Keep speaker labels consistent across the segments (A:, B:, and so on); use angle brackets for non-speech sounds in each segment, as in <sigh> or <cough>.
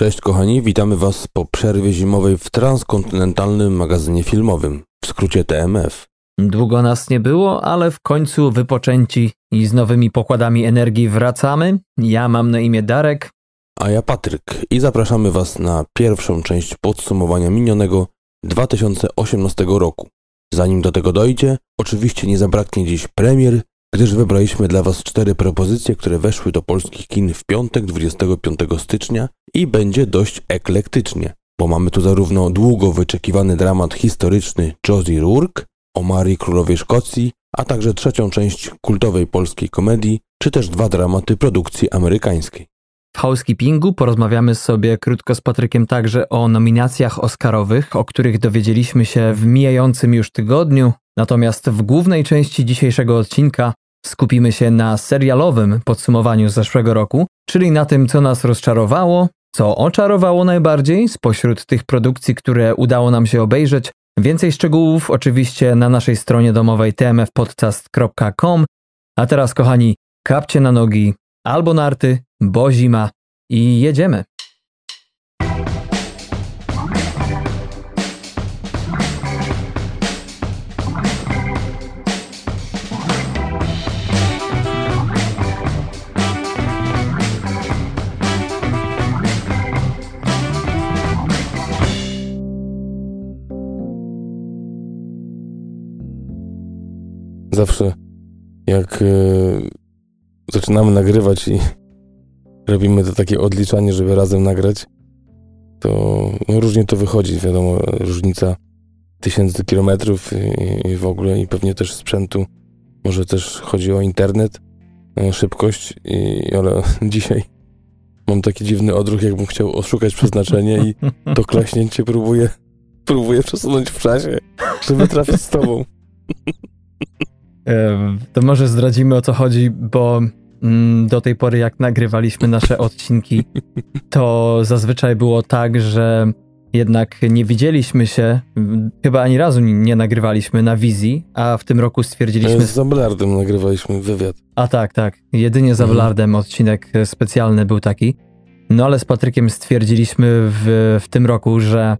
A: Cześć kochani, witamy Was po przerwie zimowej w transkontynentalnym magazynie filmowym, w skrócie TMF.
B: Długo nas nie było, ale w końcu wypoczęci i z nowymi pokładami energii wracamy. Ja mam na imię Darek.
A: A ja Patryk i zapraszamy Was na pierwszą część podsumowania minionego 2018 roku. Zanim do tego dojdzie, oczywiście nie zabraknie dziś premier, gdyż wybraliśmy dla Was cztery propozycje, które weszły do polskich kin w piątek 25 stycznia i będzie dość eklektycznie, bo mamy tu zarówno długo wyczekiwany dramat historyczny Josie Rourke o Marii Królowej Szkocji, a także trzecią część kultowej polskiej komedii, czy też dwa dramaty produkcji amerykańskiej.
B: W housekeepingu porozmawiamy sobie krótko z Patrykiem także o nominacjach Oscarowych, o których dowiedzieliśmy się w mijającym już tygodniu. Natomiast w głównej części dzisiejszego odcinka skupimy się na serialowym podsumowaniu zeszłego roku, czyli na tym, co nas rozczarowało, co oczarowało najbardziej spośród tych produkcji, które udało nam się obejrzeć. Więcej szczegółów oczywiście na naszej stronie domowej tmfpodcast.com. A teraz, kochani, kapcie na nogi albo narty, bo zima i jedziemy.
A: Zawsze jak yy, zaczynamy nagrywać i <laughs> robimy to takie odliczanie, żeby razem nagrać, to no, różnie to wychodzi. Wiadomo, różnica tysięcy kilometrów i, i, w ogóle, i pewnie też sprzętu. Może też chodzi o internet, o szybkość, i, ale <laughs> dzisiaj mam taki dziwny odruch, jakbym chciał oszukać przeznaczenie i <laughs> to klaśnięcie próbuję, próbuję przesunąć w czasie, żeby trafić z tobą.
B: To może zdradzimy o co chodzi, bo mm, do tej pory, jak nagrywaliśmy nasze odcinki, to zazwyczaj było tak, że jednak nie widzieliśmy się, chyba ani razu nie nagrywaliśmy na wizji, a w tym roku stwierdziliśmy.
A: Z Ablardem nagrywaliśmy wywiad.
B: A tak, tak. Jedynie z Ablardem mhm. odcinek specjalny był taki. No ale z Patrykiem stwierdziliśmy w, w tym roku, że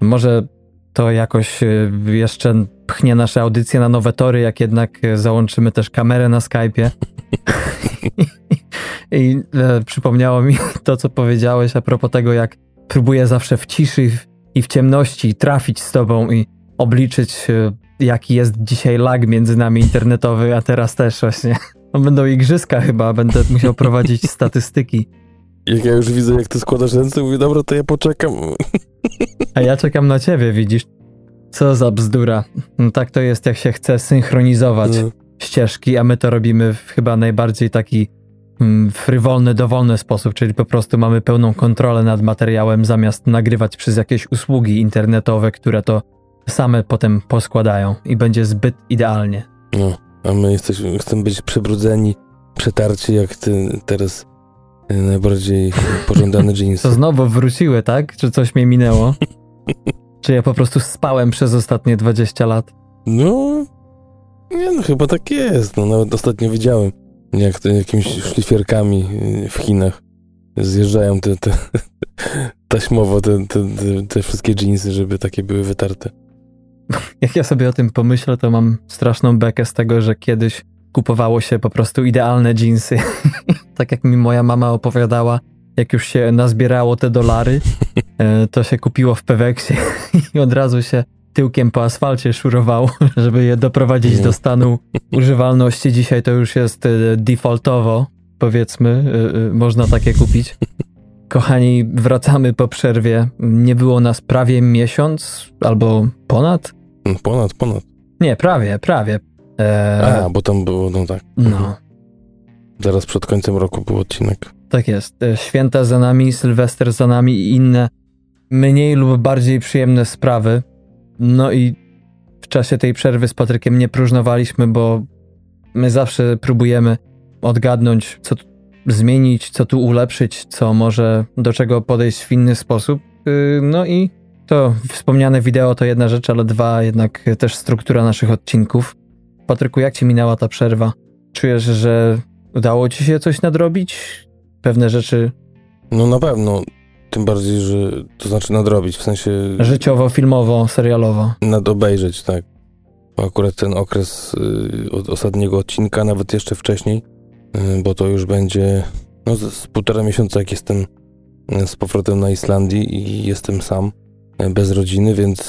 B: może to jakoś y, jeszcze pchnie nasze audycje na nowe tory, jak jednak y, załączymy też kamerę na Skype'ie. <laughs> I e, przypomniało mi to, co powiedziałeś a propos tego, jak próbuję zawsze w ciszy i w ciemności trafić z tobą i obliczyć, y, jaki jest dzisiaj lag między nami internetowy, a teraz też właśnie. No, będą igrzyska chyba, będę musiał prowadzić <laughs> statystyki.
A: Jak ja już widzę, jak ty składasz ręce, mówię, dobra, to ja poczekam.
B: A ja czekam na ciebie, widzisz? Co za bzdura. No tak to jest, jak się chce synchronizować no. ścieżki, a my to robimy w chyba najbardziej taki mm, frywolny, dowolny sposób, czyli po prostu mamy pełną kontrolę nad materiałem, zamiast nagrywać przez jakieś usługi internetowe, które to same potem poskładają i będzie zbyt idealnie.
A: No, a my jesteśmy, chcemy być przebrudzeni, przetarci, jak ty teraz y, najbardziej pożądany jeans. <laughs>
B: To znowu wróciły, tak? Czy coś mnie minęło? <laughs> Czy ja po prostu spałem przez ostatnie 20 lat?
A: No, nie no, chyba tak jest. No, nawet ostatnio widziałem, jak to jakimiś szlifierkami w Chinach zjeżdżają te, te <laughs> taśmowo te, te, te, te wszystkie dżinsy, żeby takie były wytarte. <laughs>
B: Jak ja sobie o tym pomyślę, to mam straszną bekę z tego, że kiedyś kupowało się po prostu idealne dżinsy. <laughs> tak jak mi moja mama opowiadała, jak już się nazbierało te dolary, <laughs> e, to się kupiło w Peweksie i od razu się tyłkiem po asfalcie szurowało, <laughs> żeby je doprowadzić do stanu <laughs> używalności. Dzisiaj to już jest e, defaultowo, powiedzmy, e, można takie kupić. Kochani, wracamy po przerwie. Nie było nas prawie miesiąc albo ponad?
A: Ponad, ponad.
B: Nie, prawie, prawie.
A: A, bo tam było, no tak.
B: No.
A: Zaraz przed końcem roku był odcinek.
B: Tak jest. E, święta za nami, Sylwester za nami i inne mniej lub bardziej przyjemne sprawy. No i w czasie tej przerwy z Patrykiem nie próżnowaliśmy, bo my zawsze próbujemy odgadnąć, co tu zmienić, co tu ulepszyć, co może do czego podejść w inny sposób. Y, no i to wspomniane wideo to jedna rzecz, ale dwa jednak też struktura naszych odcinków. Patryku, jak ci minęła ta przerwa? Czujesz, że udało ci się coś nadrobić? Pewne rzeczy.
A: No na pewno. tym bardziej, że to znaczy nadrobić, w sensie...
B: Życiowo, filmowo, serialowo.
A: Nadobejrzeć, tak. Bo akurat ten okres y, od ostatniego odcinka, nawet jeszcze wcześniej, y, bo to już będzie no, z, z półtora miesiąca, jak jestem y, z powrotem na Islandii i jestem sam, y, bez rodziny, więc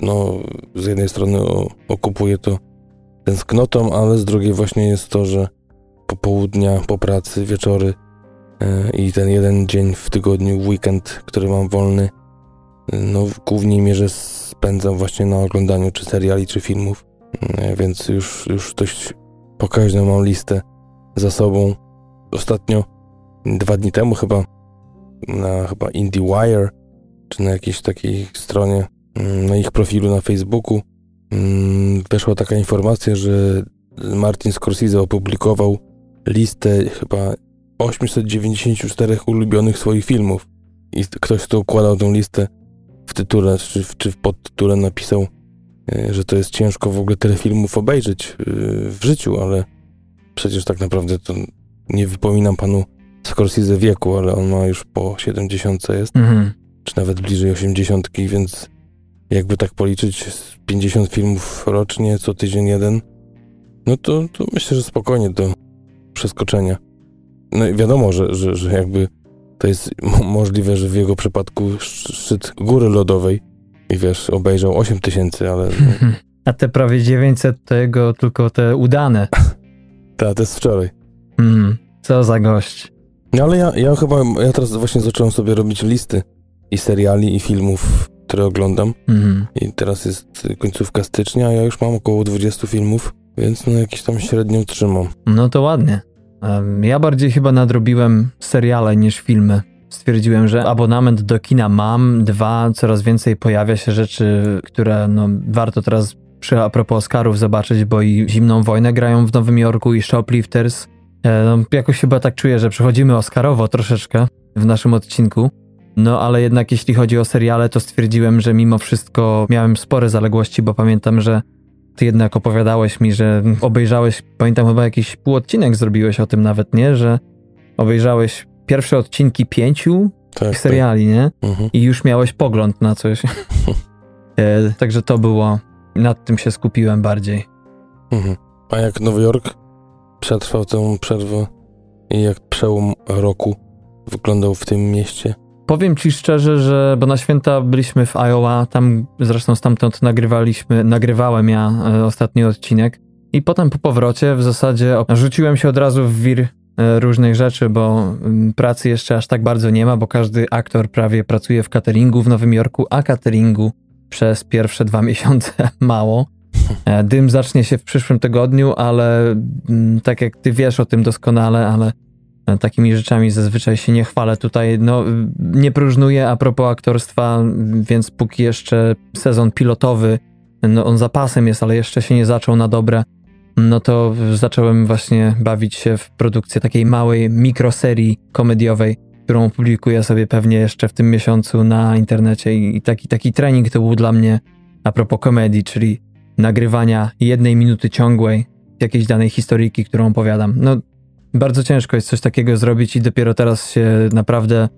A: no, z jednej strony okupuję to tęsknotą, ale z drugiej właśnie jest to, że popołudnia po pracy, wieczory i ten jeden dzień w tygodniu, weekend, który mam wolny, no w głównej mierze spędzam właśnie na oglądaniu czy seriali, czy filmów, y, więc już, już dość pokaźną mam listę za sobą. Ostatnio, dwa dni temu chyba, na chyba IndieWire, czy na jakiejś takiej stronie, mm, na ich profilu na Facebooku, mm, weszła taka informacja, że Martin Scorsese opublikował listę chyba 894 ulubionych swoich filmów. I ktoś, kto układał tą listę w tytule, czy, czy w podtytule napisał, e, że to jest ciężko w ogóle tyle filmów obejrzeć e, w życiu, ale przecież tak naprawdę to nie wypominam panu Scorsese wieku, ale on ma już po 70 jest,
B: Mhm.
A: czy nawet bliżej 80, więc jakby tak policzyć 50 filmów rocznie, co tydzień jeden, no to, to myślę, że spokojnie do przeskoczenia. No i wiadomo, że, że, że jakby to jest mo- możliwe, że w jego przypadku sz- szczyt góry lodowej i wiesz, obejrzał 8 tysięcy, ale no, <laughs>
B: A te prawie 900 to jego tylko te udane. <laughs>
A: ta, to jest wczoraj.
B: Mhm. Co za gość.
A: No ale ja, ja chyba, ja teraz właśnie zacząłem sobie robić listy i seriali, i filmów, które oglądam.
B: Mhm.
A: I teraz jest końcówka stycznia, a ja już mam około 20 filmów, więc no jakiś tam średnią trzymam.
B: No to ładnie. Ja bardziej chyba nadrobiłem seriale niż filmy. Stwierdziłem, że abonament do kina mam, dwa, coraz więcej pojawia się rzeczy, które no, warto teraz przy a propos Oscarów zobaczyć, bo i Zimną Wojnę grają w Nowym Jorku i Shoplifters. E, No, jakoś chyba tak czuję, że przechodzimy Oscarowo troszeczkę w naszym odcinku. No ale jednak jeśli chodzi o seriale, to stwierdziłem, że mimo wszystko miałem spore zaległości, bo pamiętam, że ty jednak opowiadałeś mi, że obejrzałeś, pamiętam chyba jakiś półodcinek zrobiłeś o tym nawet, nie? Że obejrzałeś pierwsze odcinki pięciu
A: Tak,
B: tych seriali, nie?
A: Tak. Mhm.
B: I już miałeś pogląd na coś. <laughs> e, także to było, nad tym się skupiłem bardziej.
A: Mhm. A jak Nowy Jork przetrwał tę przerwę i jak przełom roku wyglądał w tym mieście?
B: Powiem ci szczerze, że bo na święta byliśmy w Iowa, tam zresztą stamtąd nagrywaliśmy, nagrywałem ja e, ostatni odcinek i potem po powrocie w zasadzie rzuciłem się od razu w wir e, różnych rzeczy, bo mm, pracy jeszcze aż tak bardzo nie ma, bo każdy aktor prawie pracuje w cateringu w Nowym Jorku, a cateringu przez pierwsze dwa <laughs> miesiące mało. E, Dym zacznie się w przyszłym tygodniu, ale mm, tak jak ty wiesz o tym doskonale, ale takimi rzeczami zazwyczaj się nie chwalę tutaj. No, nie próżnuję a propos aktorstwa, więc póki jeszcze sezon pilotowy, no on zapasem jest, ale jeszcze się nie zaczął na dobre, no to zacząłem właśnie bawić się w produkcję takiej małej mikroserii komediowej, którą opublikuję sobie pewnie jeszcze w tym miesiącu na internecie i i taki, taki trening to był dla mnie a propos komedii, czyli nagrywania jednej minuty ciągłej jakiejś danej historyjki, którą opowiadam. No, bardzo ciężko jest coś takiego zrobić i dopiero teraz się naprawdę.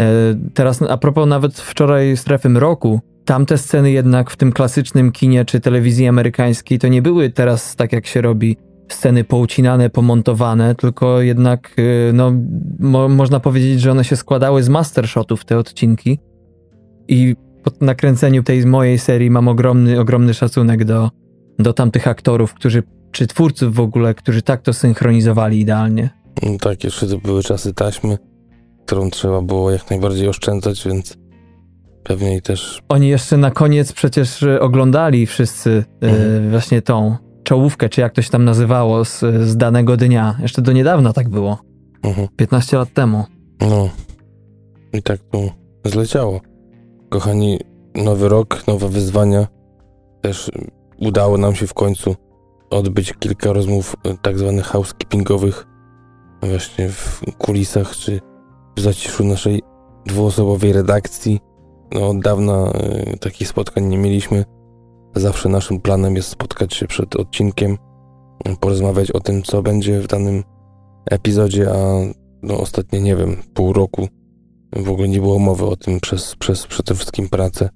B: E, teraz, a propos nawet wczoraj strefy mroku, tamte sceny jednak w tym klasycznym kinie czy telewizji amerykańskiej to nie były teraz tak jak się robi sceny poucinane, pomontowane, tylko jednak e, no, mo, można powiedzieć, że one się składały z mastershotów te odcinki i po nakręceniu tej mojej serii mam ogromny, ogromny szacunek do, do tamtych aktorów, którzy, czy twórców w ogóle, którzy tak to synchronizowali idealnie.
A: No tak, jeszcze to były czasy taśmy, którą trzeba było jak najbardziej oszczędzać, więc pewnie i też
B: Oni jeszcze na koniec przecież e, oglądali wszyscy e,
A: Mhm.
B: właśnie tą czołówkę, czy jak to się tam nazywało, z, z danego dnia. Jeszcze do niedawna tak było,
A: mhm.
B: 15 lat temu.
A: no i tak to zleciało. Kochani, nowy rok, nowe wyzwania. Też udało nam się w końcu odbyć kilka rozmów e, tak zwanych housekeepingowych właśnie w kulisach czy w zaciszu naszej dwuosobowej redakcji. No, od dawna e, takich spotkań nie mieliśmy. Zawsze naszym planem jest spotkać się przed odcinkiem, e, porozmawiać o tym, co będzie w danym epizodzie, a no ostatnie, nie wiem, pół roku w ogóle nie było mowy o tym przez, przez przede wszystkim pracę,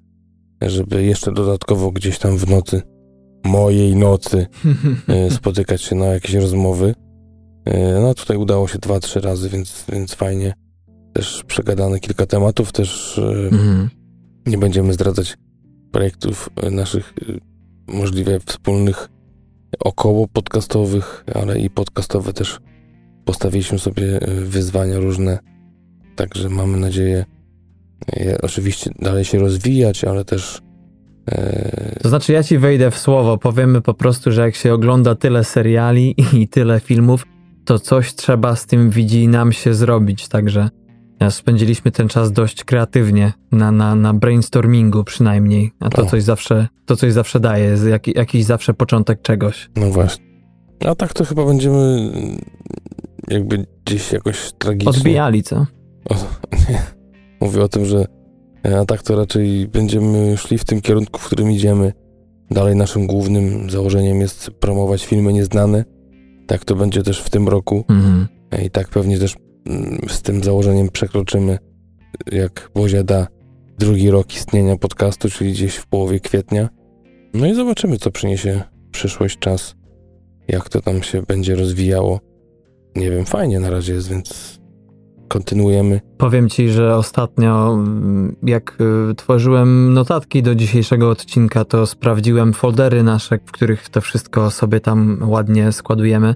A: żeby jeszcze dodatkowo gdzieś tam w nocy, mojej nocy, e, <laughs> spotykać się na jakieś rozmowy. E, no tutaj udało się dwa, trzy razy, więc, więc fajnie. Też przegadane kilka tematów, też mhm. nie będziemy zdradzać projektów naszych możliwie wspólnych około podcastowych, ale i podcastowe też postawiliśmy sobie wyzwania różne Także mamy nadzieję oczywiście dalej się rozwijać, ale też.
B: To znaczy, ja ci wejdę w słowo. Powiemy po prostu, że jak się ogląda tyle seriali <laughs> i tyle filmów, to coś trzeba z tym widzi nam się zrobić. Także e, spędziliśmy ten czas dość kreatywnie, na, na, na brainstormingu przynajmniej. A to coś zawsze, to coś zawsze daje, jest jak, jakiś zawsze początek czegoś.
A: No właśnie. A tak to chyba będziemy jakby gdzieś jakoś tragicznie.
B: Odbijali, co?
A: O, <laughs> nie. Mówię o tym, że a tak to raczej będziemy szli w tym kierunku, w którym idziemy. Dalej naszym głównym założeniem jest promować filmy nieznane. Tak to będzie też w tym roku. Mhm. E, I tak pewnie też mm, z tym założeniem przekroczymy, jak Bozia da, drugi rok istnienia podcastu, czyli gdzieś w połowie kwietnia. No i zobaczymy, co przyniesie przyszłość, czas, jak to tam się będzie rozwijało. Nie wiem, fajnie na razie jest, więc kontynuujemy.
B: Powiem ci, że ostatnio, mm, jak y, tworzyłem notatki do dzisiejszego odcinka, to sprawdziłem foldery nasze, w których to wszystko sobie tam ładnie składujemy.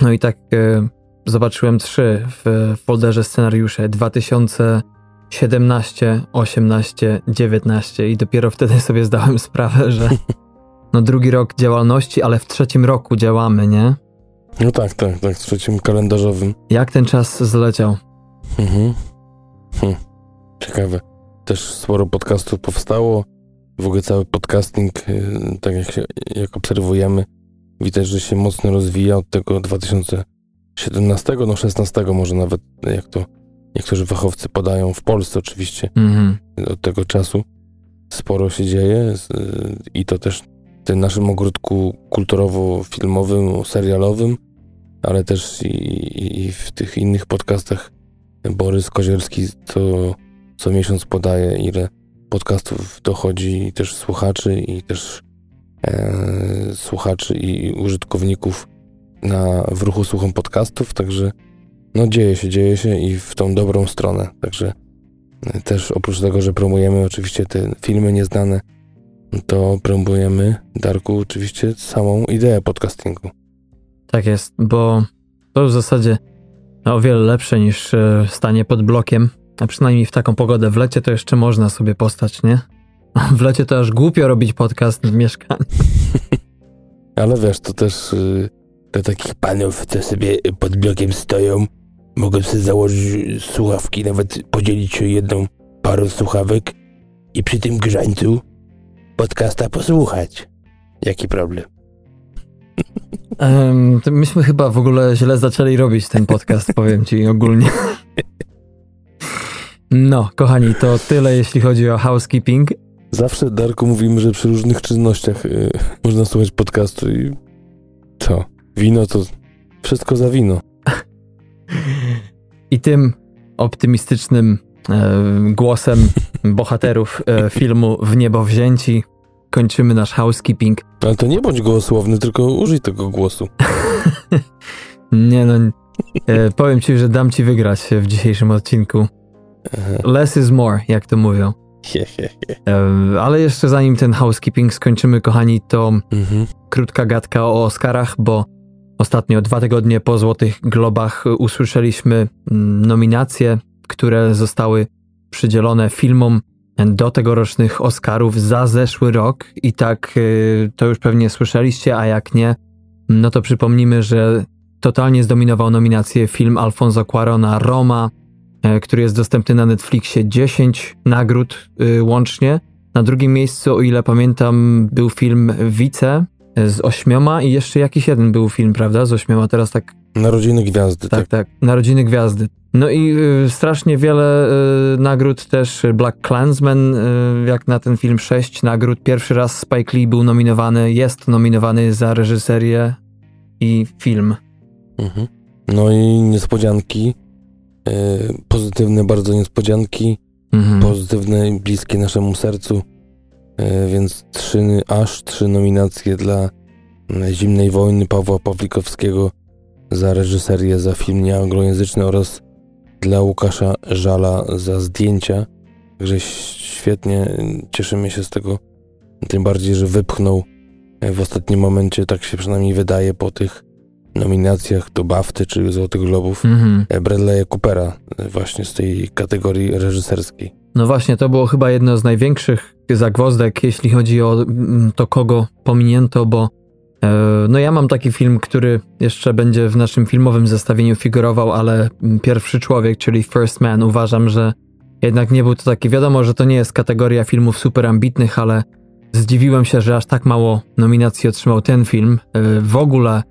B: No i tak y, zobaczyłem trzy w folderze scenariusze 2017, 18, 19 i dopiero wtedy sobie zdałem sprawę, że <laughs> no drugi rok działalności, ale w trzecim roku działamy, nie?
A: No tak, tak, tak, w trzecim kalendarzowym.
B: Jak ten czas zleciał? Mhm.
A: Hm. Ciekawe. Też sporo podcastów powstało. W ogóle cały podcasting, y, tak jak, się, jak obserwujemy, widać, że się mocno rozwija od tego 2017, no 16 może nawet, jak to niektórzy fachowcy podają, w Polsce oczywiście, mhm. od tego czasu. Sporo się dzieje i to też w tym naszym ogródku kulturowo-filmowym, serialowym, ale też i, i w tych innych podcastach Borys Kozierski co, co miesiąc podaje, ile podcastów dochodzi też słuchaczy i też e, słuchaczy i użytkowników na, w ruchu słuchom podcastów, także no dzieje się, dzieje się i w tą dobrą stronę, także e, też oprócz tego, że promujemy oczywiście te filmy nieznane, to promujemy, Darku, oczywiście samą ideę podcastingu.
B: Tak jest, bo to w zasadzie o wiele lepsze niż e, stanie pod blokiem, a przynajmniej w taką pogodę. W lecie to jeszcze można sobie postać, nie? W lecie to aż głupio robić podcast w mieszkaniu. <laughs>
A: Ale wiesz, to też y, dla takich panów, co sobie pod blokiem stoją, mogą sobie założyć słuchawki, nawet podzielić się jedną parą słuchawek i przy tym grzańcu podcasta posłuchać. Jaki problem? <laughs>
B: Um, myśmy chyba w ogóle źle zaczęli robić ten podcast, <laughs> powiem ci ogólnie. No, kochani, to tyle jeśli chodzi o housekeeping.
A: Zawsze, Darku, mówimy, że przy różnych czynnościach y, można słuchać podcastu i co? Wino to wszystko za wino. <laughs>
B: I tym optymistycznym e, głosem <laughs> bohaterów e, filmu W niebo wzięci kończymy nasz housekeeping.
A: Ale to nie bądź gołosłowny, tylko użyj tego głosu. <laughs>
B: nie no, e, powiem ci, że dam ci wygrać w dzisiejszym odcinku. Less is more, jak to mówią. e, ale jeszcze zanim ten housekeeping skończymy, kochani, to mhm. krótka gadka o Oscarach, bo ostatnio, dwa tygodnie po Złotych Globach usłyszeliśmy mm, nominacje, które zostały przydzielone filmom do tegorocznych Oscarów za zeszły rok i tak y, to już pewnie słyszeliście, a jak nie, no to przypomnimy, że totalnie zdominował nominację film Alfonso Cuarona Roma, y, który jest dostępny na Netflixie 10 nagród y, łącznie. Na drugim miejscu, o ile pamiętam, był film Vice z ośmioma i jeszcze jakiś jeden był film, prawda? Z ośmioma, teraz tak...
A: Narodziny Gwiazdy.
B: Tak, tak. tak. Narodziny Gwiazdy. No i y, strasznie wiele y, nagród też. Black Klansman, y, jak na ten film, sześć nagród. Pierwszy raz Spike Lee był nominowany, jest nominowany za reżyserię i film.
A: Mhm. No i niespodzianki. pozytywne bardzo niespodzianki, mhm. pozytywne i bliskie naszemu sercu, więc trzy, aż trzy nominacje dla Zimnej Wojny Pawła Pawlikowskiego za reżyserię, za film nieanglojęzyczny oraz dla Łukasza Żala za zdjęcia. Także świetnie, cieszymy się z tego, tym bardziej, że wypchnął w ostatnim momencie, tak się przynajmniej wydaje, po tych nominacjach do BAFTY czy Złotych Globów mhm. Bradley'a Coopera właśnie z tej kategorii reżyserskiej.
B: No właśnie, to było chyba jedno z największych zagwozdek, jeśli chodzi o mm, to, kogo pominięto, bo no ja mam taki film, który jeszcze będzie w naszym filmowym zestawieniu figurował, ale pierwszy człowiek, czyli First Man, uważam, że jednak nie był to taki, wiadomo, że to nie jest kategoria filmów super ambitnych, ale zdziwiłem się, że aż tak mało nominacji otrzymał ten film. E, w ogóle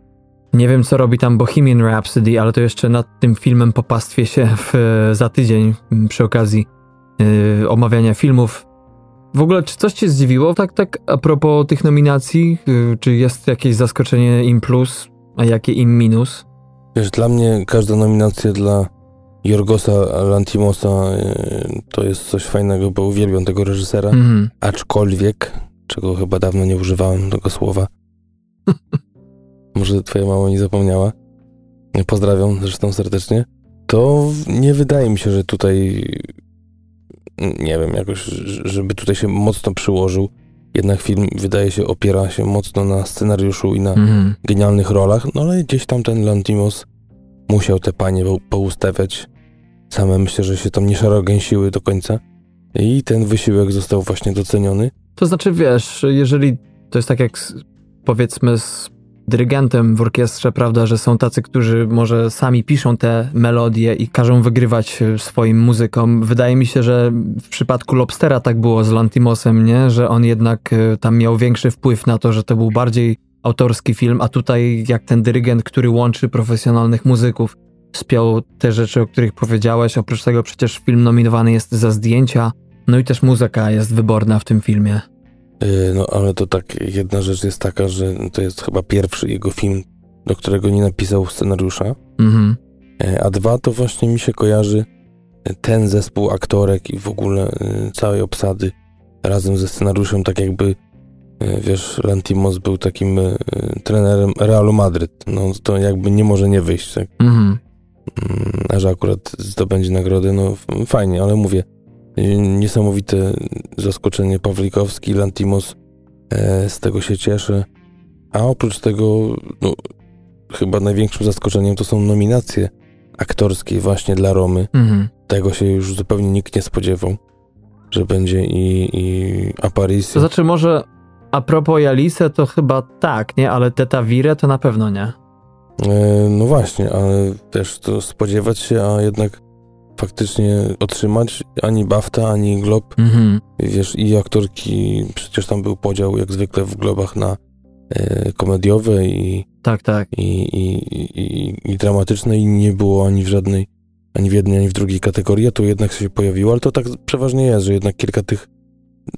B: nie wiem, co robi tam Bohemian Rhapsody, ale to jeszcze nad tym filmem popastwię się w, za tydzień przy okazji yy, omawiania filmów. W ogóle, czy coś cię zdziwiło, tak, tak a propos tych nominacji? Yy, czy jest jakieś zaskoczenie im plus, a jakie im minus?
A: Wiesz, dla mnie każda nominacja dla Jorgosa Lantimosa yy, to jest coś fajnego, bo uwielbiam tego reżysera, mm. aczkolwiek, czego chyba dawno nie używałem tego słowa, może twoja mama nie zapomniała, pozdrawiam zresztą serdecznie, to nie wydaje mi się, że tutaj, nie wiem, jakoś, żeby tutaj się mocno przyłożył. Jednak film, wydaje się, opiera się mocno na scenariuszu i na mhm. genialnych rolach, no ale gdzieś tam ten Lantimos musiał te panie poustawiać. Same myślę, że się tam nie szarogęsiły do końca i ten wysiłek został właśnie doceniony.
B: To znaczy, wiesz, jeżeli to jest tak jak powiedzmy z dyrygentem w orkiestrze, prawda, że są tacy, którzy może sami piszą te melodie i każą wygrywać e, swoim muzykom. Wydaje mi się, że w przypadku Lobstera tak było z Lantimosem, nie? Że on jednak e, tam miał większy wpływ na to, że to był bardziej autorski film, a tutaj jak ten dyrygent, który łączy profesjonalnych muzyków, spiął te rzeczy, o których powiedziałeś. Oprócz tego przecież film nominowany jest za zdjęcia, no i też muzyka jest wyborna w tym filmie.
A: Y, no ale to tak, jedna rzecz jest taka, że to jest chyba pierwszy jego film, do którego nie napisał scenariusza. Mhm. Y, a dwa to właśnie mi się kojarzy ten zespół aktorek i w ogóle y, całej obsady razem ze scenariuszem, tak jakby wiesz, Lantimos był takim trenerem Realu Madryt. No to jakby nie może nie wyjść, tak? Mhm. Mm, a że akurat zdobędzie nagrodę, no fajnie, ale mówię, Niesamowite zaskoczenie Pawlikowski, Lantimos, e, z tego się cieszę. A oprócz tego, no, chyba największym zaskoczeniem to są nominacje aktorskie właśnie dla Romy. Mhm. Tego się już zupełnie nikt nie spodziewał, że będzie i, i Aparicio.
B: To znaczy może a propos Jalice to chyba tak, nie? Ale Teta Vire to na pewno nie.
A: E, no właśnie, ale też to spodziewać się, a jednak faktycznie otrzymać ani BAFTA, ani Glob. Mhm. Wiesz, i aktorki, przecież tam był podział jak zwykle w Globach na e, komediowe i,
B: tak, tak.
A: I, i, i, i dramatyczne i nie było ani w żadnej, ani w jednej, ani w drugiej kategorii, a tu jednak się pojawiło, ale to tak przeważnie jest, że jednak kilka tych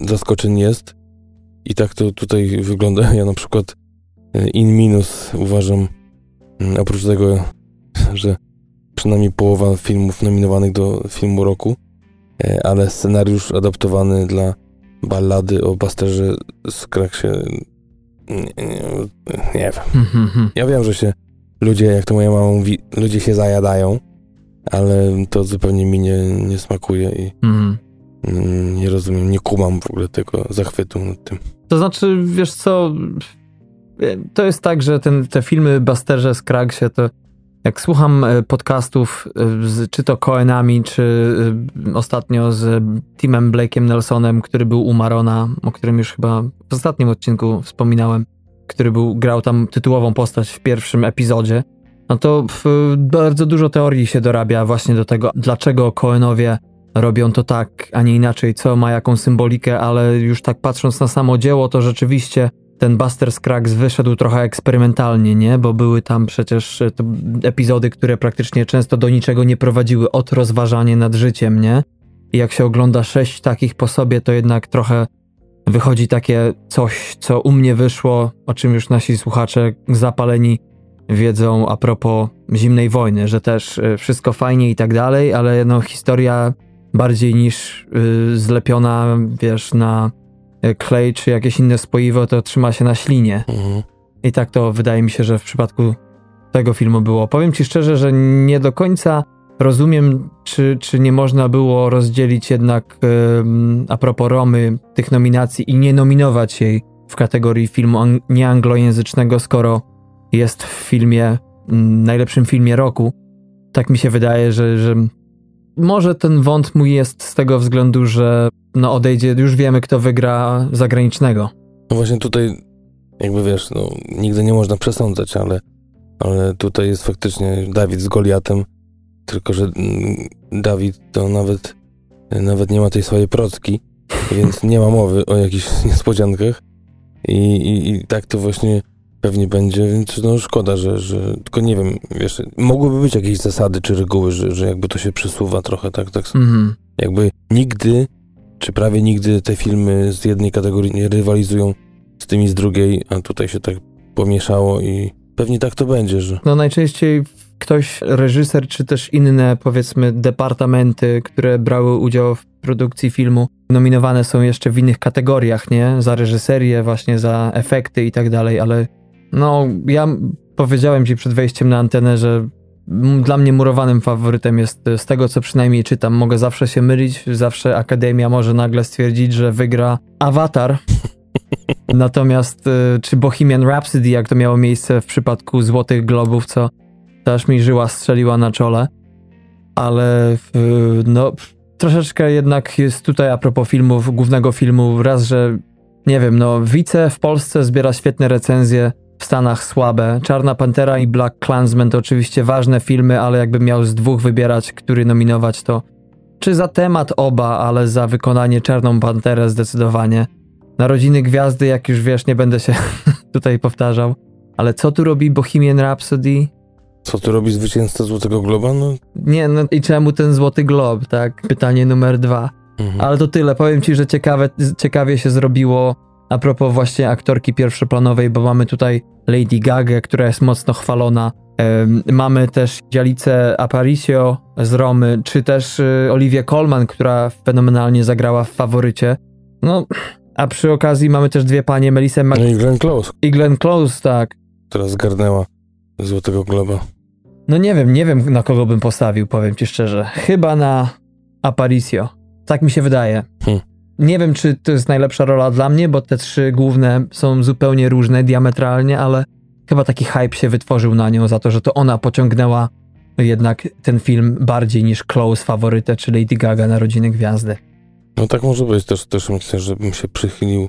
A: zaskoczeń jest i tak to tutaj wygląda. <laughs> Ja na przykład e, in minus uważam, mm, oprócz tego, <laughs> że przynajmniej połowa filmów nominowanych do filmu roku, e, ale scenariusz adaptowany dla ballady o Basterze Skraksie nie, nie, nie wiem. Ja wiem, że się ludzie, jak to moja mama mówi, ludzie się zajadają, ale to zupełnie mi nie, nie smakuje i mhm. nie rozumiem, nie kumam w ogóle tego zachwytu nad tym.
B: To znaczy, wiesz co, to jest tak, że ten, te filmy Basterze Skraksie to jak słucham e, podcastów, e, z, czy to Coenami, czy e, ostatnio z Timem Blake'em Nelsonem, który był u Marona, o którym już chyba w ostatnim odcinku wspominałem, który był, grał tam tytułową postać w pierwszym epizodzie, no to bardzo dużo teorii się dorabia właśnie do tego, dlaczego Coenowie robią to tak, a nie inaczej, co ma jaką symbolikę, ale już tak patrząc na samo dzieło, to rzeczywiście ten Buster Scruggs wyszedł trochę eksperymentalnie, nie? Bo były tam przecież e, epizody, które praktycznie często do niczego nie prowadziły, od rozważania nad życiem, nie? I jak się ogląda sześć takich po sobie, to jednak trochę wychodzi takie coś, co u mnie wyszło, o czym już nasi słuchacze zapaleni wiedzą a propos zimnej wojny, że też y, wszystko fajnie i tak dalej, ale no historia bardziej niż y, zlepiona, wiesz, na klej czy jakieś inne spoiwo, to trzyma się na ślinie.
A: Mhm.
B: I tak to wydaje mi się, że w przypadku tego filmu było. Powiem ci szczerze, że nie do końca rozumiem, czy, czy nie można było rozdzielić jednak ym, a propos Romy tych nominacji i nie nominować jej w kategorii filmu ang- nieanglojęzycznego, skoro jest w filmie, mm, najlepszym filmie roku. Tak mi się wydaje, że, że może ten wąt mój jest z tego względu, że no odejdzie, już wiemy kto wygra zagranicznego.
A: No właśnie tutaj, jakby wiesz, no, nigdy nie można przesądzać, ale, ale tutaj jest faktycznie Dawid z Goliatem, tylko że mm, Dawid to nawet, nawet nie ma tej swojej procki, więc nie ma mowy o jakichś <laughs> niespodziankach i, i, i tak to właśnie pewnie będzie, więc no szkoda, że, że tylko nie wiem, wiesz, mogłyby być jakieś zasady czy reguły, że, że jakby to się przesuwa trochę, tak, tak,
B: Mhm.
A: jakby nigdy, czy prawie nigdy te filmy z jednej kategorii nie rywalizują z tymi z drugiej, a tutaj się tak pomieszało i pewnie tak to będzie, że
B: No najczęściej ktoś, reżyser, czy też inne, powiedzmy, departamenty, które brały udział w produkcji filmu, nominowane są jeszcze w innych kategoriach, nie? Za reżyserię, właśnie za efekty i tak dalej, ale no, ja powiedziałem ci przed wejściem na antenę, że dla mnie murowanym faworytem jest z tego, co przynajmniej czytam. Mogę zawsze się mylić, zawsze Akademia może nagle stwierdzić, że wygra Avatar. <laughs> Natomiast e, czy Bohemian Rhapsody, jak to miało miejsce w przypadku Złotych Globów, co to aż mi żyła strzeliła na czole. Ale no, troszeczkę jednak jest tutaj a propos filmów, głównego filmu, raz, że nie wiem, no Wice w Polsce zbiera świetne recenzje, w Stanach słabe. Czarna Pantera i Black Klansman to oczywiście ważne filmy, ale jakbym miał z dwóch wybierać, który nominować, to czy za temat oba, ale za wykonanie Czarną Panterę zdecydowanie. Narodziny Gwiazdy, jak już wiesz, nie będę się <laughs> tutaj powtarzał. Ale co tu robi Bohemian Rhapsody?
A: co tu robi zwycięzca Złotego Globa? No,
B: Nie, no i czemu ten Złoty Glob, tak? Pytanie numer dwa.
A: mhm.
B: Ale to tyle. Powiem ci, że ciekawe, ciekawie się zrobiło a propos właśnie aktorki pierwszoplanowej, bo mamy tutaj Lady Gaga, która jest mocno chwalona. Mamy też Dzialicę Aparicio z Romy, czy też y, Olivię Colman, która fenomenalnie zagrała w faworycie. No, a przy okazji mamy też dwie panie, Melissa Mac
A: i Glenn Close,
B: i Glenn Close, tak.
A: która zgarnęła Złotego Globa.
B: No nie wiem, nie wiem na kogo bym postawił, powiem ci szczerze. Chyba na Aparicio. Tak mi się wydaje. Nie wiem, czy to jest najlepsza rola dla mnie, bo te trzy główne są zupełnie różne diametralnie, ale chyba taki hype się wytworzył na nią za to, że to ona pociągnęła jednak ten film bardziej niż Close faworytę, czy Lady Gaga Narodziny Gwiazdy.
A: No tak może być, też, też myślę, żebym się przychylił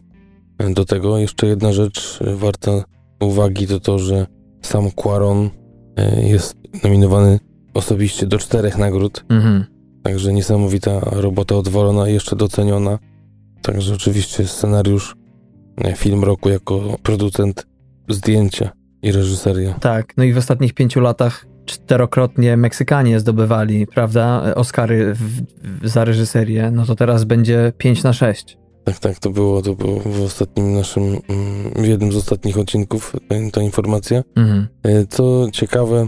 A: do tego. Jeszcze jedna rzecz warta uwagi to to, że sam Quaron e, jest nominowany osobiście do czterech nagród,
B: Mhm.
A: także niesamowita robota odwolona i jeszcze doceniona. Także oczywiście scenariusz, e, film roku jako producent zdjęcia i reżyseria.
B: Tak, no i w ostatnich pięciu latach czterokrotnie Meksykanie zdobywali, prawda, Oscary w, w, za reżyserię, no to teraz będzie 5 na 6.
A: Tak, tak, to było, to było w ostatnim naszym, mm, w jednym z ostatnich odcinków ta, ta informacja.
B: Mhm.
A: E, Co ciekawe,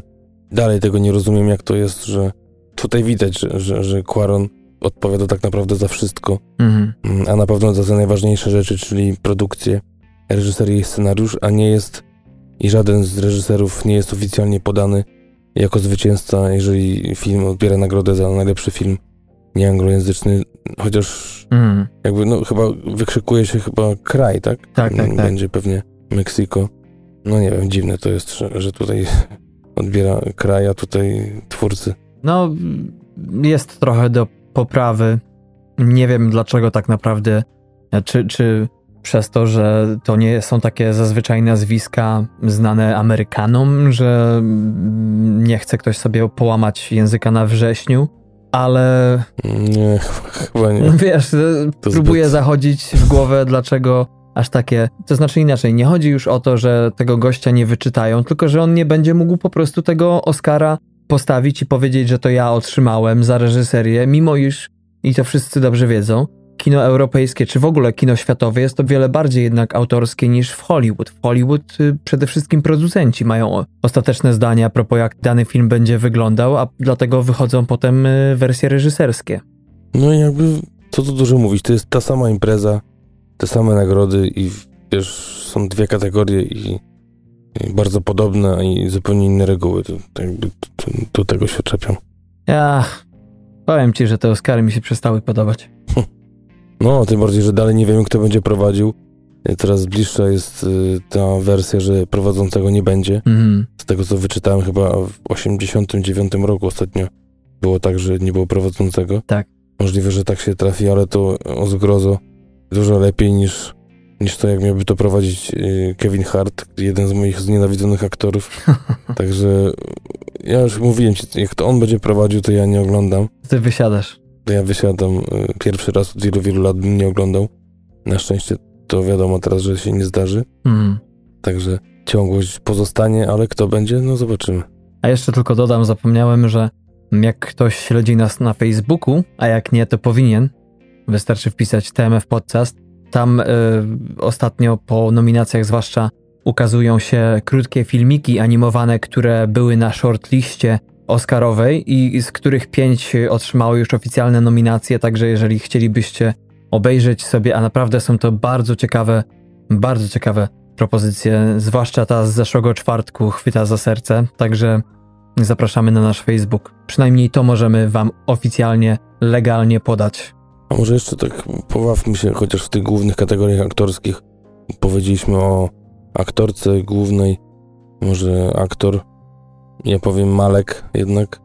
A: dalej tego nie rozumiem, jak to jest, że tutaj widać, że, że, że Quaron odpowiada tak naprawdę za wszystko,
B: Mhm.
A: mm, a na pewno za te najważniejsze rzeczy, czyli produkcję, reżyserię i scenariusz, a nie jest i żaden z reżyserów nie jest oficjalnie podany jako zwycięzca, jeżeli film odbiera nagrodę za najlepszy film nieanglojęzyczny, chociaż
B: Mhm.
A: jakby, no chyba wykrzykuje się chyba kraj, tak?
B: Tak, tak, tak.
A: Będzie pewnie Meksyko. No nie wiem, dziwne to jest, że, że tutaj <laughs> odbiera kraj, a tutaj twórcy.
B: No, jest trochę do poprawy. Nie wiem dlaczego tak naprawdę, czy, czy przez to, że to nie są takie zazwyczaj nazwiska znane Amerykanom, że nie chce ktoś sobie połamać języka na wrześniu, ale
A: Nie, chyba nie. <laughs>
B: Wiesz,
A: To
B: próbuję
A: zbyt-
B: zachodzić w głowę, dlaczego aż takie. To znaczy inaczej, nie chodzi już o to, że tego gościa nie wyczytają, tylko że on nie będzie mógł po prostu tego Oscara postawić i powiedzieć, że to ja otrzymałem za reżyserię, mimo iż, i to wszyscy dobrze wiedzą, kino europejskie, czy w ogóle kino światowe jest o wiele bardziej jednak autorskie niż w Hollywood. W Hollywood y, przede wszystkim producenci mają ostateczne zdania a propos jak dany film będzie wyglądał, a dlatego wychodzą potem y, wersje reżyserskie.
A: No i jakby, co tu dużo mówić, to jest ta sama impreza, te same nagrody i wiesz, są dwie kategorie i bardzo podobne i zupełnie inne reguły. To, to jakby do tego się czepiam.
B: Ja powiem ci, że te Oscary mi się przestały podobać.
A: No, tym bardziej, że dalej nie wiem, kto będzie prowadził. Teraz bliższa jest y, ta wersja, że prowadzącego nie będzie.
B: Mhm.
A: Z tego, co wyczytałem, chyba w 89 roku ostatnio było tak, że nie było prowadzącego.
B: Tak.
A: Możliwe, że tak się trafi, ale to o zgrozo dużo lepiej niż, niż to, jak miałby to prowadzić y, Kevin Hart, jeden z moich znienawidzonych aktorów. <laughs> Także ja już mówiłem ci, jak to on będzie prowadził, to ja nie oglądam.
B: Ty wysiadasz.
A: To ja wysiadam y, pierwszy raz od wielu, wielu lat bym nie oglądał. Na szczęście to wiadomo teraz, że się nie zdarzy.
B: Mhm.
A: Także ciągłość pozostanie, ale kto będzie, no zobaczymy.
B: A jeszcze tylko dodam, zapomniałem, że jak ktoś śledzi nas na Facebooku, a jak nie, to powinien, wystarczy wpisać TMF Podcast. Tam y, ostatnio po nominacjach zwłaszcza ukazują się krótkie filmiki animowane, które były na shortliście Oscarowej i z których pięć otrzymało już oficjalne nominacje, także jeżeli chcielibyście obejrzeć sobie, a naprawdę są to bardzo ciekawe, bardzo ciekawe propozycje, zwłaszcza ta z zeszłego czwartku chwyta za serce, także zapraszamy na nasz Facebook. Przynajmniej to możemy wam oficjalnie, legalnie podać.
A: A może jeszcze tak pobawmy się, chociaż w tych głównych kategoriach aktorskich. Powiedzieliśmy o aktorce głównej, może aktor, ja powiem Malek jednak.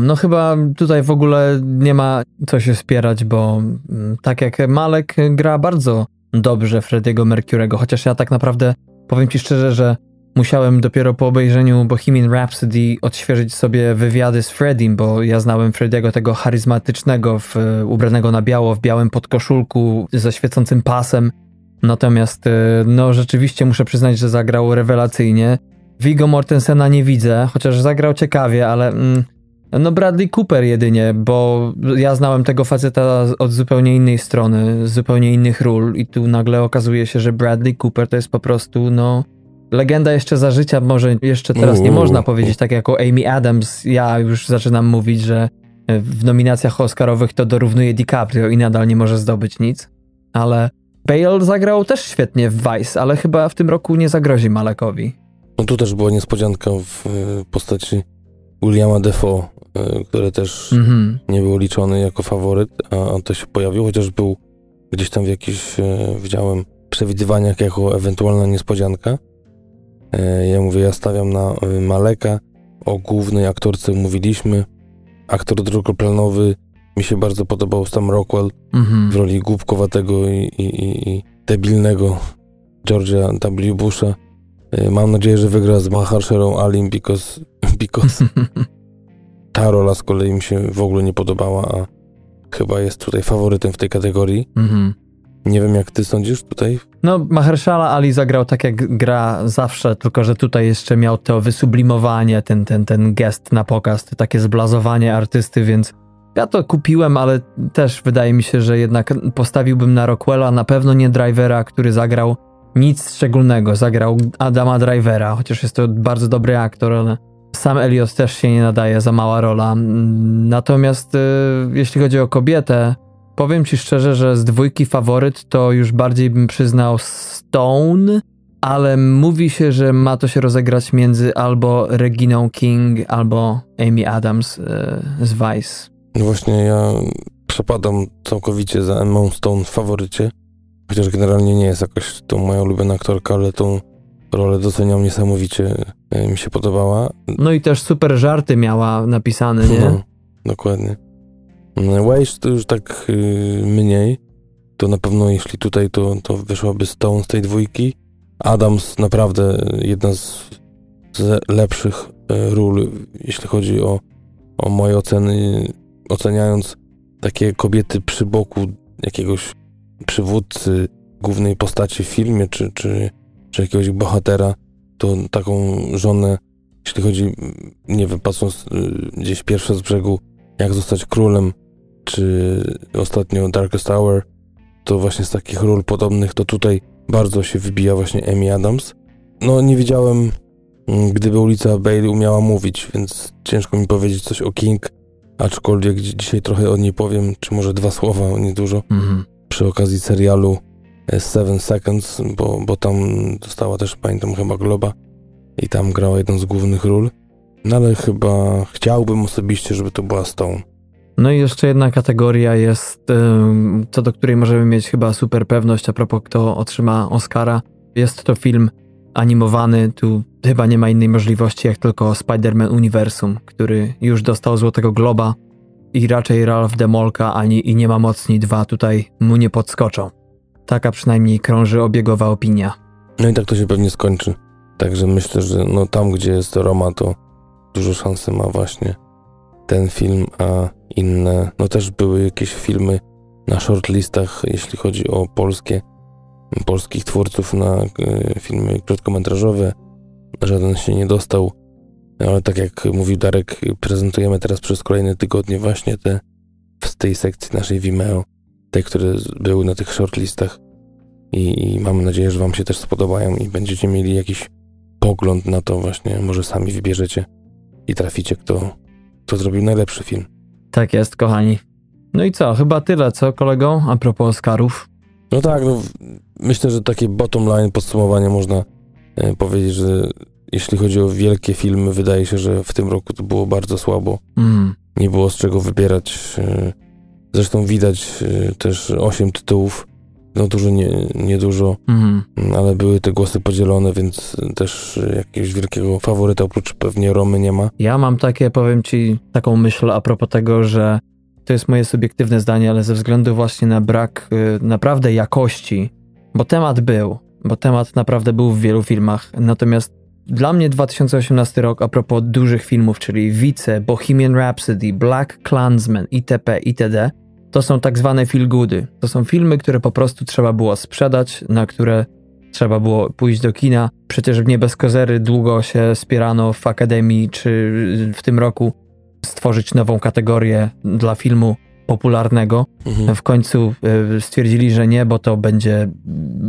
B: No chyba tutaj w ogóle nie ma co się spierać, bo mm, tak jak Malek gra bardzo dobrze Frediego Mercurego, chociaż ja tak naprawdę powiem ci szczerze, że musiałem dopiero po obejrzeniu Bohemian Rhapsody odświeżyć sobie wywiady z Freddiem, bo ja znałem Frediego tego charyzmatycznego, w, ubranego na biało, w białym podkoszulku ze świecącym pasem. Natomiast no rzeczywiście muszę przyznać, że zagrał rewelacyjnie. Vigo Mortensena nie widzę, chociaż zagrał ciekawie, ale mm, no Bradley Cooper jedynie, bo ja znałem tego faceta od zupełnie innej strony, z zupełnie innych ról i tu nagle okazuje się, że Bradley Cooper to jest po prostu, no, legenda jeszcze za życia, może jeszcze teraz nie można powiedzieć, tak jak o Amy Adams, ja już zaczynam mówić, że w nominacjach oscarowych to dorównuje DiCaprio i nadal nie może zdobyć nic, ale Bale zagrał też świetnie w Vice, ale chyba w tym roku nie zagrozi Malekowi.
A: No tu też była niespodzianka w e, postaci Williama Defoe, e, który też
B: Mhm.
A: nie był liczony jako faworyt, a a to się pojawił, chociaż był gdzieś tam w jakichś, e, widziałem, przewidywaniach jako ewentualna niespodzianka. E, Ja mówię, ja stawiam na e, Maleka, o głównej aktorce mówiliśmy. Aktor drugoplanowy mi się bardzo podobał Sam Rockwell
B: Mhm.
A: w roli głupkowatego i, i, i, debilnego George'a W. Busha. E, Mam nadzieję, że wygra z Mahershalą Alim, because, <laughs> because <laughs> ta rola z kolei mi się w ogóle nie podobała, a chyba jest tutaj faworytem w tej kategorii.
B: Mhm.
A: Nie wiem, jak ty sądzisz tutaj?
B: No, Mahershala Ali zagrał tak jak gra zawsze, tylko że tutaj jeszcze miał to wysublimowanie, ten, ten, ten gest na pokaz, to takie zblazowanie artysty, więc ja to kupiłem, ale też wydaje mi się, że jednak postawiłbym na Rockwella, na pewno nie Drivera, który zagrał nic szczególnego. Zagrał Adama Drivera, chociaż jest to bardzo dobry aktor, ale sam Elliot też się nie nadaje, za mała rola. Natomiast y, jeśli chodzi o kobietę, Powiem ci szczerze, że z dwójki faworyt to już bardziej bym przyznał Stone, ale mówi się, że ma to się rozegrać między albo Reginą King, albo Amy Adams e, z Vice.
A: No właśnie, ja przepadam całkowicie za Emma Stone w faworycie, chociaż generalnie nie jest jakoś tą moja ulubiona aktorka, ale tą rolę doceniam niesamowicie, e, mi się podobała.
B: No i też super żarty miała napisane, nie?
A: No, dokładnie. No, Weiss to już tak y, mniej. To na pewno jeśli tutaj to, to wyszłaby Stone z tej dwójki. Adams naprawdę jedna z, z lepszych y, ról, jeśli chodzi o, o moje oceny. Oceniając takie kobiety przy boku jakiegoś przywódcy głównej postaci w filmie, czy, czy, czy jakiegoś bohatera, to taką żonę, jeśli chodzi, nie wiem, patrząc y, gdzieś pierwsze z brzegu, jak zostać królem czy ostatnio Darkest Hour, to właśnie z takich ról podobnych, to tutaj bardzo się wybija właśnie Amy Adams. No nie wiedziałem, mm, gdyby ulica Bailey umiała mówić, więc ciężko mi powiedzieć coś o King, aczkolwiek dzisiaj trochę o niej powiem, czy może dwa słowa, niedużo, mhm. przy okazji serialu e, Seven Seconds, bo, bo tam dostała też, pamiętam, chyba Globa i tam grała jedną z głównych ról. No ale chyba chciałbym osobiście, żeby to była Stone.
B: No i jeszcze jedna kategoria jest, co do której możemy mieć chyba super pewność a propos kto otrzyma Oscara. Jest to film animowany, tu chyba nie ma innej możliwości jak tylko Spider-Man Uniwersum, który już dostał Złotego Globa i raczej Ralph Demolka ani i Nie ma mocni dwa tutaj mu nie podskoczą. Taka przynajmniej krąży obiegowa opinia.
A: No i tak to się pewnie skończy. Także myślę, że no tam, gdzie jest Roma, to dużo szansy ma właśnie ten film, a inne, no też były jakieś filmy na shortlistach, jeśli chodzi o polskie, polskich twórców na e, filmy krótkometrażowe. Żaden się nie dostał, ale tak jak mówił Darek, prezentujemy teraz przez kolejne tygodnie właśnie te w tej sekcji naszej Vimeo, te, które były na tych shortlistach i, i mam nadzieję, że Wam się też spodobają i będziecie mieli jakiś pogląd na to właśnie, może sami wybierzecie i traficie, kto, kto zrobił najlepszy film.
B: Tak jest, kochani. No i co, chyba tyle, co kolego, a propos Oscarów?
A: No tak, no, myślę, że takie bottom line podsumowanie można e, powiedzieć, że jeśli chodzi o wielkie filmy, wydaje się, że w tym roku to było bardzo słabo. Mm. Nie było z czego wybierać. E, zresztą widać e, też osiem tytułów, no dużo, nie, niedużo, mhm. ale były te głosy podzielone, więc też jakiegoś wielkiego faworyta oprócz pewnie Romy nie ma.
B: Ja mam takie, powiem ci, taką myśl a propos tego, że to jest moje subiektywne zdanie, ale ze względu właśnie na brak y, naprawdę jakości, bo temat był, bo temat naprawdę był w wielu filmach, natomiast dla mnie 2018 rok a propos dużych filmów, czyli Vice, Bohemian Rhapsody, Black Klansman, itp., itd., to są tak zwane feel goody. To są filmy, które po prostu trzeba było sprzedać, na które trzeba było pójść do kina. Przecież nie bez kozery długo się spierano w Akademii, czy w tym roku stworzyć nową kategorię dla filmu popularnego. Mhm. W końcu e, stwierdzili, że nie, bo to będzie.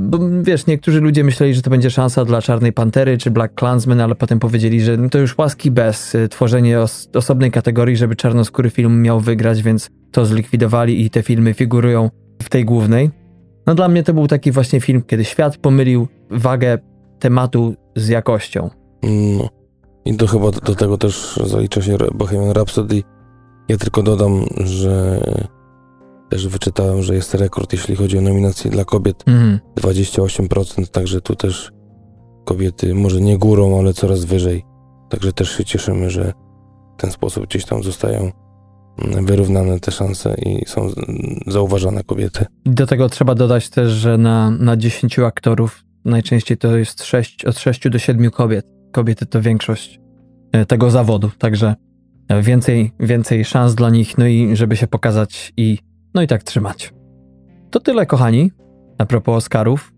B: Bo wiesz, niektórzy ludzie myśleli, że to będzie szansa dla Czarnej Pantery czy Black Klansman, ale potem powiedzieli, że to już łaski bez e, tworzenie os osobnej kategorii, żeby czarnoskóry film miał wygrać, więc to zlikwidowali i te filmy figurują w tej głównej. No dla mnie to był taki właśnie film, kiedy świat pomylił wagę tematu z jakością.
A: No. I to chyba do tego też zalicza się Bohemian Rhapsody. Ja tylko dodam, że też wyczytałem, że jest rekord, jeśli chodzi o nominacje dla kobiet. Mm. 28%, także tu też kobiety może nie górą, ale coraz wyżej. Także też się cieszymy, że w ten sposób gdzieś tam zostają wyrównane te szanse i są zauważane kobiety.
B: Do tego trzeba dodać też, że na, na 10 aktorów najczęściej to jest 6, od 6 do 7 kobiet. Kobiety to większość e, tego zawodu, także więcej, więcej szans dla nich, no i żeby się pokazać i no i tak trzymać. To tyle, kochani. A propos Oscarów,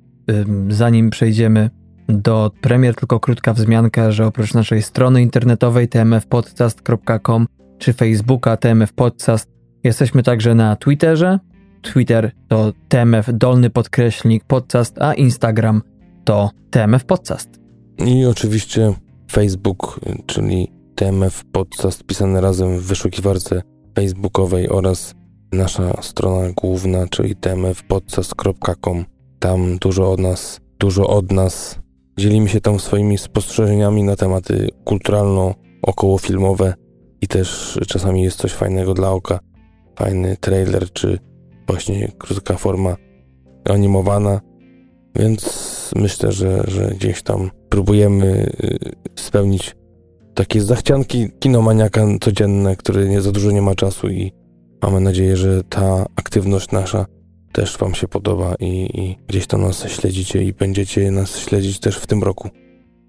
B: zanim przejdziemy do premier, tylko krótka wzmianka, że oprócz naszej strony internetowej tmfpodcast.com czy Facebooka TMF Podcast. Jesteśmy także na Twitterze. Twitter to TMF dolny podkreślnik podcast, a Instagram to TMF Podcast.
A: I oczywiście Facebook, czyli TMF Podcast pisane razem w wyszukiwarce facebookowej oraz nasza strona główna, czyli tmfpodcast.com. Tam dużo od nas, dużo od nas. Dzielimy się tam swoimi spostrzeżeniami na tematy kulturalno-okołofilmowe, i też czasami jest coś fajnego dla oka. Fajny trailer, czy właśnie krótka forma animowana. Więc myślę, że, że gdzieś tam próbujemy y, spełnić takie zachcianki kinomaniaka codzienne, który nie za dużo nie ma czasu i mamy nadzieję, że ta aktywność nasza też Wam się podoba i, i, gdzieś tam nas śledzicie i będziecie nas śledzić też w tym roku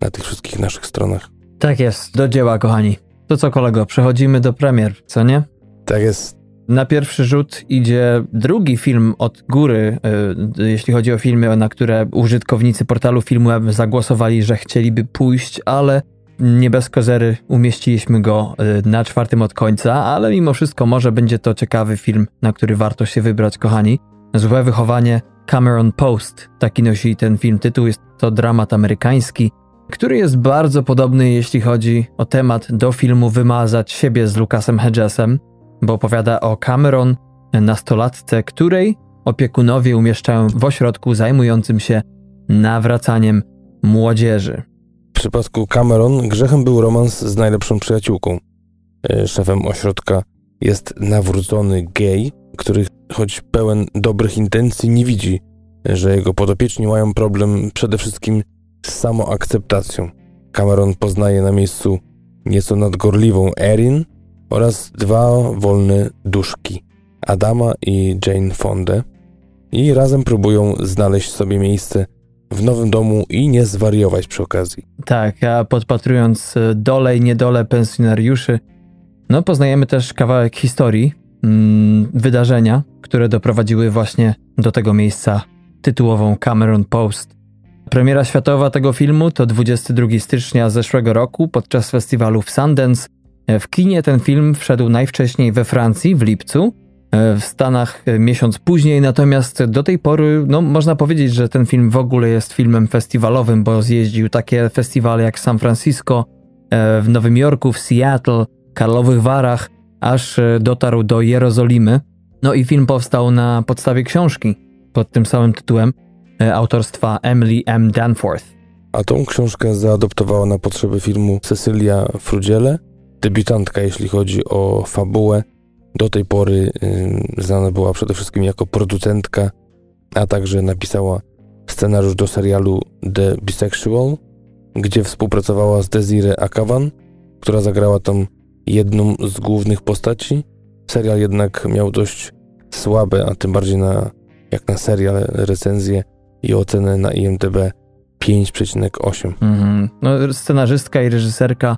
A: na tych wszystkich naszych stronach.
B: Tak jest, do dzieła, kochani. To co, kolego, przechodzimy do premier, co nie?
A: Tak jest.
B: Na pierwszy rzut idzie drugi film od góry, yy, jeśli chodzi o filmy, na które użytkownicy portalu Filmweb zagłosowali, że chcieliby pójść, ale nie bez kozery umieściliśmy go y, na czwartym od końca, ale mimo wszystko może będzie to ciekawy film, na który warto się wybrać, kochani. Złe wychowanie Cameron Post, taki nosi ten film tytuł, jest to dramat amerykański, który jest bardzo podobny, jeśli chodzi o temat do filmu Wymazać siebie z Lucasem Hedgesem, bo opowiada o Cameron, nastolatce, której opiekunowie umieszczają w ośrodku zajmującym się nawracaniem młodzieży.
A: Przypadku Cameron grzechem był romans z najlepszą przyjaciółką. E, szefem ośrodka jest nawrócony gej, który choć pełen dobrych intencji nie widzi, że jego podopieczni mają problem przede wszystkim z samoakceptacją. Cameron poznaje na miejscu nieco nadgorliwą Erin oraz dwa wolne duszki, Adama i Jane Fonde, i razem próbują znaleźć sobie miejsce w nowym domu i nie zwariować przy okazji.
B: Tak, a podpatrując e, dole i niedole pensjonariuszy, no poznajemy też kawałek historii, mm, wydarzenia, które doprowadziły właśnie do tego miejsca tytułową Cameron Post. Premiera światowa tego filmu to 22 stycznia zeszłego roku podczas festiwalu w Sundance. E, w kinie ten film wszedł najwcześniej we Francji w lipcu, w Stanach e, miesiąc później, natomiast do tej pory, no można powiedzieć, że ten film w ogóle jest filmem festiwalowym, bo zjeździł takie festiwale jak San Francisco, e, w Nowym Jorku, w Seattle, Karlowych Warach, aż dotarł do Jerozolimy. No i film powstał na podstawie książki pod tym samym tytułem autorstwa Emily M. Danforth.
A: A tą książkę zaadoptowała na potrzeby filmu Cecilia Frudziele, debiutantka jeśli chodzi o fabułę do tej pory y, znana była przede wszystkim jako producentka, a także napisała scenariusz do serialu The Bisexual, gdzie współpracowała z Desiree Akavan, która zagrała tam jedną z głównych postaci. Serial jednak miał dość słabe, a tym bardziej na, jak na serial, recenzję i ocenę na IMDb 5,8. Mm-hmm.
B: No, scenarzystka i reżyserka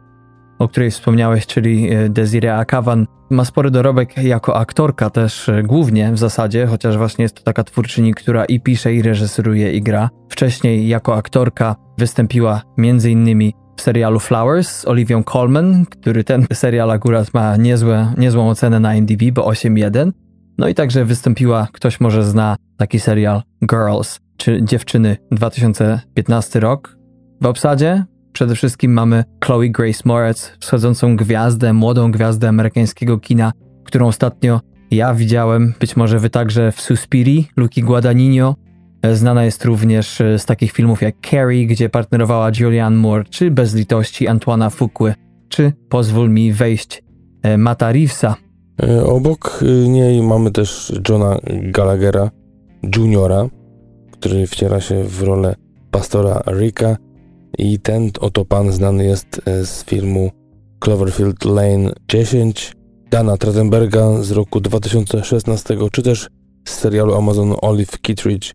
B: o której wspomniałeś, czyli e, Desiree Akavan, ma spory dorobek jako aktorka też e, głównie w zasadzie, chociaż właśnie jest to taka twórczyni, która i pisze, i reżyseruje, i gra. Wcześniej jako aktorka wystąpiła m.in. w serialu Flowers z Olivią Colman, który ten serial akurat ma niezłe, niezłą ocenę na IMDb, bo 8.1. No i także wystąpiła, ktoś może zna taki serial Girls, czy Dziewczyny 2015 rok. W obsadzie Przede wszystkim mamy Chloe Grace Moretz, wschodzącą gwiazdę, młodą gwiazdę amerykańskiego kina, którą ostatnio ja widziałem, być może wy także w Suspiri, Luki Guadagnino. Znana jest również z takich filmów jak Carrie, gdzie partnerowała Julianne Moore, czy Bez litości Antoana Fuqua, czy Pozwól mi wejść e, Mata Reevesa.
A: E, obok e, niej mamy też Johna Gallaghera Juniora, który wciela się w rolę pastora Ricka, i ten oto pan znany jest e, z filmu Cloverfield Lane 10, Dana Trachtenberga z roku 2016, czy też z serialu Amazon Olive Kittredge,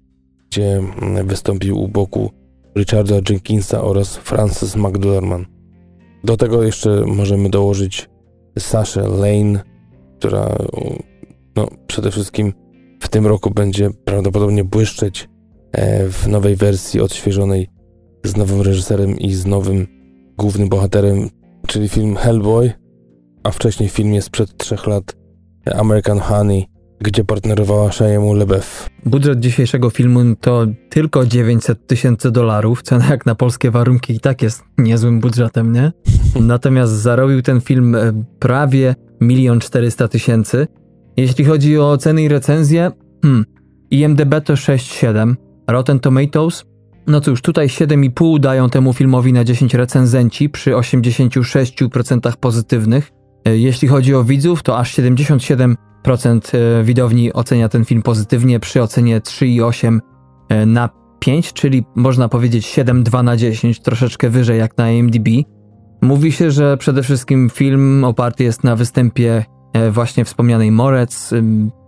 A: gdzie mm, wystąpił u boku Richarda Jenkinsa oraz Frances McDormand. Do tego jeszcze możemy dołożyć Saszę Lane, która no, przede wszystkim w tym roku będzie prawdopodobnie błyszczeć e, w nowej wersji odświeżonej z nowym reżyserem i z nowym głównym bohaterem, czyli film Hellboy, a wcześniej film jest sprzed trzech lat American Honey, gdzie partnerowała Shayemu LeBeouf.
B: Budżet dzisiejszego filmu to tylko 900 tysięcy dolarów, cena jak na polskie warunki i tak jest niezłym budżetem, nie? <laughs> Natomiast zarobił ten film e, prawie 1 400 tysięcy. Jeśli chodzi o ceny i recenzje, hmm, IMDB to 6,7, Rotten Tomatoes no cóż, tutaj 7,5 dają temu filmowi na 10 recenzenci przy 86% pozytywnych. E, jeśli chodzi o widzów, to aż 77% e, widowni ocenia ten film pozytywnie przy ocenie 3,8 e, na 5, czyli można powiedzieć 7,2 na 10, troszeczkę wyżej jak na IMDb. Mówi się, że przede wszystkim film oparty jest na występie właśnie wspomnianej Morec,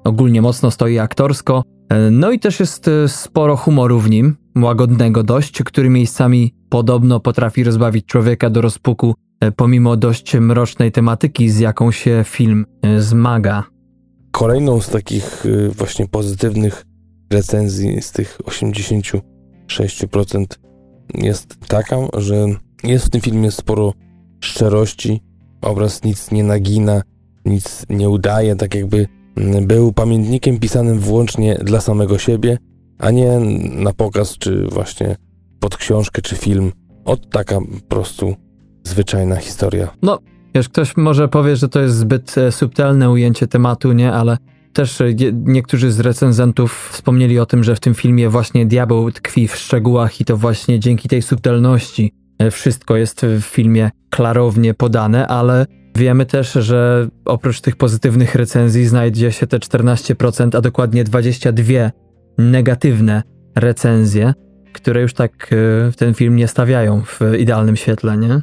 B: ogólnie mocno stoi aktorsko, no i też jest sporo humoru w nim, łagodnego dość, który miejscami podobno potrafi rozbawić człowieka do rozpuku, e, pomimo dość mrocznej tematyki, z jaką się film e, zmaga.
A: Kolejną z takich e, właśnie pozytywnych recenzji z tych 86% jest taka, że Jest w tym filmie sporo szczerości, obraz nic nie nagina, nic nie udaje, tak jakby był pamiętnikiem pisanym wyłącznie dla samego siebie, a nie na pokaz, czy właśnie pod książkę, czy film. Od taka po prostu zwyczajna historia.
B: No, wiesz, ktoś może powie, że to jest zbyt e, subtelne ujęcie tematu, nie? Ale też e, niektórzy z recenzentów wspomnieli o tym, że w tym filmie właśnie diabeł tkwi w szczegółach i to właśnie dzięki tej subtelności e, wszystko jest w filmie klarownie podane, ale wiemy też, że oprócz tych pozytywnych recenzji znajdzie się te 14%, a dokładnie 22 negatywne recenzje, które już tak w ten film nie stawiają w idealnym świetle, nie?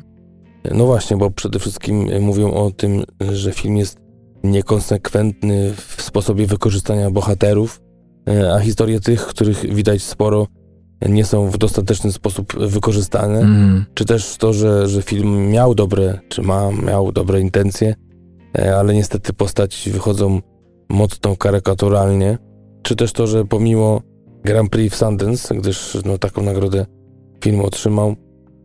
A: No właśnie, bo przede wszystkim mówią o tym, że film jest niekonsekwentny w sposobie wykorzystania bohaterów, a historie tych, których widać sporo, nie są w dostateczny sposób wykorzystane, mm. czy też to, że, że film miał dobre, czy ma, miał dobre intencje, ale niestety postaci wychodzą mocno karykaturalnie, czy też to, że pomimo Grand Prix w Sundance, gdyż no, taką nagrodę film otrzymał,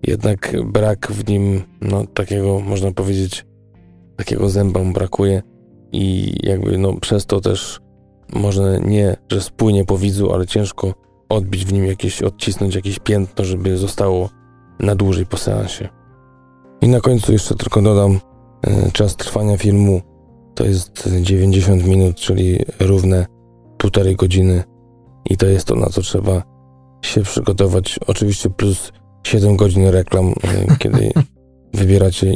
A: jednak brak w nim, no takiego, można powiedzieć, takiego zęba mu brakuje i jakby no przez to też może nie, że spłynie po widzu, ale ciężko odbić w nim jakieś, odcisnąć jakieś piętno, żeby zostało na dłużej po seansie. I na końcu jeszcze tylko dodam, e, czas trwania filmu to jest 90 minut, czyli równe półtorej godziny i to jest to, na co trzeba się przygotować. Oczywiście plus 7 godzin reklam, e, kiedy <laughs> wybieracie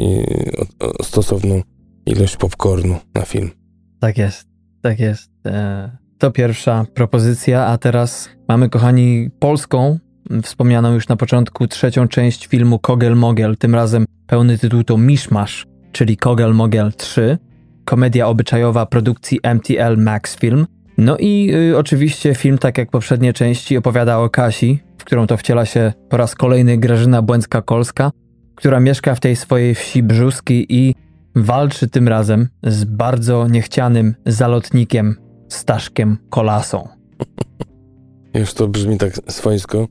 A: stosowną ilość popcornu na film.
B: Tak jest, tak jest. E, to pierwsza propozycja, a teraz mamy, kochani, polską, wspomnianą już na początku, trzecią część filmu Kogel Mogel. Tym razem pełny tytuł to Miszmasz, czyli Kogel Mogel 3. Komedia obyczajowa produkcji MTL Max Film. No i y, oczywiście film, tak jak poprzednie części, opowiada o Kasi, w którą to wciela się po raz kolejny Grażyna Błęcka-Kolska, która mieszka w tej swojej wsi Brzuski i walczy tym razem z bardzo niechcianym zalotnikiem Staszkiem Kolasą. <laughs>
A: Już to brzmi tak swojsko,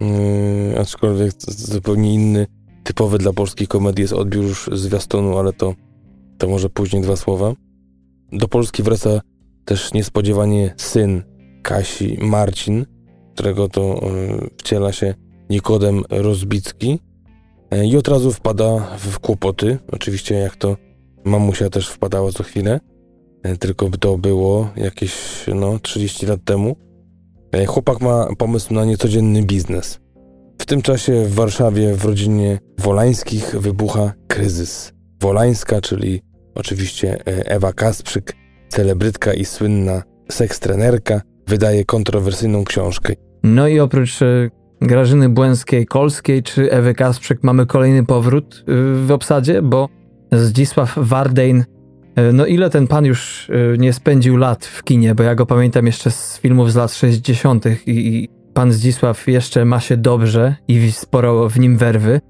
A: yy, aczkolwiek zupełnie inny, typowy dla polskiej komedii jest odbiór już zwiastunu, ale to, to może później dwa słowa. Do Polski wraca też niespodziewanie syn Kasi, Marcin, którego to yy, wciela się Nikodem Rozbicki, E, i od razu wpada w kłopoty. Oczywiście jak to mamusia też wpadała co chwilę, e, tylko to było jakieś no 30 lat temu. E, chłopak ma pomysł na niecodzienny biznes. W tym czasie w Warszawie w rodzinie Wolańskich wybucha kryzys. Wolańska, czyli oczywiście Ewa Kasprzyk, celebrytka i słynna sekstrenerka, wydaje kontrowersyjną książkę.
B: No i oprócz Grażyny Błęskiej-Kolskiej czy Ewy Kasprzyk mamy kolejny powrót y, w obsadzie, bo Zdzisław Wardejn, y, no ile ten pan już nie spędził lat w kinie, bo ja go pamiętam jeszcze z filmów z lat 60. i pan Zdzisław jeszcze ma się dobrze i sporo w nim werwy.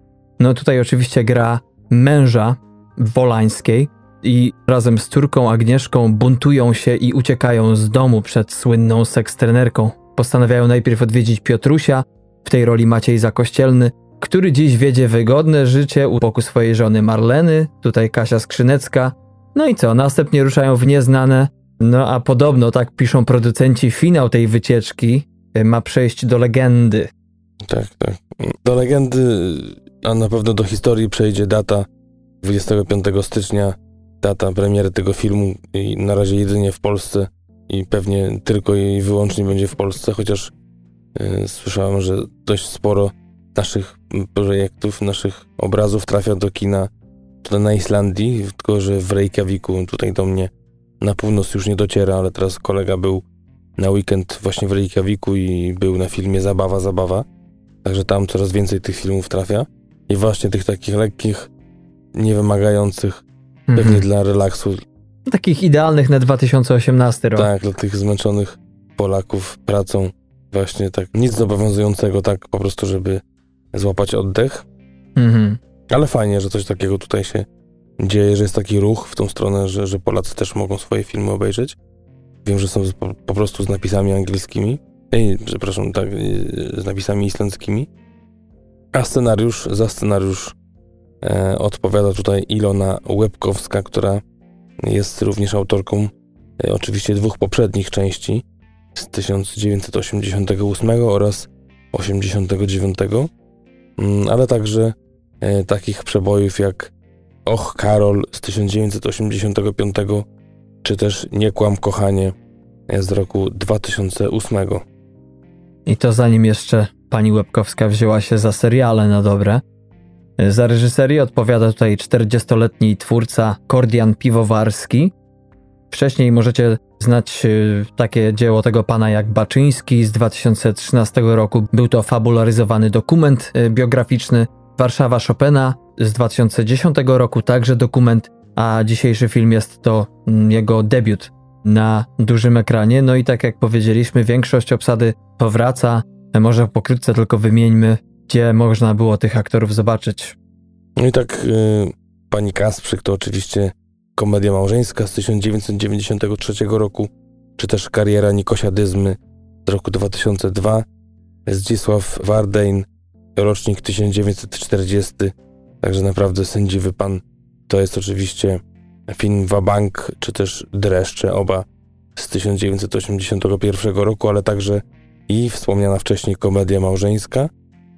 B: No tutaj oczywiście gra męża Wolańskiej i razem z córką Agnieszką buntują się i uciekają z domu przed słynną sekstrenerką. Postanawiają najpierw odwiedzić Piotrusia, w tej roli Maciej Zakościelny, który dziś wiedzie wygodne życie u boku swojej żony Marleny, tutaj Kasia Skrzynecka. No i co, następnie ruszają w nieznane. No a podobno, tak piszą producenci, finał tej wycieczki e, ma przejść do legendy.
A: Tak, tak. Do legendy, a na pewno do historii przejdzie data 25 stycznia, data premiery tego filmu i na razie jedynie w Polsce i pewnie tylko i wyłącznie będzie w Polsce, chociaż E, słyszałem, że dość sporo naszych projektów, naszych obrazów trafia do kina tutaj na Islandii, tylko że w Reykjaviku, tutaj do mnie na północ już nie dociera, ale teraz kolega był na weekend właśnie w Reykjaviku i był na filmie Zabawa, Zabawa. Także tam coraz więcej tych filmów trafia. I właśnie tych takich lekkich, niewymagających, mhm. pewnie dla relaksu.
B: Takich idealnych na 2018 rok.
A: Tak, dla tych zmęczonych Polaków pracą Właśnie tak, nic zobowiązującego, tak po prostu, żeby złapać oddech. Mhm. Ale fajnie, że coś takiego tutaj się dzieje, że jest taki ruch w tą stronę, że, że Polacy też mogą swoje filmy obejrzeć. Wiem, że są po, po prostu z napisami angielskimi. Ej, przepraszam, tak, z napisami islandzkimi. A scenariusz, za scenariusz odpowiada tutaj Ilona Łebkowska, która jest również autorką e, oczywiście dwóch poprzednich części z 1988 oraz 89, mm, ale także e, takich przebojów jak Och Karol z 1985 czy też Nie kłam kochanie z roku 2008.
B: I to zanim jeszcze pani Łebkowska wzięła się za seriale na dobre. Za reżyserię odpowiada tutaj 40-letni twórca Kordian Piwowarski. Wcześniej możecie znać y, takie dzieło tego pana jak Baczyński z 2013 roku. Był to fabularyzowany dokument y, biograficzny. Warszawa Chopina z 2010 roku także dokument, a dzisiejszy film jest to mm, jego debiut na dużym ekranie. No i tak jak powiedzieliśmy, większość obsady powraca. Może pokrótce tylko wymieńmy, gdzie można było tych aktorów zobaczyć.
A: No i tak y, pani Kasprzyk to oczywiście komedia małżeńska z 1993 roku, czy też kariera Nikosia Dyzmy z roku 2002, Zdzisław Wardein, rocznik 1940, także naprawdę sędziwy pan. To jest oczywiście film Wabank, czy też Dreszcze, oba z 1981 roku, ale także i wspomniana wcześniej komedia małżeńska.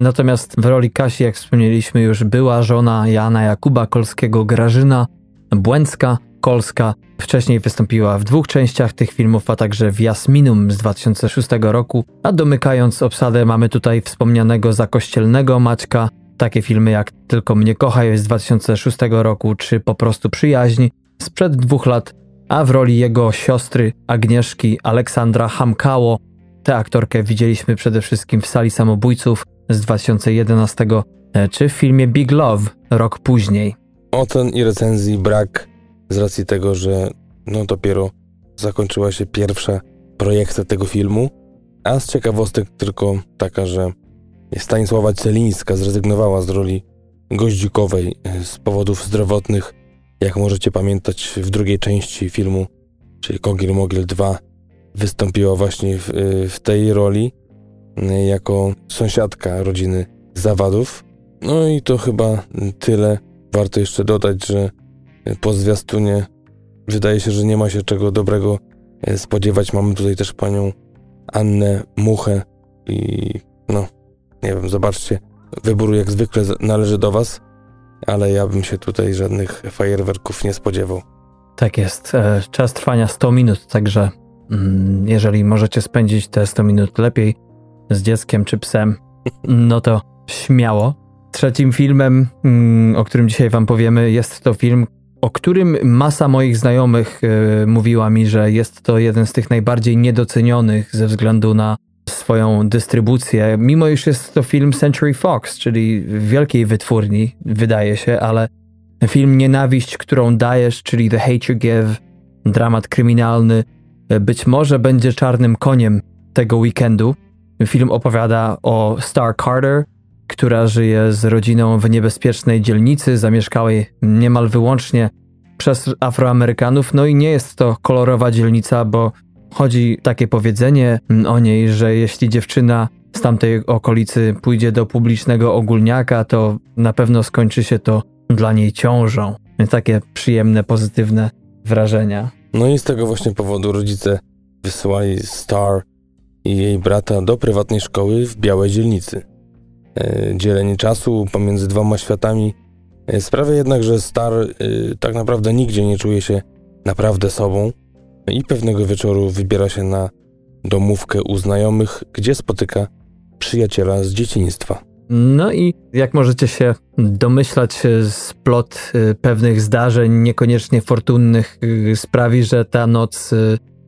B: Natomiast w roli Kasi, jak wspomnieliśmy już, była żona Jana Jakuba Kolskiego Grażyna Błęcka Kolska. Wcześniej wystąpiła w dwóch częściach tych filmów, a także w Jasminum z 2006 roku. A domykając obsadę mamy tutaj wspomnianego zakościelnego Maćka, takie filmy jak Tylko mnie kochaj z 2006 roku, czy po prostu Przyjaźń sprzed dwóch lat, a w roli jego siostry Agnieszki Aleksandra Hamkało. Tę aktorkę widzieliśmy przede wszystkim w Sali Samobójców z 2011 e, czy w filmie Big Love rok później.
A: Ocen i recenzji brak z racji tego, że no dopiero zakończyła się pierwsza projekcja tego filmu, a z ciekawostek tylko taka, że Stanisława Celińska zrezygnowała z roli goździkowej e, z powodów zdrowotnych jak możecie pamiętać, w drugiej części filmu, czyli Kogir Mogil 2, wystąpiła właśnie w, w tej roli jako sąsiadka rodziny Zawadów. No i to chyba tyle. Warto jeszcze dodać, że po zwiastunie wydaje się, że nie ma się czego dobrego y, spodziewać. Mamy tutaj też panią Annę Muchę i no, nie wiem, zobaczcie. Wybór jak zwykle należy do was ale ja bym się tutaj żadnych fajerwerków nie spodziewał.
B: Tak jest. E, czas trwania 100 minut, także mm, jeżeli możecie spędzić te 100 minut lepiej z dzieckiem czy psem, no to śmiało. Trzecim filmem, mm, o którym dzisiaj Wam powiemy, jest to film, o którym masa moich znajomych e, mówiła mi, że jest to jeden z tych najbardziej niedocenionych ze względu na swoją dystrybucję, mimo iż jest to film Century Fox, czyli wielkiej wytwórni, wydaje się, ale film Nienawiść, którą dajesz, czyli The Hate You Give, dramat kryminalny, być może będzie czarnym koniem tego weekendu. Film opowiada o Star Carter, która żyje z rodziną w niebezpiecznej dzielnicy, zamieszkałej niemal wyłącznie przez Afroamerykanów. No i nie jest to kolorowa dzielnica, bo Chodzi takie powiedzenie o niej, że jeśli dziewczyna z tamtej okolicy pójdzie do publicznego ogólniaka, to na pewno skończy się to dla niej ciążą. Takie przyjemne, pozytywne wrażenia.
A: No i z tego właśnie powodu rodzice wysyłali Star i jej brata do prywatnej szkoły w białej dzielnicy. E, dzielenie czasu pomiędzy dwoma światami e, sprawia jednak, że Star e, tak naprawdę nigdzie nie czuje się naprawdę sobą i pewnego wieczoru wybiera się na domówkę u znajomych, gdzie spotyka przyjaciela z dzieciństwa.
B: No i jak możecie się domyślać, splot pewnych zdarzeń, niekoniecznie fortunnych, sprawi, że ta noc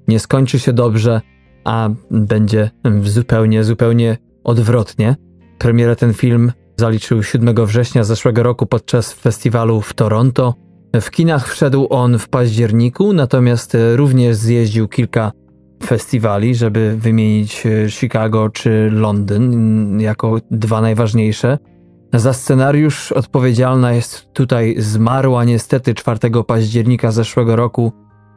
B: nie skończy się dobrze, a będzie zupełnie, zupełnie odwrotnie. Premierę ten film zaliczył 7 września zeszłego roku podczas festiwalu w Toronto. W kinach wszedł on w październiku, natomiast również zjeździł kilka festiwali, żeby wymienić Chicago czy Londyn jako dwa najważniejsze. Za scenariusz odpowiedzialna jest tutaj zmarła niestety 4 października zeszłego roku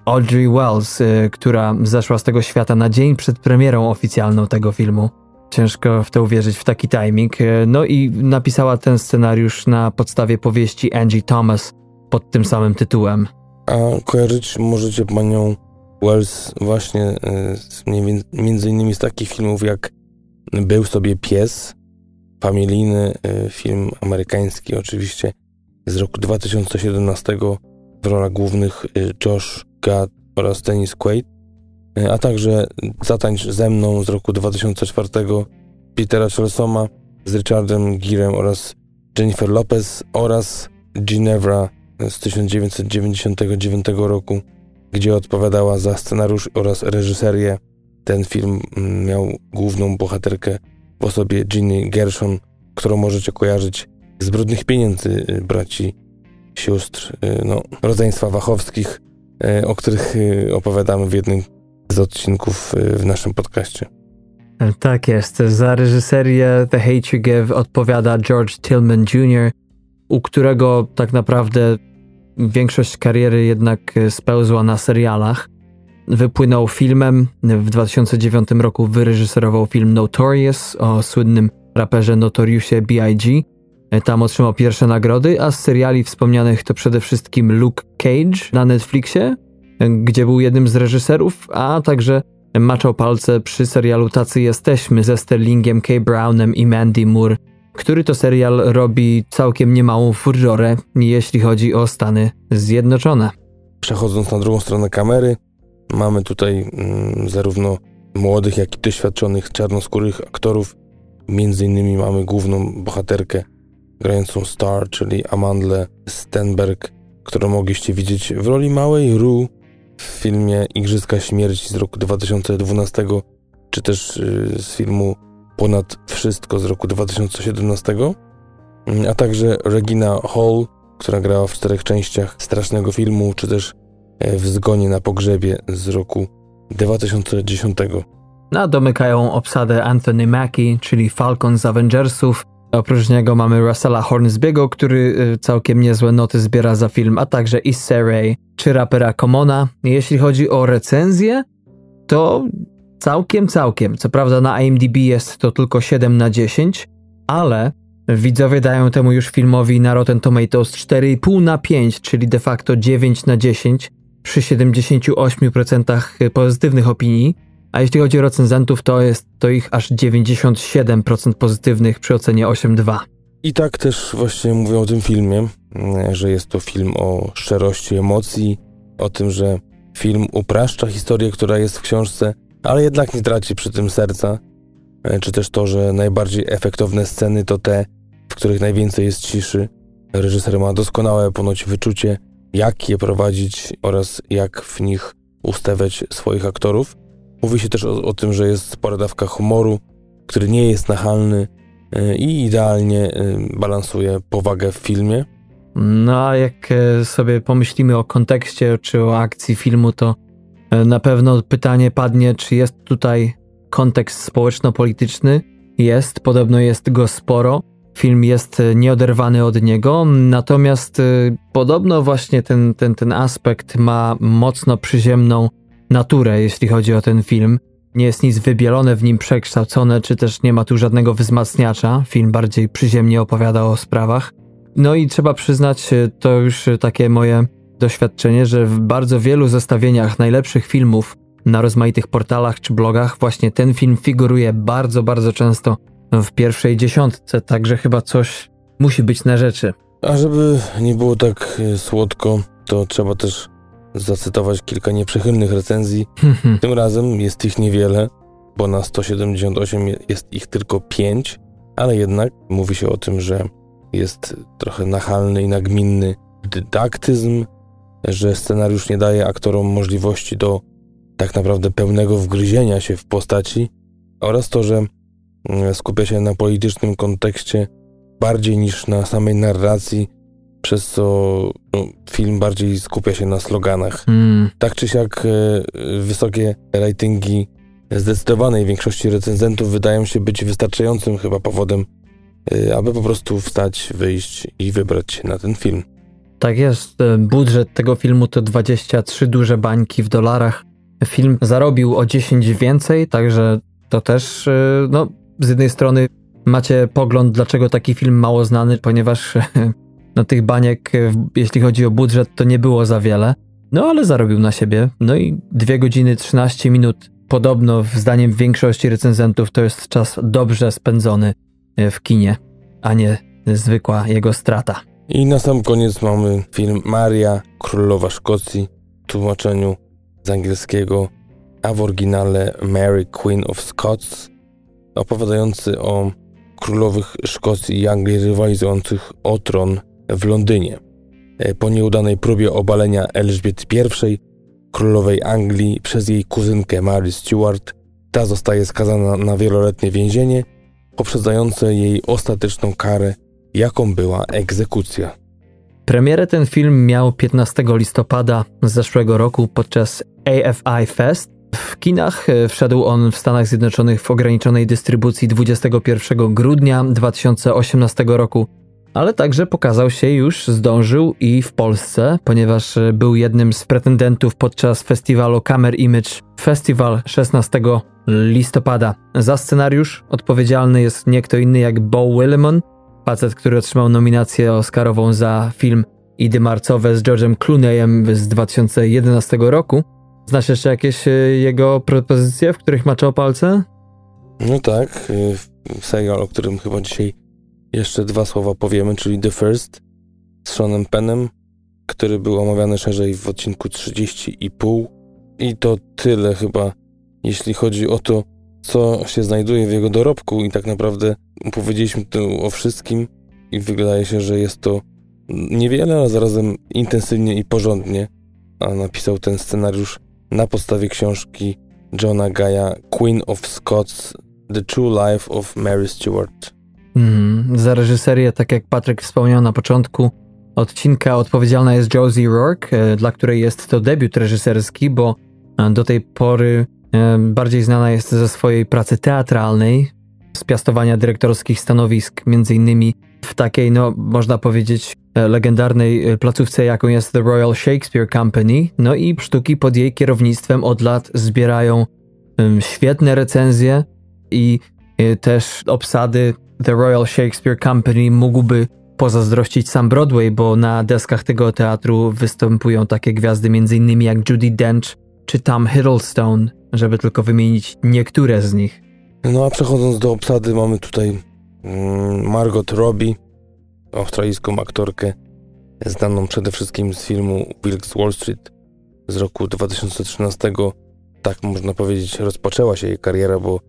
B: Audrey Wells, e, która zeszła z tego świata na dzień przed premierą oficjalną tego filmu. Ciężko w to uwierzyć w taki timing. E, no i napisała ten scenariusz na podstawie powieści Angie Thomas pod tym samym tytułem.
A: A kojarzyć możecie panią Wells właśnie e, z, między innymi z takich filmów jak Był sobie pies, familijny film amerykański oczywiście z roku 2017 w rolach głównych Josh Gad oraz Dennis Quaid, a także Zatańcz ze mną z roku 2004 Petera Chalsoma z Richardem Girem oraz Jennifer Lopez oraz Ginevra z 1999 roku, gdzie odpowiadała za scenariusz oraz reżyserię. Ten film mm, miał główną bohaterkę w osobie Ginny Gershon, którą możecie kojarzyć z Brudnych Pieniędzy y, braci, sióstr, y, no, rodzeństwa Wachowskich, y, o których opowiadamy w jednym z odcinków w naszym podcaście.
B: Tak jest. Za reżyserię The Hate You Give odpowiada George Tillman Jr., u którego tak naprawdę większość kariery jednak spełzła na serialach. Wypłynął filmem, w 2009 roku wyreżyserował film Notorious o słynnym raperze Notoriusie B.I.G. Tam otrzymał pierwsze nagrody, a z seriali wspomnianych to przede wszystkim Luke Cage na Netflixie, gdzie był jednym z reżyserów, a także maczał palce przy serialu Tacy Jesteśmy ze Sterlingiem K. Brownem i Mandy Moore, który to serial robi całkiem niemałą furorę, jeśli chodzi o Stany Zjednoczone.
A: Przechodząc na drugą stronę kamery, mamy tutaj mm, zarówno młodych, jak i doświadczonych czarnoskórych aktorów. Między innymi mamy główną bohaterkę grającą Star, czyli Amandle Stenberg, którą mogliście widzieć w roli małej Rue w filmie Igrzyska Śmierci z roku 2012, czy też y, z filmu Ponad Wszystko z roku 2017, a także Regina Hall, która grała w czterech częściach strasznego filmu, czy też e, w Zgonie na pogrzebie z roku 2010.
B: Na domykają obsadę Anthony Mackie, czyli Falcon z Avengersów, Oprócz niego mamy Russella Hornsbiego, który y, całkiem niezłe noty zbiera za film, a także Issa Rae czy rapera Commona. Jeśli chodzi o recenzję, to całkiem, całkiem. Co prawda na IMDb jest to tylko 7 na 10, ale widzowie dają temu już filmowi na Rotten Tomatoes 4,5 na 5, czyli de facto 9 na 10 przy 78% pozytywnych opinii. A jeśli chodzi o recenzentów, to jest to ich aż 97% pozytywnych przy ocenie 8.2.
A: I tak też właśnie mówią o tym filmie, że jest to film o szczerości emocji, o tym, że film upraszcza historię, która jest w książce, ale jednak nie traci przy tym serca, czy też to, że najbardziej efektowne sceny to te, w których najwięcej jest ciszy. Reżyser ma doskonałe ponoć wyczucie, jak je prowadzić oraz jak w nich ustawiać swoich aktorów. Mówi się też o, o tym, że jest spora dawka humoru, który nie jest nachalny e, i idealnie e, balansuje powagę w filmie.
B: No a jak e, sobie pomyślimy o kontekście czy o akcji filmu, to na pewno pytanie padnie, czy jest tutaj kontekst społeczno-polityczny. Jest, podobno jest go sporo. Film jest nieoderwany od niego, natomiast podobno właśnie ten, ten, ten aspekt ma mocno przyziemną naturę, jeśli chodzi o ten film. Nie jest nic wybielone w nim przekształcone, czy też nie ma tu żadnego wzmacniacza. Film bardziej przyziemnie opowiada o sprawach. No i trzeba przyznać, e, to już takie moje doświadczenie, że w bardzo wielu zestawieniach najlepszych filmów na rozmaitych portalach czy blogach właśnie ten film figuruje bardzo, bardzo często w pierwszej dziesiątce, także chyba coś musi być na rzeczy.
A: A żeby nie było tak e, słodko, to trzeba też zacytować kilka nieprzychylnych recenzji. Tym razem jest ich niewiele, bo na 178 jest ich tylko 5, ale jednak mówi się o tym, że jest trochę nachalny i nagminny dydaktyzm, że scenariusz nie daje aktorom możliwości do tak naprawdę pełnego wgryzienia się w postaci oraz to, że mm, skupia się na politycznym kontekście bardziej niż na samej narracji, przez co no, film bardziej skupia się na sloganach. Mm. Tak czy siak e, wysokie ratingi zdecydowanej większości recenzentów wydają się być wystarczającym chyba powodem, e, aby po prostu wstać, wyjść i wybrać się na ten film.
B: Tak jest. E, budżet tego filmu to 23 duże bańki w dolarach. Film zarobił o 10 więcej, także to też no, z jednej strony macie pogląd, dlaczego taki film mało znany, ponieważ <laughs> no, tych baniek, jeśli chodzi o budżet, to nie było za wiele. No ale zarobił na siebie. No i 2 godziny 13 minut. Podobno, zdaniem większości recenzentów, to jest czas dobrze spędzony e, w kinie, a nie zwykła jego strata.
A: I na sam koniec mamy film Maria, Królowa Szkocji, w tłumaczeniu z angielskiego, a w oryginale Mary, Queen of Scots, opowiadający o królowych Szkocji i Anglii rywalizujących o tron w Londynie. E, po nieudanej próbie obalenia Elżbiety I, królowej Anglii, przez jej kuzynkę Mary Stuart, ta zostaje skazana na wieloletnie więzienie, poprzedzające jej ostateczną karę, jaką była egzekucja.
B: Premierę ten film miał 15 listopada zeszłego roku podczas AFI Fest. W kinach e, wszedł on w Stanach Zjednoczonych w ograniczonej dystrybucji 21 grudnia 2018 roku ale także pokazał się już, zdążył i w Polsce, ponieważ był jednym z pretendentów podczas festiwalu Camera Image Festival 16 listopada. Za scenariusz odpowiedzialny jest nie kto inny jak Bo Willimon, facet, który otrzymał nominację Oscarową za film Idy Marcowe z George'em Clooneyem z 2011 roku. Znasz jeszcze jakieś e, jego propozycje, w których maczał palce?
A: No tak, e, serial, o którym chyba dzisiaj jeszcze dwa słowa powiemy, czyli The First z Seanem Penem, który był omawiany szerzej w odcinku 30,5 i to tyle chyba, jeśli chodzi o to, co się znajduje w jego dorobku i tak naprawdę powiedzieliśmy tu o wszystkim i wydaje się, że jest to niewiele, ale zarazem intensywnie i porządnie, a napisał ten scenariusz na podstawie książki Johna Gaya Queen of Scots The True Life of Mary Stuart.
B: Mm, za reżyserię, tak jak Patryk wspomniał na początku odcinka, odpowiedzialna jest Josie Rourke, e, dla której jest to debiut reżyserski, bo e, do tej pory e, bardziej znana jest ze swojej pracy teatralnej, z piastowania dyrektorskich stanowisk, między innymi w takiej, no można powiedzieć, legendarnej placówce, jaką jest The Royal Shakespeare Company. No i sztuki pod jej kierownictwem od lat zbierają świetne recenzje i też obsady The Royal Shakespeare Company mógłby pozazdrościć sam Broadway, bo na deskach tego teatru występują takie gwiazdy m.in. jak Judy Dench czy Tom Hiddleston, żeby tylko wymienić niektóre z nich.
A: No a przechodząc do obsady mamy tutaj mm, Margot Robbie, australijską aktorkę, znaną przede wszystkim z filmu Wilkes Wall Street z roku 2013. Tak można powiedzieć, rozpoczęła się jej kariera, bo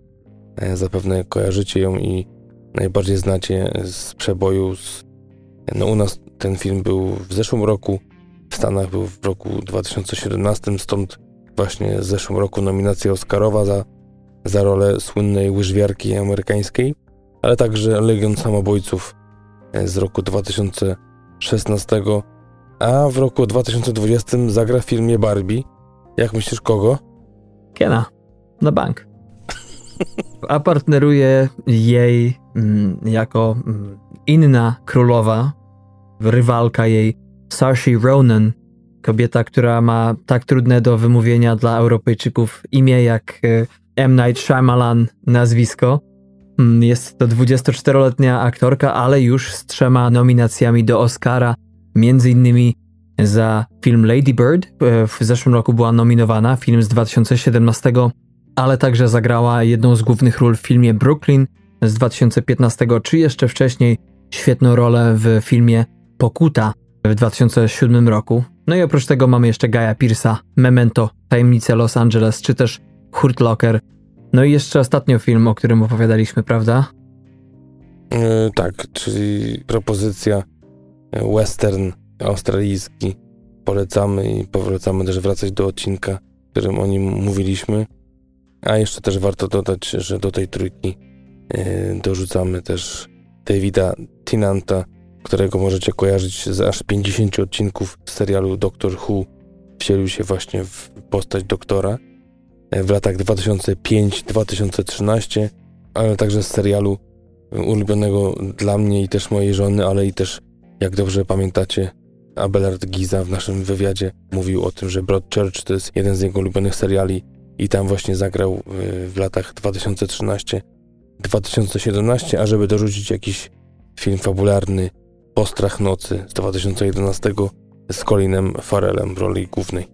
A: e, zapewne kojarzycie ją i najbardziej znacie z przeboju. Z, no u nas ten film był w zeszłym roku, w Stanach był w roku 2017, stąd właśnie w zeszłym roku nominacja Oscarowa za, za rolę słynnej łyżwiarki amerykańskiej, ale także Legion Samobójców e, z roku 2016, a w roku 2020 zagra w filmie Barbie. Jak myślisz, kogo?
B: Kena. Na bank. A partneruje jej mm, jako mm, inna królowa, rywalka jej, Saoirse Ronan, kobieta, która ma tak trudne do wymówienia dla Europejczyków imię jak e, M. Night Shyamalan nazwisko. Mm, jest to 24-letnia aktorka, ale już z trzema nominacjami do Oscara, między innymi za film Lady Bird. E, w zeszłym roku była nominowana, film z 2017 ale także zagrała jedną z głównych ról w filmie Brooklyn z 2015, czy jeszcze wcześniej świetną rolę w filmie Pokuta w 2007 roku. No i oprócz tego mamy jeszcze Gaia Pierce'a, Memento, Tajemnice Los Angeles, czy też Hurt Locker. No i jeszcze ostatnio film, o którym opowiadaliśmy, prawda?
A: Yy, tak, czyli propozycja e, western australijski. Polecamy i powracamy też wracać do odcinka, w którym o nim mówiliśmy. A jeszcze też warto dodać, że do tej trójki yy, dorzucamy też Davida Tinanta, którego możecie kojarzyć z aż 50 odcinków serialu Doctor Who. Wcielił się właśnie w postać doktora e, w latach 2005-2013, ale także z serialu ulubionego dla mnie i też mojej żony, ale i też, jak dobrze pamiętacie, Abelard Giza w naszym wywiadzie mówił o tym, że Broadchurch to jest jeden z jego ulubionych seriali i tam właśnie zagrał w latach 2013 2017, a żeby dorzucić jakiś film fabularny Postrach Nocy z 2011 z Colinem Farelem w roli głównej.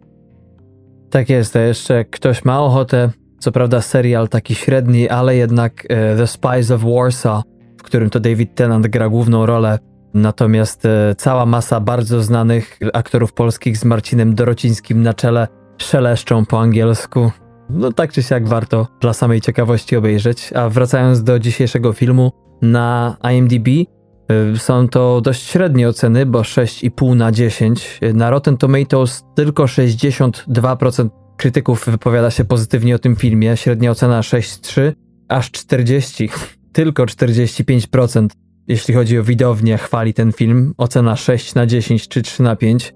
B: Tak jest, a jeszcze ktoś ma ochotę, co prawda serial taki średni, ale jednak e, The Spies of Warsaw, w którym to David Tennant gra główną rolę, natomiast e, cała masa bardzo znanych aktorów polskich z Marcinem Dorocińskim na czele szeleszczą po angielsku. No tak czy siak warto dla samej ciekawości obejrzeć. A wracając do dzisiejszego filmu, na IMDb y, są to dość średnie oceny, bo 6,5 na 10. Na Rotten Tomatoes tylko 62% krytyków wypowiada się pozytywnie o tym filmie, średnia ocena 6,3, aż 40, <laughs> tylko 45%. Jeśli chodzi o widownię, chwali ten film, ocena 6 na 10 czy 3 na 5.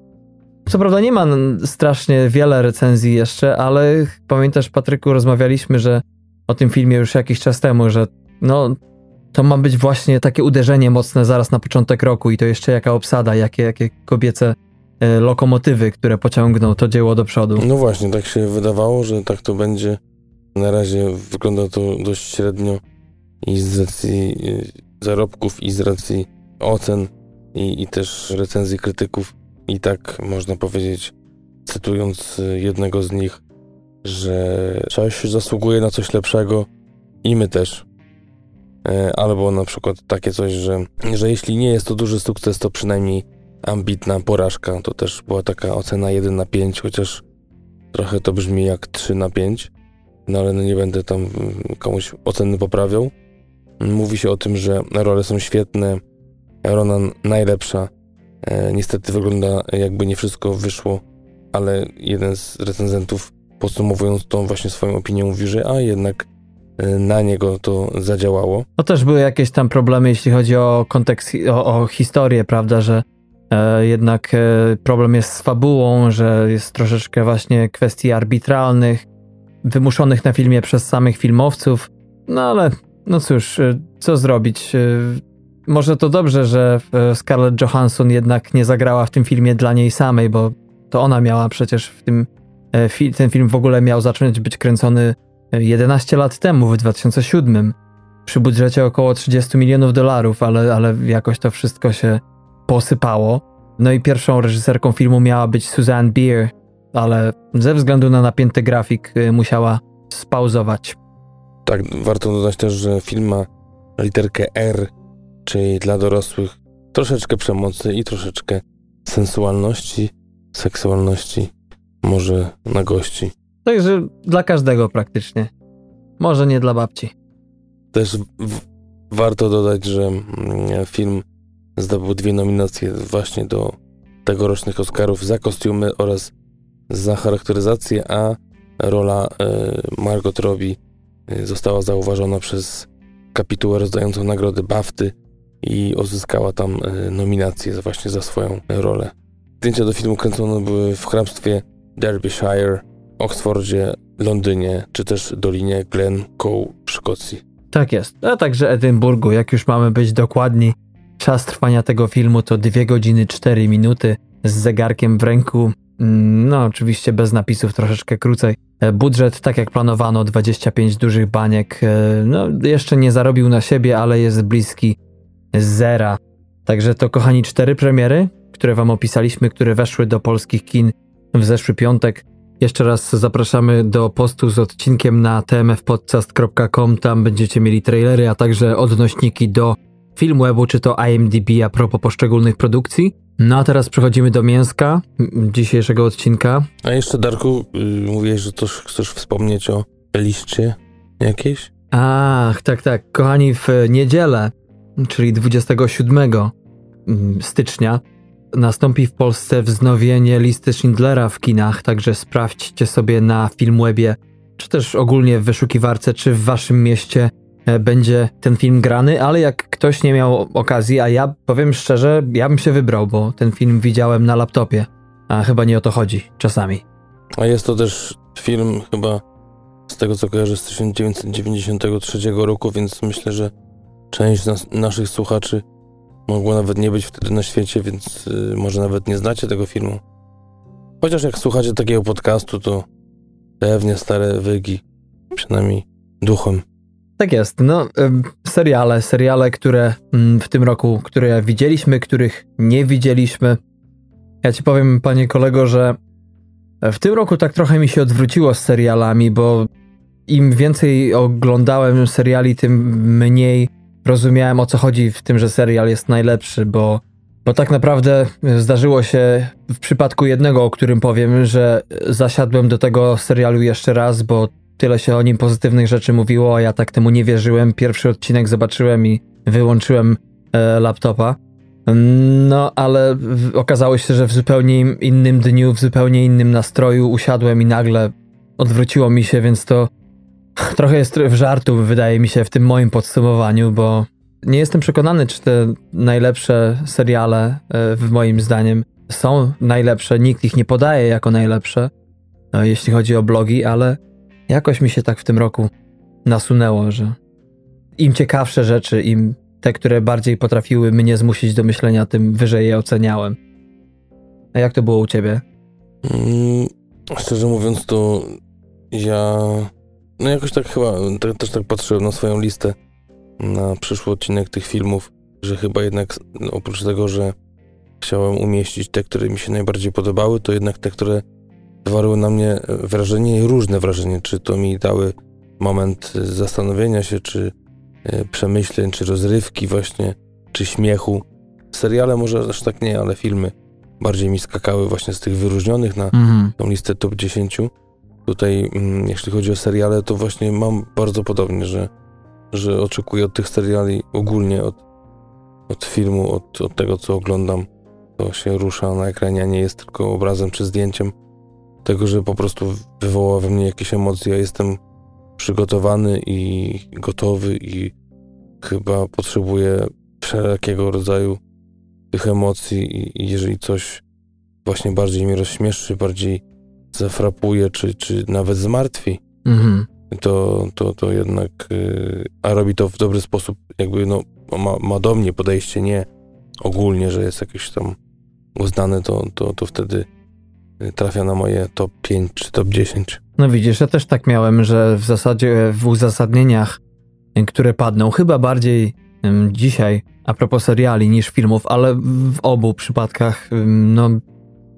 B: Co prawda nie ma strasznie wiele recenzji jeszcze, ale pamiętasz, Patryku, rozmawialiśmy, że o tym filmie już jakiś czas temu, że no to ma być właśnie takie uderzenie mocne zaraz na początek roku i to jeszcze jaka obsada, jakie, jakie kobiece e, lokomotywy, które pociągną to dzieło do przodu.
A: No właśnie, tak się wydawało, że tak to będzie. Na razie wygląda to dość średnio i z racji e, zarobków, i z racji ocen, i, i też recenzji krytyków i tak można powiedzieć, cytując y, jednego z nich, że coś zasługuje na coś lepszego i my też. E, albo na przykład takie coś, że, że jeśli nie jest to duży sukces, to przynajmniej ambitna porażka. To też była taka ocena 1 na 5, chociaż trochę to brzmi jak 3 na 5. No ale no nie będę tam mm, komuś oceny poprawiał. Mówi się o tym, że role są świetne, Ronan najlepsza, niestety wygląda jakby nie wszystko wyszło, ale jeden z recenzentów podsumowując tą właśnie swoją opinię mówi, że a jednak e, na niego to zadziałało.
B: No też były jakieś tam problemy, jeśli chodzi o kontekst, o, o historię, prawda, że e, jednak e, problem jest z fabułą, że jest troszeczkę właśnie kwestii arbitralnych, wymuszonych na filmie przez samych filmowców, no ale no cóż, e, co zrobić? Może to dobrze, że e, Scarlett Johansson jednak nie zagrała w tym filmie dla niej samej, bo to ona miała przecież w tym. E, ten film w ogóle miał zacząć być kręcony 11 e, lat temu, w 2007, przy budżecie około 30 milionów dolarów, ale, ale jakoś to wszystko się posypało. No i pierwszą reżyserką filmu miała być Suzanne Beer, ale ze względu na napięty grafik musiała spauzować.
A: Tak, warto dodać też, że film ma literkę R czyli dla dorosłych troszeczkę przemocy i troszeczkę sensualności, seksualności, może na gości.
B: Także dla każdego praktycznie. Może nie dla babci.
A: Też w, warto dodać, że mm, film zdobył dwie nominacje właśnie do tegorocznych Oscarów za kostiumy oraz za charakteryzację, a rola y, Margot Robbie y, została zauważona przez kapitułę rozdającą nagrody BAFTY i uzyskała tam e, nominację właśnie za swoją rolę. Zdjęcia do filmu kręcone były w hrabstwie Derbyshire, Oxfordzie, Londynie, czy też Dolinie Glencoe w Szkocji.
B: Tak jest, a także Edynburgu, jak już mamy być dokładni. Czas trwania tego filmu to 2 godziny 4 minuty z zegarkiem w ręku. Mm, no, oczywiście bez napisów, troszeczkę krócej. E, budżet, tak jak planowano, 25 dużych baniek. E, no, jeszcze nie zarobił na siebie, ale jest bliski zera. Także to, kochani, cztery premiery, które Wam opisaliśmy, które weszły do polskich kin w zeszły piątek. Jeszcze raz zapraszamy do postu z odcinkiem na tmfpodcast.com. Tam będziecie mieli trailery, a także odnośniki do Filmwebu czy to IMDb a propos poszczególnych produkcji. No a teraz przechodzimy do mięska dzisiejszego odcinka.
A: A jeszcze, Darku, yy, mówiłeś, że coś chcesz wspomnieć o liście jakiejś?
B: Ach, tak, tak. Kochani, w niedzielę czyli 27 mm, stycznia, nastąpi w Polsce wznowienie listy Schindlera w kinach, także sprawdźcie sobie na Filmwebie, czy też ogólnie w wyszukiwarce, czy w waszym mieście e, będzie ten film grany, ale jak ktoś nie miał okazji, a ja powiem szczerze, ja bym się wybrał, bo ten film widziałem na laptopie, a chyba nie o to chodzi czasami.
A: A jest to też film chyba z tego co kojarzę z 1993 roku, więc myślę, że Część nas, naszych słuchaczy mogło nawet nie być wtedy na świecie, więc y, może nawet nie znacie tego filmu. Chociaż jak słuchacie takiego podcastu, to pewnie stare wygi, przynajmniej duchem,
B: Tak jest. No, seriale, seriale, które mm, w tym roku, które widzieliśmy, których nie widzieliśmy. Ja ci powiem, panie kolego, że w tym roku tak trochę mi się odwróciło z serialami, bo im więcej oglądałem seriali, tym mniej rozumiałem o co chodzi w tym, że serial jest najlepszy, bo, bo tak naprawdę zdarzyło się w przypadku jednego, o którym powiem, że zasiadłem do tego serialu jeszcze raz, bo tyle się o nim pozytywnych rzeczy mówiło, a ja tak temu nie wierzyłem. Pierwszy odcinek zobaczyłem i wyłączyłem e, laptopa. No, ale okazało się, że w zupełnie innym dniu, w zupełnie innym nastroju usiadłem i nagle odwróciło mi się, więc to trochę jest w żartu, wydaje mi się, w tym moim podsumowaniu, bo nie jestem przekonany, czy te najlepsze seriale, e, w moim zdaniem, są najlepsze. Nikt ich nie podaje jako najlepsze, e, jeśli chodzi o blogi, ale jakoś mi się tak w tym roku nasunęło, że im ciekawsze rzeczy, im te, które bardziej potrafiły mnie zmusić do myślenia, tym wyżej je oceniałem. A jak to było u ciebie?
A: Mm, szczerze mówiąc, to ja no jakoś tak chyba, te, też tak patrzyłem na swoją listę na przyszły odcinek tych filmów, że chyba jednak oprócz tego, że chciałem umieścić te, które mi się najbardziej podobały, to jednak te, które wywarły na mnie wrażenie, różne wrażenie, czy to mi dały moment zastanowienia się, czy e, przemyśleń, czy rozrywki właśnie, czy śmiechu. Seriale może aż tak nie, ale filmy bardziej mi skakały właśnie z tych wyróżnionych na mhm. tą listę top 10 tutaj, mm, jeśli chodzi o seriale, to właśnie mam bardzo podobnie, że, że oczekuję od tych seriali ogólnie, od, od filmu, od, od tego, co oglądam, to się rusza na ekranie, a nie jest tylko obrazem czy zdjęciem. Tego, że po prostu wywoła we mnie jakieś emocje. Ja jestem przygotowany i gotowy i chyba potrzebuję wszelkiego rodzaju tych emocji i jeżeli coś właśnie bardziej mnie rozśmieszy, bardziej zafrapuje, czy, czy nawet zmartwi, mhm. to, to, to jednak, yy, a robi to w dobry sposób, jakby no, ma, ma do mnie podejście, nie ogólnie, że jest jakieś tam uznane, to, to, to wtedy y, trafia na moje top 5 czy top 10.
B: No widzisz, ja też tak miałem, że w zasadzie w uzasadnieniach, y, które padną, chyba bardziej dzisiaj a propos seriali niż filmów, ale w obu przypadkach no,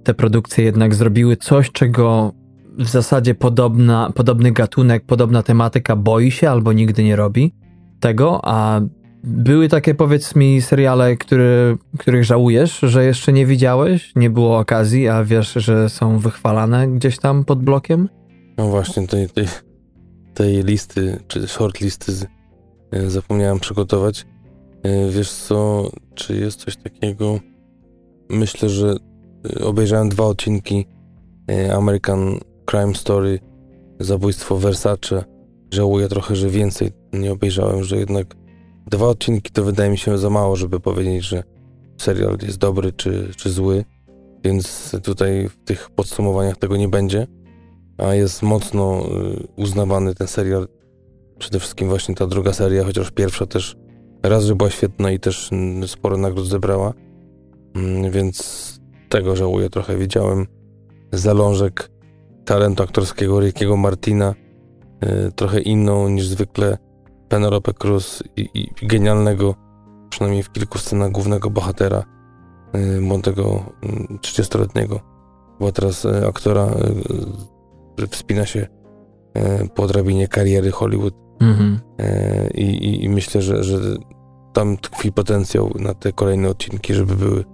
B: te produkcje jednak zrobiły coś, czego w zasadzie podobna, podobny gatunek, podobna tematyka boi się albo nigdy nie robi tego, a były takie, powiedz mi, seriale, który, których żałujesz, że jeszcze nie widziałeś, nie było okazji, a wiesz, że są wychwalane gdzieś tam pod blokiem?
A: No właśnie, tej, tej, tej listy, czy short listy e, zapomniałem przygotować. E, wiesz co, czy jest coś takiego? Myślę, że obejrzałem dwa odcinki y, American Crime Story, zabójstwo Versace. Żałuję trochę, że więcej nie obejrzałem, że jednak dwa odcinki to wydaje mi się za mało, żeby powiedzieć, że serial jest dobry czy, czy zły, więc tutaj w tych podsumowaniach tego nie będzie, a jest mocno y, uznawany ten serial. Przede wszystkim właśnie ta druga seria, chociaż pierwsza też raz, że była świetna i też sporo nagród zebrała, mm, więc tego żałuję trochę. Widziałem zalążek talentu aktorskiego Rickiego Martina, y, trochę inną niż zwykle Penelope Cruz i, i, genialnego, przynajmniej w kilku scenach, głównego bohatera, y, młodego, 30-letniego, y, bo teraz aktora, który wspina się po drabinie kariery Hollywood. Mhm. I, i, I, myślę, że, że tam tkwi potencjał na te kolejne odcinki, żeby były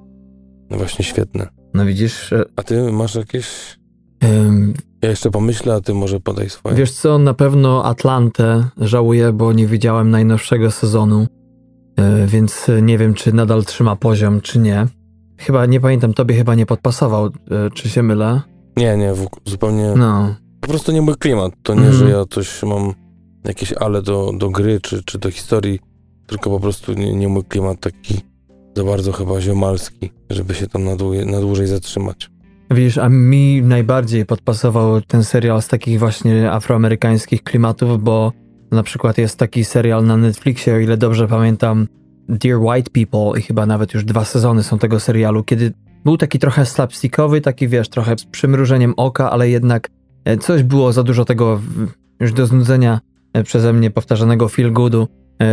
A: no właśnie świetne.
B: No widzisz...
A: A ty masz jakieś... Um, ja jeszcze pomyślę, a ty może podaj swoje.
B: Wiesz co, na pewno Atlantę żałuję, bo nie widziałem najnowszego sezonu, e, więc nie wiem, czy nadal trzyma poziom, czy nie. Chyba, nie pamiętam, tobie chyba nie podpasował, e, czy się mylę?
A: Nie, nie, zupełnie... No. Po prostu nie mój klimat. To nie, mm. że ja coś mam jakieś ale do, do gry, czy, czy do historii, tylko po prostu nie, nie mój klimat taki za bardzo chyba ziomalski, żeby się tam na, na dłużej zatrzymać.
B: Widzisz, a mi najbardziej podpasował ten serial z takich właśnie afroamerykańskich klimatów, bo na przykład jest taki serial na Netflixie, o ile dobrze pamiętam, Dear White People i chyba nawet już dwa sezony są tego serialu, kiedy był taki trochę slapstickowy, taki wiesz, trochę z przymrużeniem oka, ale jednak e, coś było za dużo tego już do znudzenia przeze mnie powtarzanego feel goodu,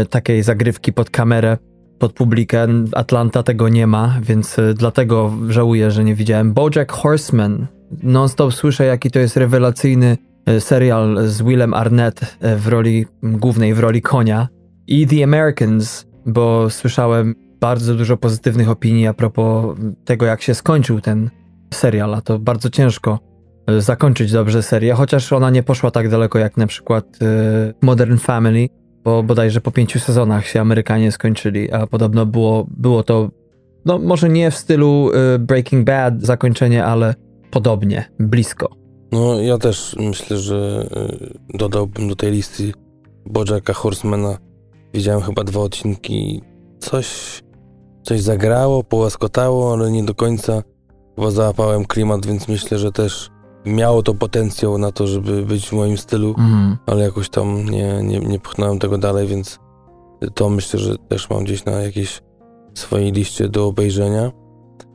B: takiej zagrywki pod kamerę, pod publikę. Atlanta tego nie ma, więc dlatego żałuję, że nie widziałem. Bojack Horseman. Non-stop słyszę, jaki to jest rewelacyjny serial z Willem Arnett w roli głównej, w roli konia. I The Americans, bo słyszałem bardzo dużo pozytywnych opinii a propos tego, jak się skończył ten serial, a to bardzo ciężko zakończyć dobrze serię, chociaż ona nie poszła tak daleko jak na przykład Modern Family, bo bodajże po pięciu sezonach się Amerykanie skończyli, a podobno było, było to, no może nie w stylu e, Breaking Bad zakończenie, ale podobnie, blisko.
A: No ja też myślę, że dodałbym do tej listy Bojacka Horsemana. Widziałem chyba dwa odcinki, coś coś zagrało, połaskotało, ale nie do końca chyba załapałem klimat, więc myślę, że też miało to potencjał na to, żeby być w moim stylu, mm. ale jakoś tam nie, nie, nie pchnąłem tego dalej, więc to myślę, że też mam gdzieś na jakiejś swojej liście do obejrzenia.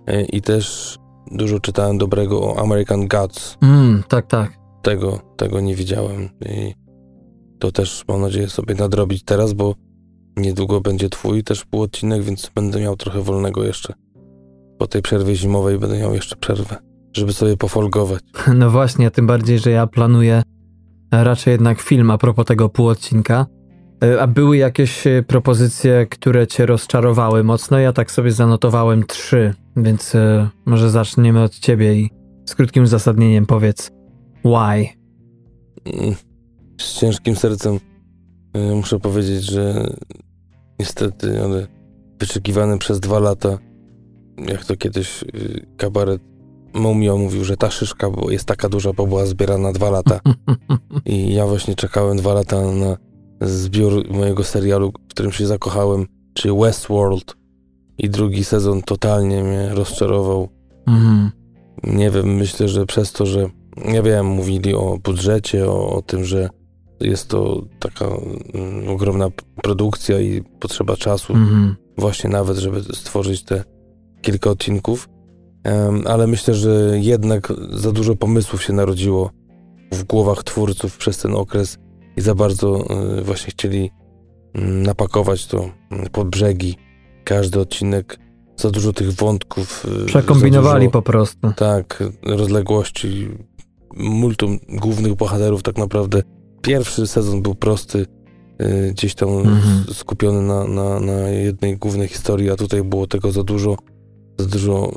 A: E, I też dużo czytałem dobrego o American Gods.
B: Mm, tak, tak.
A: Tego, tego nie widziałem. I to też mam nadzieję sobie nadrobić teraz, bo Niedługo będzie twój też półodcinek, więc będę miał trochę wolnego jeszcze. Po tej przerwie zimowej będę miał jeszcze przerwę, żeby sobie pofolgować.
B: No właśnie, tym bardziej, że ja planuję raczej jednak film a propos tego półodcinka. E, a były jakieś e, propozycje, które cię rozczarowały mocno? Ja tak sobie zanotowałem trzy, więc e, może zaczniemy od ciebie i z krótkim uzasadnieniem powiedz why.
A: Mm, z ciężkim sercem muszę powiedzieć, że niestety, ale wyczekiwany przez dwa lata, jak to kiedyś y, kabaret Mumio mówił, że ta szyszka jest taka duża, bo była zbierana dwa lata. <laughs> I ja właśnie czekałem dwa lata na zbiór mojego serialu, w którym się zakochałem, czyli Westworld. I drugi sezon totalnie mnie rozczarował. Mhm. Nie wiem, myślę, że przez to, że ja wiem, mówili o budżecie, o, o tym, że jest to taka mm, ogromna produkcja i potrzeba czasu, mm-hmm. właśnie nawet, żeby stworzyć te kilka odcinków. Ale myślę, że jednak za dużo pomysłów się narodziło w głowach twórców przez ten okres i za bardzo y, właśnie chcieli y, napakować to pod brzegi. Każdy odcinek, za dużo tych wątków.
B: Y, Przekombinowali dużo, po prostu.
A: Tak, rozległości, multum głównych bohaterów tak naprawdę Pierwszy sezon był prosty, y, gdzieś tam mhm. skupiony na, na, na jednej głównej historii, a tutaj było tego za dużo, za dużo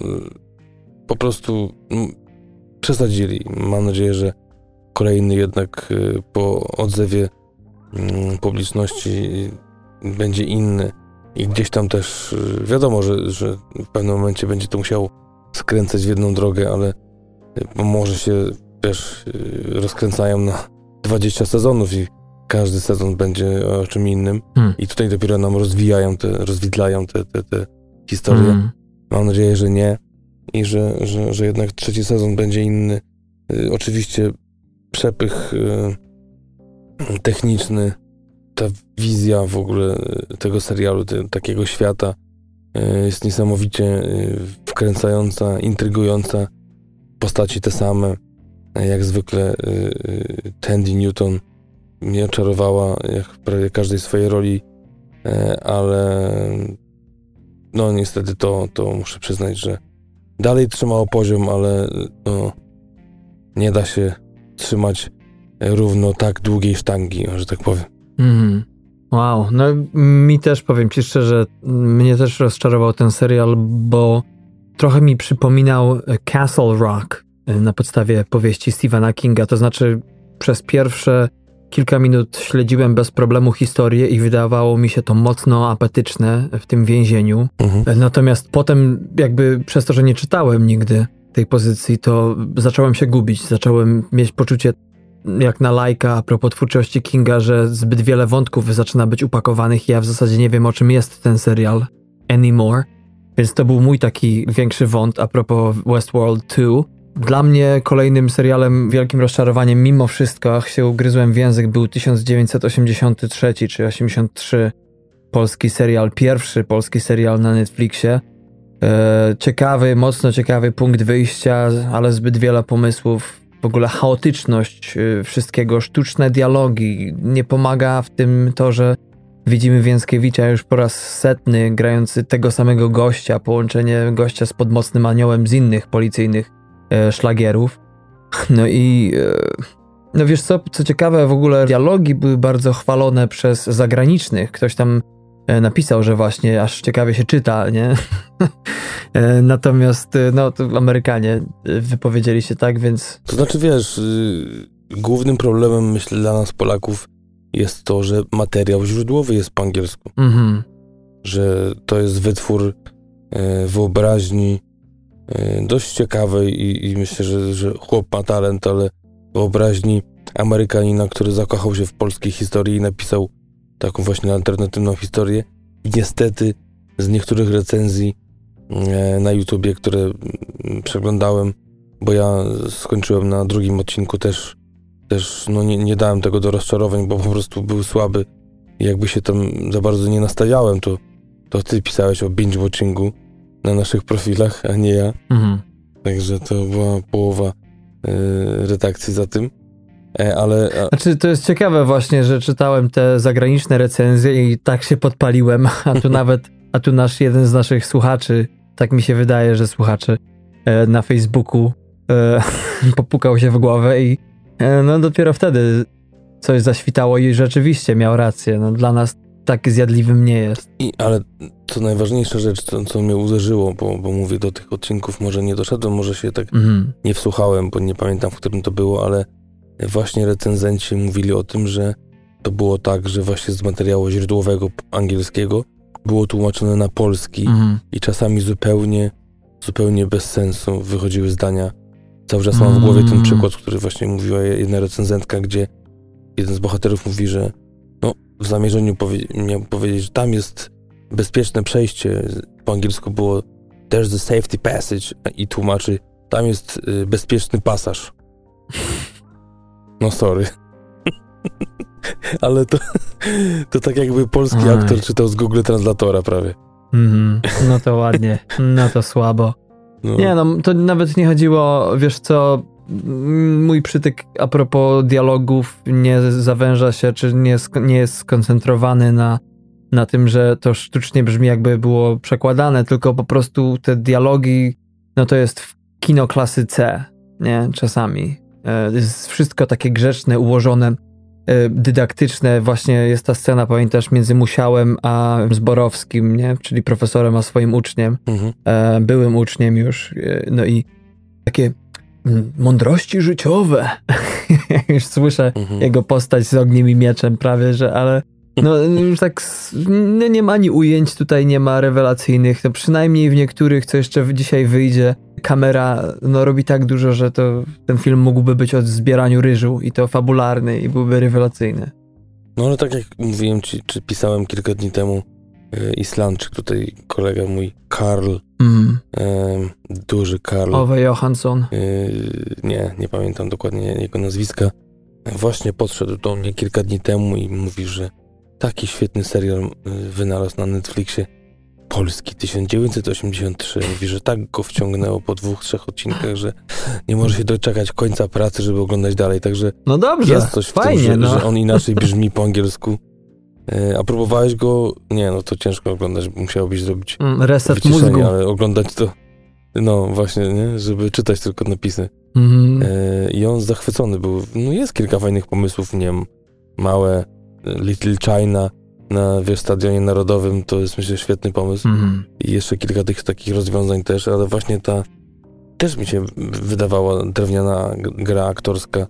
A: po prostu przesadzili. Mam nadzieję, że kolejny jednak y, po odzewie mm, publiczności będzie inny i gdzieś tam też wiadomo, że, że w pewnym momencie będzie to musiał skręcać w jedną drogę, ale może się też rozkręcają na 20 sezonów i każdy sezon będzie o czym innym. Hmm. I tutaj dopiero nam rozwijają te, rozwidlają te, te, te historie. Hmm. Mam nadzieję, że nie i że, że, że jednak trzeci sezon będzie inny. Y, oczywiście przepych y, techniczny, ta wizja w ogóle tego serialu, te, takiego świata y, jest niesamowicie y, wkręcająca, intrygująca. Postaci te same jak zwykle y, y, Tandy Newton mnie oczarowała jak w prawie każdej swojej roli, ale no niestety to, to muszę przyznać, że dalej trzymało poziom, ale no, nie da się trzymać równo tak długiej sztangi, że tak powiem. Mm.
B: Wow, no mi też powiem ci szczerze, mnie też rozczarował ten serial, bo trochę mi przypominał Castle Rock na podstawie powieści Stephena Kinga. To znaczy, przez pierwsze kilka minut śledziłem bez problemu historię i wydawało mi się to mocno apetyczne w tym więzieniu. Mhm. Natomiast potem, jakby przez to, że nie czytałem nigdy tej pozycji, to zacząłem się gubić. Zacząłem mieć poczucie, jak na lajka a propos twórczości Kinga, że zbyt wiele wątków zaczyna być upakowanych i ja w zasadzie nie wiem, o czym jest ten serial anymore. Więc to był mój taki większy wąt a propos Westworld 2. Dla mnie kolejnym serialem wielkim rozczarowaniem, mimo wszystko, jak się ugryzłem w język, był 1983 czy 83 polski serial, pierwszy polski serial na Netflixie. E, ciekawy, mocno ciekawy punkt wyjścia, ale zbyt wiele pomysłów. w ogóle chaotyczność y, wszystkiego, sztuczne dialogi. Nie pomaga w tym to, że widzimy Więckiewicza już po raz setny grający tego samego gościa, połączenie gościa z podmocnym aniołem z innych policyjnych e, szlagierów. No i e, no wiesz co, co ciekawe, w ogóle dialogi były bardzo chwalone przez zagranicznych. Ktoś tam e, napisał, że właśnie aż ciekawie się czyta, nie? <laughs> E, natomiast e, no to Amerykanie wypowiedzieli się tak, więc...
A: To znaczy wiesz, y, głównym problemem myślę dla nas Polaków jest to, że materiał źródłowy jest po angielsku. Mhm. Że to jest wytwór wyobraźni dość ciekawej i, i myślę, że, że chłop ma talent, ale wyobraźni Amerykanina, który zakochał się w polskiej historii i napisał taką właśnie alternatywną historię. I niestety z niektórych recenzji e, na YouTubie, które przeglądałem, bo ja skończyłem na drugim odcinku też, też no nie, nie dałem tego do rozczarowań, bo po prostu był słaby. I jakby się tam za bardzo nie nastawiałem, to, to ty pisałeś o binge-watchingu na naszych profilach, a nie ja. Mhm. Także to była połowa Y, redakcji za tym. E, ale.
B: Znaczy, to jest ciekawe właśnie, że czytałem te zagraniczne recenzje i tak się podpaliłem, <laughs> a tu <laughs> nawet, a tu nasz jeden z naszych słuchaczy, tak mi się wydaje, że słuchaczy e, na Facebooku e, <laughs> popukał się w głowę i no dopiero wtedy coś zaświtało i rzeczywiście miał rację. No, dla nas tak zjadliwym nie jest.
A: I, ale to najważniejsza rzecz, co, co mnie uderzyło, bo, bo mówię, do tych odcinków może nie doszedłem, może się tak mhm. nie wsłuchałem, bo nie pamiętam, w którym to było, ale właśnie recenzenci mówili o tym, że to było tak, że właśnie z materiału źródłowego angielskiego było tłumaczone na polski mhm. i czasami zupełnie, zupełnie bez sensu wychodziły zdania. Cały czas mam w głowie ten mm. przykład, który właśnie mówiła jedna recenzentka, gdzie jeden z bohaterów mówi, że w zamierzeniu powie miał powiedzieć, że tam jest bezpieczne przejście. Po angielsku było there's the safety passage i tłumaczy, tam jest y, bezpieczny pasaż. No sorry. <laughs> Ale to, to tak jakby polski Oj. aktor czytał z Google Translatora prawie.
B: Mm -hmm. No to <laughs> ładnie, no to słabo. No. Nie no, to nawet nie chodziło, wiesz co, mój przytyk a propos dialogów nie zawęża się, czy nie, nie jest skoncentrowany na, na tym, że to sztucznie brzmi, jakby było przekładane, tylko po prostu te dialogi, no to jest kino klasy C, nie? Czasami. E, jest wszystko takie grzeczne, ułożone, e, dydaktyczne. Właśnie jest ta scena, pamiętasz, między Musiałem a Zborowskim, nie? Czyli profesorem a swoim uczniem, mhm. E, byłym uczniem już. No i takie mądrości życiowe. <laughs> już słyszę mhm. jego postać z ogniem i mieczem prawie, że ale no już tak no, nie ma ani ujęć tutaj, nie ma rewelacyjnych, no przynajmniej w niektórych, co jeszcze dzisiaj wyjdzie, kamera no robi tak dużo, że to ten film mógłby być o zbieraniu ryżu i to fabularny i byłby rewelacyjny.
A: No ale tak jak mówiłem ci, czy pisałem kilka dni temu, E, Islandczyk, tutaj kolega mój, Karl, mm. duży Karl.
B: Owe Johansson. E,
A: nie, nie pamiętam dokładnie jego nazwiska. Właśnie podszedł do mnie kilka dni temu i mówi, że taki świetny serial e, wynalazł na Netflixie. Polski 1983. Mówi, że tak go wciągnęło po dwóch, trzech odcinkach, że nie może się doczekać końca pracy, żeby oglądać dalej. Także
B: no dobrze,
A: jest coś w
B: fajnie,
A: tym, że,
B: no.
A: że on inaczej brzmi po angielsku. E, a próbowałeś go? Nie, no to ciężko oglądać, musiałbyś zrobić
B: mm, reset mózgu.
A: ale oglądać to, no właśnie, nie? żeby czytać tylko napisy. Mm. I on zachwycony był. No jest kilka fajnych pomysłów, nie wiem, małe Little China na wiesz, stadionie narodowym, to jest myślę świetny pomysł. Mm. I jeszcze kilka tych takich rozwiązań też, ale właśnie ta też mi się wydawała drewniana gra aktorska,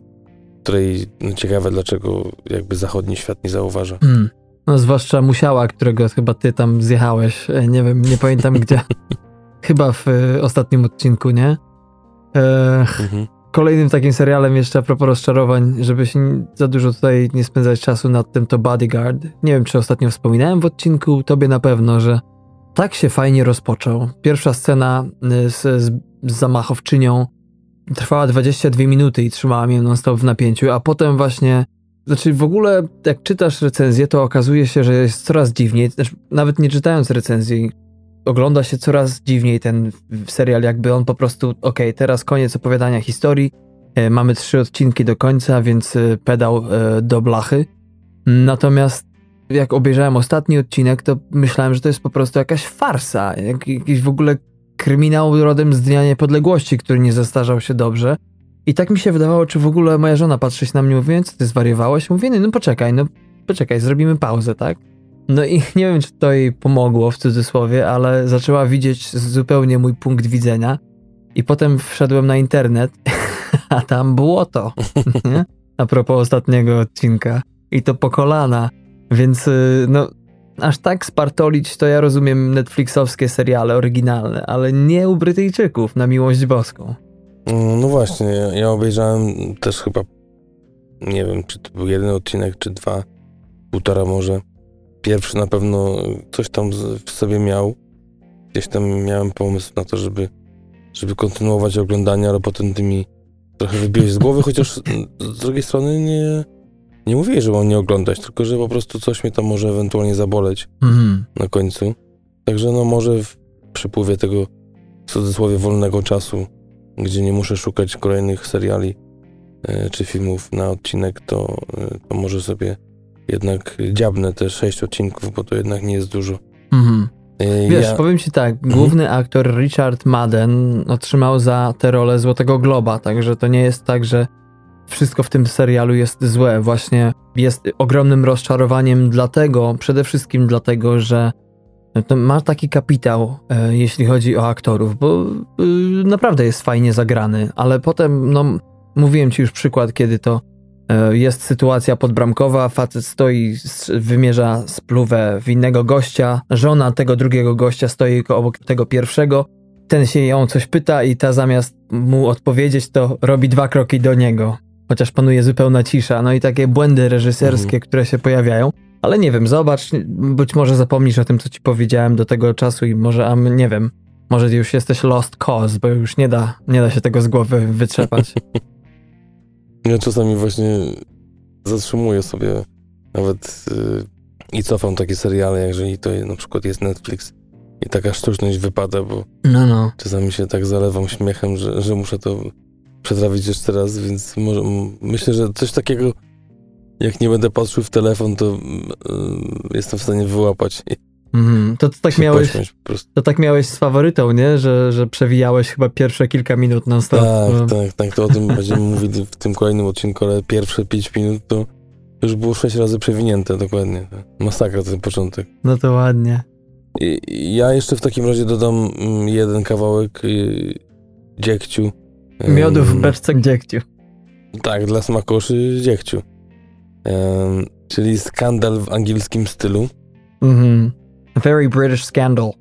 A: której no, ciekawe dlaczego jakby zachodni świat nie zauważa. Mm.
B: No, zwłaszcza Musiała, którego chyba ty tam zjechałeś. E, nie wiem, nie pamiętam gdzie. <laughs> chyba w y, ostatnim odcinku, nie? E, mhm. Kolejnym takim serialem jeszcze a propos rozczarowań, żeby się za dużo tutaj nie spędzać czasu nad tym, to Bodyguard. Nie wiem, czy ostatnio wspominałem w odcinku, tobie na pewno, że tak się fajnie rozpoczął. Pierwsza scena z, z, z zamachowczynią trwała 22 minuty i trzymała mnie non-stop w napięciu, a potem właśnie znaczy w ogóle jak czytasz recenzję, to okazuje się, że jest coraz dziwniej, znaczy, nawet nie czytając recenzji, ogląda się coraz dziwniej ten serial, jakby on po prostu, okej, okay, teraz koniec opowiadania historii, E, mamy trzy odcinki do końca, więc e, pedał e, do blachy. Natomiast jak obejrzałem ostatni odcinek, to myślałem, że to jest po prostu jakaś farsa, jak, jakiś w ogóle kryminał rodem z Dnia Niepodległości, który nie zestarzał się dobrze. I tak mi się wydawało, czy w ogóle moja żona patrzy się na mnie, mówi, co ty zwariowałeś? Mówię, no, no poczekaj, no poczekaj, zrobimy pauzę, tak? No i <laughs> nie wiem, czy to jej pomogło w cudzysłowie, ale zaczęła widzieć zupełnie mój punkt widzenia. I potem wszedłem na internet, <laughs> a tam było to. <laughs> Nie? A propos ostatniego odcinka. I to po kolana. Więc y, no, aż tak spartolić to ja rozumiem Netflixowskie seriale oryginalne, ale nie u Brytyjczyków, na miłość boską.
A: Mm, no właśnie, ja, obejrzałem też chyba, nie wiem, czy to był jeden odcinek, czy dwa, półtora może. Pierwszy na pewno coś tam w sobie miał. Gdzieś tam miałem pomysł na to, żeby, żeby kontynuować oglądanie, ale potem tymi trochę wybiłeś z głowy, chociaż z drugiej strony nie, nie mówię, że mam nie oglądać, tylko że po prostu coś mnie tam może ewentualnie zaboleć mhm. na końcu. Także no może w przepływie tego w cudzysłowie wolnego czasu, gdzie nie muszę szukać kolejnych seriali e, czy filmów na odcinek, to, e, to może sobie jednak dziabnę te sześć odcinków, bo to jednak nie jest dużo. Mhm.
B: E, Wiesz, ja... powiem ci tak, mhm. główny mhm. aktor Richard Madden otrzymał za tę rolę Złotego Globa, także to nie jest tak, że wszystko w tym serialu jest złe. Właśnie jest ogromnym rozczarowaniem dlatego, przede wszystkim dlatego, że ma taki kapitał, e, jeśli chodzi o aktorów, bo e, naprawdę jest fajnie zagrany, ale potem, no, mówiłem ci już przykład, kiedy to e, jest sytuacja podbramkowa, facet stoi, wymierza spluwę w innego gościa, żona tego drugiego gościa stoi obok tego pierwszego, ten się ją coś pyta i ta zamiast mu odpowiedzieć, to robi dwa kroki do niego chociaż panuje zupełna cisza, no i takie błędy reżyserskie, mhm. które się pojawiają. Ale nie wiem, zobacz, być może zapomnisz o tym, co ci powiedziałem do tego czasu i może, a nie wiem, może już jesteś lost cause, bo już nie da, nie da się tego z głowy wytrzepać. <laughs>
A: Ja czasami właśnie zatrzymuję sobie nawet yy, i cofam takie seriale, jeżeli to na przykład jest Netflix i taka sztuczność wypada, bo no, no. czasami się tak zalewam śmiechem, że, że muszę to przetrawić jeszcze raz, więc może, myślę, że coś takiego, jak nie będę patrzył w telefon, to yy, jestem w stanie wyłapać.
B: Mm, to, to, tak miałeś, to tak miałeś z faworytą, nie? Że, że przewijałeś chyba pierwsze kilka minut na stop.
A: Tak, no. tak, tak. To o tym będziemy <laughs> mówić w tym kolejnym odcinku, ale pierwsze pięć minut to już było sześć razy przewinięte, dokładnie. Masakra ten początek.
B: No to ładnie.
A: I, ja jeszcze w takim razie dodam mm, jeden kawałek yy, dziegciu
B: Miodu w beczce dziegciu.
A: Tak, dla smakoszy dziegciu. Czyli skandal w angielskim stylu.
B: Mhm. A very British scandal.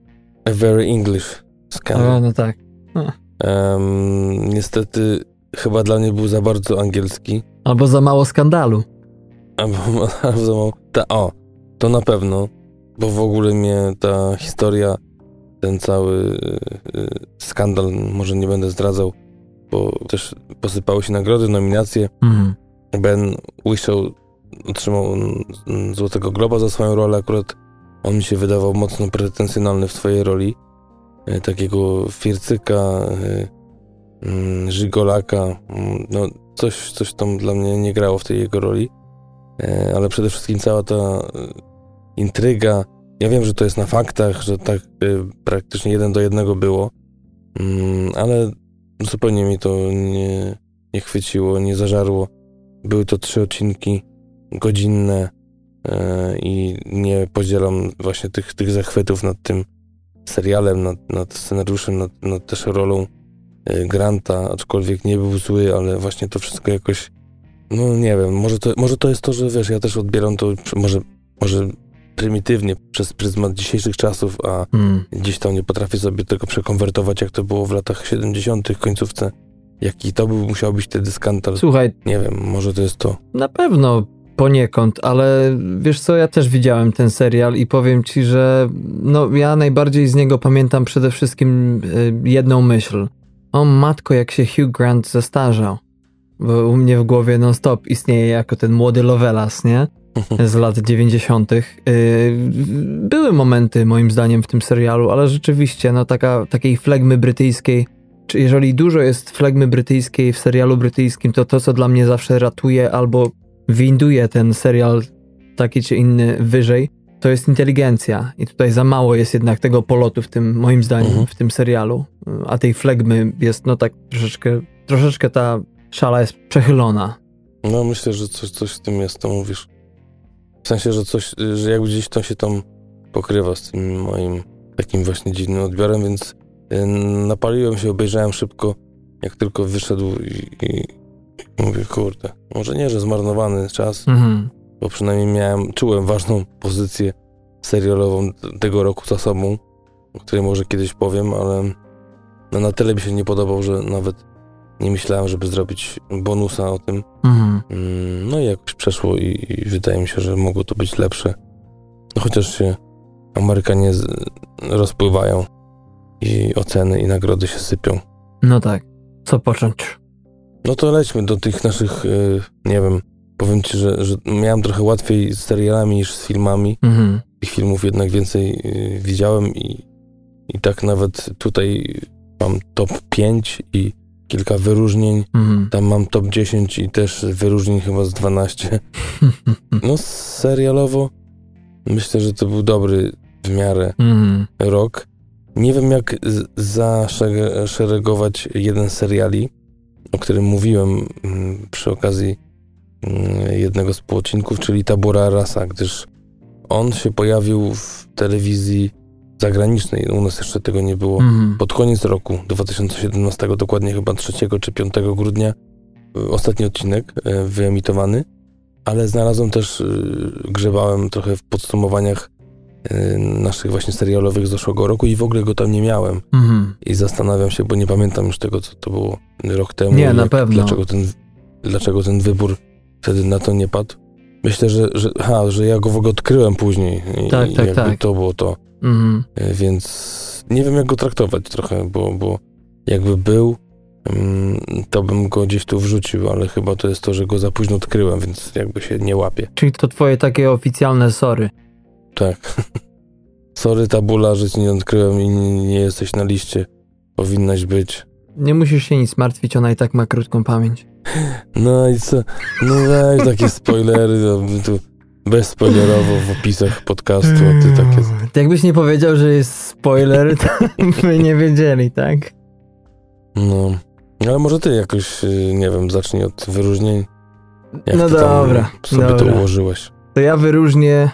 A: A very English scandal.
B: O, no tak.
A: Um, niestety chyba dla mnie był za bardzo angielski.
B: Albo za mało skandalu.
A: Albo, <laughs> albo za mało... Ta, o, to na pewno, bo w ogóle mnie ta historia, ten cały y, y, skandal, może nie będę zdradzał, bo też posypały się nagrody, nominacje. Mhm. Ben Whishaw otrzymał Złotego Globa za swoją rolę. Akurat on mi się wydawał mocno pretensjonalny w swojej roli. E, takiego fircyka, e, żigolaka. No, coś, coś tam dla mnie nie grało w tej jego roli. E, ale przede wszystkim cała ta intryga. Ja wiem, że to jest na faktach, że tak praktycznie jeden do jednego było, ale Zupełnie mi to nie, nie chwyciło, nie zażarło. Były to trzy odcinki godzinne e, i nie podzielam właśnie tych, tych zachwytów nad tym serialem, nad, nad scenariuszem, nad, nad też rolą e, Granta, aczkolwiek nie był zły, ale właśnie to wszystko jakoś, no nie wiem, może to, może to jest to, że wiesz, ja też odbieram to, może, może prymitywnie przez pryzmat dzisiejszych czasów, a hmm. gdzieś tam nie potrafię sobie tego przekonwertować, jak to było w latach 70., końcówce. Jaki to by musiał być wtedy skandal?
B: Słuchaj.
A: Nie wiem, może to jest to.
B: Na pewno poniekąd, ale wiesz co, ja też widziałem ten serial i powiem ci, że no ja najbardziej z niego pamiętam przede wszystkim y, jedną myśl. O matko, jak się Hugh Grant zestarzał. Bo u mnie w głowie non-stop istnieje jako ten młody Lovelas, nie? <laughs> z lat 90. Y, były momenty, moim zdaniem, w tym serialu, ale rzeczywiście, no taka, takiej flegmy brytyjskiej czy jeżeli dużo jest flegmy brytyjskiej w serialu brytyjskim, to to, co dla mnie zawsze ratuje albo winduje ten serial taki czy inny wyżej, to jest inteligencja. I tutaj za mało jest jednak tego polotu w tym, moim zdaniem, mhm. w tym serialu. A tej flegmy jest, no tak troszeczkę, troszeczkę ta szala jest przechylona.
A: No myślę, że coś, coś w tym jest, to mówisz. W sensie, że coś, że jakby gdzieś to się tam pokrywa z tym moim takim właśnie dziwnym odbiorem, więc y, napaliłem się, obejrzałem szybko, jak tylko wyszedł i, i mówię, kurde, może nie, że zmarnowany czas, mhm. bo przynajmniej miałem, czułem ważną pozycję serialową tego roku za sobą, o której może kiedyś powiem, ale no na tyle mi się nie podobał, że nawet nie myślałem, żeby zrobić bonusa o tym. Mhm. Mm, no i jakoś przeszło i, i, wydaje mi się, że mogło to być lepsze. No chociaż się Amerykanie z, rozpływają i oceny i nagrody się sypią.
B: No tak. Co począć?
A: No to lećmy do tych naszych, yy, nie wiem, powiem ci, że, że miałem trochę łatwiej z serialami niż z filmami. Mhm. Tych filmów jednak więcej yy, widziałem i, i tak nawet tutaj mam top 5 i kilka wyróżnień. Mhm. Tam mam top 10 i też wyróżnień chyba z 12. <laughs> No serialowo myślę, że to był dobry w miarę mhm. rok. Nie wiem jak zaszeregować jeden seriali, o którym mówiłem mm, przy okazji mm, jednego z odcinków, czyli Tabora Rasa, gdyż on się pojawił w telewizji zagranicznej. U nas jeszcze tego nie było. Mhm. Pod koniec roku 2017, dokładnie chyba 3 czy 5 grudnia, y, ostatni odcinek y, wyemitowany, ale znalazłem też, y, grzebałem trochę w podsumowaniach naszych właśnie serialowych z zeszłego roku i w ogóle go tam nie miałem. Mhm. I zastanawiam się, bo nie pamiętam już tego, co to było rok temu.
B: Nie, na pewno.
A: Dlaczego ten, dlaczego ten wybór wtedy na to nie padł. Myślę, że, że, ha, że ja go w ogóle odkryłem później. I, tak, tak, jakby tak. to było to. Mhm. E, więc nie wiem, jak go traktować trochę, bo, bo jakby był, mm, to bym go gdzieś tu wrzucił, ale chyba to jest to, że go za późno odkryłem, więc jakby się nie łapie.
B: Czyli to twoje takie oficjalne sory.
A: Tak. <laughs> sorry tabula, że cię nie odkryłem i nie jesteś na liście. Powinnaś być.
B: Nie musisz się nic martwić, ona i tak ma krótką pamięć. <laughs>
A: No i co? No weź takie spoilery, no, tu Bezspoilerowo w opisach podcastu, a ty takie...
B: Jakbyś nie powiedział, że jest spoiler, to <laughs> by nie wiedzieli, tak?
A: No, ale może ty jakoś, y, nie wiem, zacznij od wyróżnień.
B: Jak no dobra,
A: sobie
B: dobra.
A: to ułożyłeś.
B: To ja wyróżnię,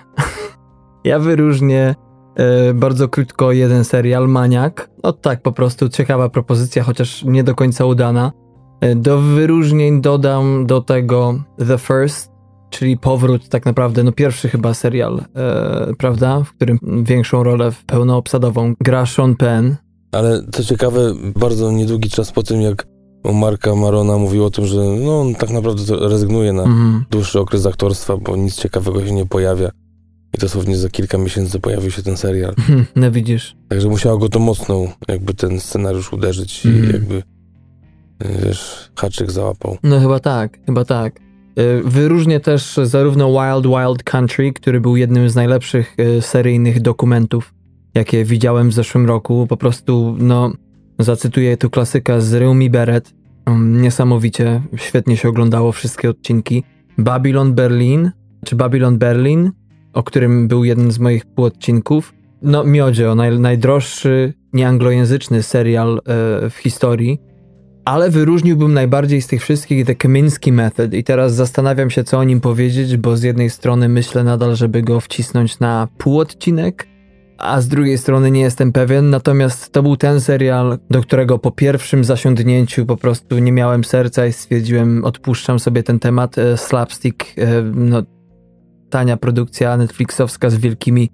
B: ja wyróżnię e, bardzo krótko jeden serial, Maniak. No tak, po prostu ciekawa propozycja, chociaż nie do końca udana. E, do wyróżnień dodam do tego The First, czyli powrót tak naprawdę, no pierwszy chyba serial, e, prawda, w którym większą rolę pełnoobsadową gra Sean Penn.
A: Ale co ciekawe, bardzo niedługi czas po tym, jak Marka Marona mówił o tym, że no, on tak naprawdę rezygnuje na mm. dłuższy okres aktorstwa, bo nic ciekawego się nie pojawia. I dosłownie za kilka miesięcy pojawił się ten serial. <laughs>
B: No widzisz.
A: Także musiało go to mocno jakby ten scenariusz uderzyć mm. i mhm. jakby wiesz, haczyk załapał.
B: No chyba tak, chyba tak. E, wyróżnię też zarówno Wild Wild Country, który był jednym z najlepszych e, seryjnych dokumentów, jakie widziałem w zeszłym roku. Po prostu, no, zacytuję tu klasyka z Rumi Beret. Mm, niesamowicie, świetnie się oglądało wszystkie odcinki. Babylon Berlin, czy Babylon Berlin, o którym był jeden z moich półodcinków. No, Miodzio, naj, najdroższy nieanglojęzyczny serial e, w historii ale wyróżniłbym najbardziej z tych wszystkich The Kaminsky Method i teraz zastanawiam się, co o nim powiedzieć, bo z jednej strony myślę nadal, żeby go wcisnąć na półodcinek, a z drugiej strony nie jestem pewien, natomiast to był ten serial, do którego po pierwszym zasiądnięciu po prostu nie miałem serca i stwierdziłem, odpuszczam sobie ten temat. E, slapstick, e, no, tania produkcja Netflixowska z wielkimi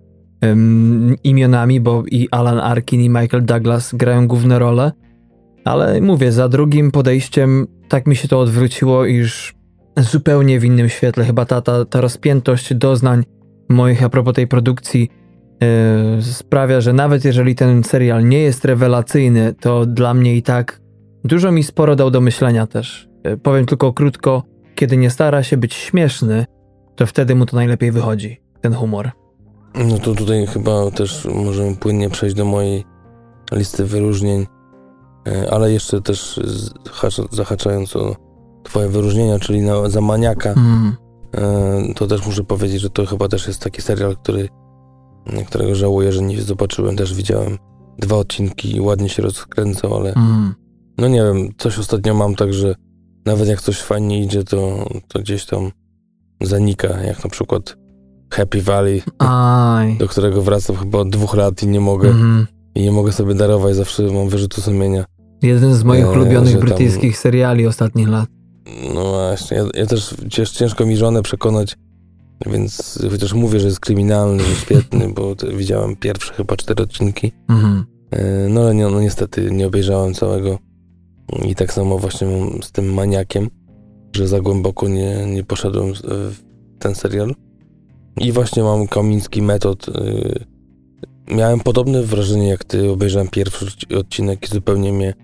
B: imionami, bo i Alan Arkin i Michael Douglas grają główne role. Ale mówię, za drugim podejściem tak mi się to odwróciło, iż zupełnie w innym świetle. Chyba ta, ta, ta rozpiętość doznań moich a propos tej produkcji yy, sprawia, że nawet jeżeli ten serial nie jest rewelacyjny, to dla mnie i tak dużo mi sporo dał do myślenia też. Yy, powiem tylko krótko, kiedy nie stara się być śmieszny, to wtedy mu to najlepiej wychodzi, ten humor.
A: No to tutaj chyba też możemy płynnie przejść do mojej listy wyróżnień. E, ale jeszcze też zahaczając o twoje wyróżnienia, czyli na, za maniaka, mm. to też muszę powiedzieć, że to chyba też jest taki serial, który, którego żałuję, że nie zobaczyłem. Też widziałem dwa odcinki i ładnie się rozkręcał, ale mm. no nie wiem, coś ostatnio mam tak, że nawet jak coś fajnie idzie, to, to gdzieś tam zanika, jak na przykład Happy Valley, Aj. do którego wracam chyba od dwóch lat i nie mogę. Mm. I nie mogę sobie darować, zawsze mam wyrzutu sumienia.
B: Jeden z moich e, ulubionych brytyjskich tam, seriali ostatnich lat.
A: No właśnie, ja, ja też ciężko mi żonę przekonać, więc chociaż mówię, że jest kryminalny, że świetny, bo widziałem pierwsze chyba cztery odcinki. Mm. E, no ale no, niestety nie obejrzałem całego. I tak samo właśnie z tym maniakiem, że za głęboko nie, nie poszedłem w ten serial. I właśnie mam kamiński metod. Y, miałem podobne wrażenie jak ty. Obejrzałem pierwszy odcinek i zupełnie mnie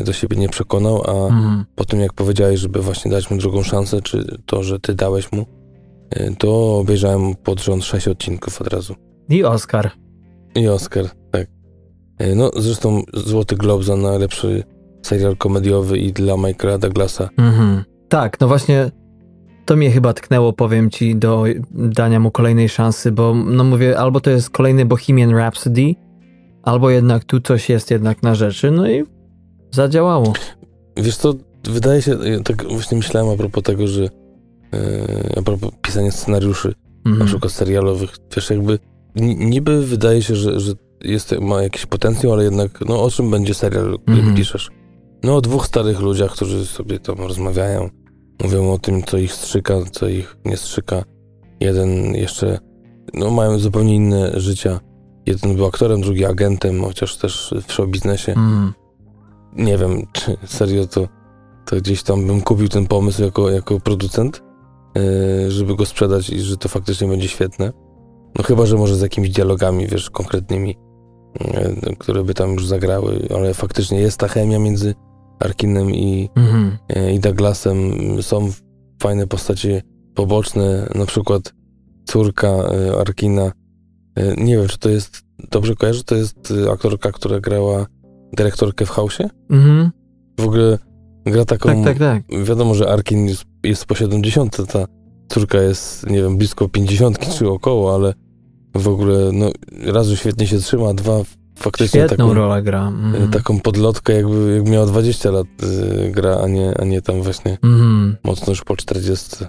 A: y, do siebie nie przekonał, a mhm. po tym jak powiedziałeś, żeby właśnie dać mu drugą szansę, czy to, że ty dałeś mu, to obejrzałem pod rząd sześć odcinków od razu.
B: I Oscar.
A: I Oscar, tak. No zresztą Złoty Glob za najlepszy serial komediowy i dla Michaela Douglasa. Mhm.
B: Tak, no właśnie to mnie chyba tknęło, powiem ci, do dania mu kolejnej szansy, bo no mówię, albo to jest kolejny Bohemian Rhapsody, albo jednak tu coś jest jednak na rzeczy, no i zadziałało.
A: Wiesz co, wydaje się, tak właśnie myślałem a propos tego, że yy, a propos pisania scenariuszy, mhm. na przykład serialowych, wiesz, jakby niby wydaje się, że, że jest, ma jakiś potencjał, ale jednak, no o czym będzie serial, który mhm. piszesz? No o dwóch starych ludziach, którzy sobie tam rozmawiają, Mówią o tym, co ich strzyka, co ich nie strzyka. Jeden jeszcze, no mają zupełnie inne życia. Jeden był aktorem, drugi agentem, chociaż też w show biznesie. Mm. Nie wiem, czy serio to, to gdzieś tam bym kupił ten pomysł jako, jako producent, yy, żeby go sprzedać i że to faktycznie będzie świetne. No chyba, że może z jakimiś dialogami, wiesz, konkretnymi, yy, które by tam już zagrały, ale faktycznie jest ta chemia między Arkinem i, mhm. E, i Douglasem. Są fajne postacie poboczne, na przykład córka e, Arkina. E, nie wiem, czy to jest, dobrze kojarzę, to jest aktorka, która grała dyrektorkę w Hausie? Mhm. W ogóle gra taką, tak, tak, tak. wiadomo, że Arkin jest, jest po 70, ta córka jest, nie wiem, blisko 50 czy około, ale w ogóle, no, raz, że świetnie się trzyma, dwa, faktycznie
B: Świetną taką, rolę gra.
A: Mm. Taką podlotkę, jakby jak miała 20 lat y, gra, a nie, a nie tam właśnie mm. mocno już po 40.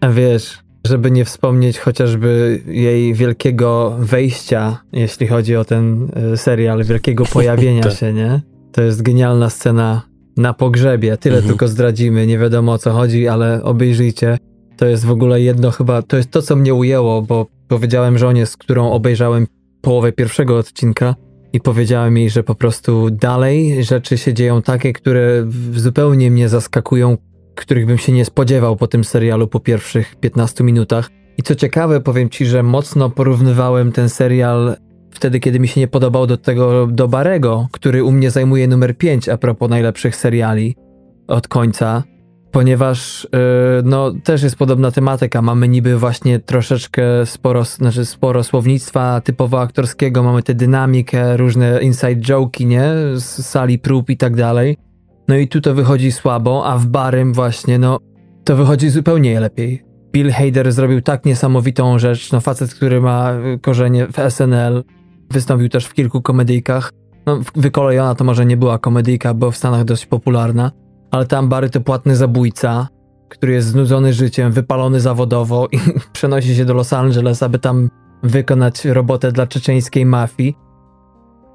B: A wiesz, żeby nie wspomnieć chociażby jej wielkiego wejścia, jeśli chodzi o ten y, serial, wielkiego <laughs> pojawienia tak. się, nie? To jest genialna scena na pogrzebie. Tyle mhm. tylko zdradzimy, nie wiadomo o co chodzi, ale obejrzyjcie. To jest w ogóle jedno chyba, to jest to, co mnie ujęło, bo powiedziałem żonie, z którą obejrzałem połowę pierwszego odcinka, i powiedziałem jej, że po prostu dalej rzeczy się dzieją takie, które zupełnie mnie zaskakują, których bym się nie spodziewał po tym serialu po pierwszych 15 minutach. I co ciekawe, powiem ci, że mocno porównywałem ten serial wtedy, kiedy mi się nie podobał do tego, do Barego, który u mnie zajmuje numer 5 a propos najlepszych seriali od końca ponieważ y, no, też jest podobna tematyka. Mamy niby właśnie troszeczkę sporo, znaczy sporo słownictwa typowo aktorskiego, mamy tę dynamikę, różne inside joke'i, nie? Z sali prób i tak dalej. No i tu to wychodzi słabo, a w Barym właśnie, no, to wychodzi zupełnie lepiej. Bill Hader zrobił tak niesamowitą rzecz, no facet, który ma korzenie w SNL, wystąpił też w kilku komedyjkach. No, wykolejona to może nie była komedyjka, bo w Stanach dość popularna, ale tam Barry to płatny zabójca, który jest znudzony życiem, wypalony zawodowo i <laughs> przenosi się do Los Angeles, aby tam wykonać robotę dla czeczeńskiej mafii.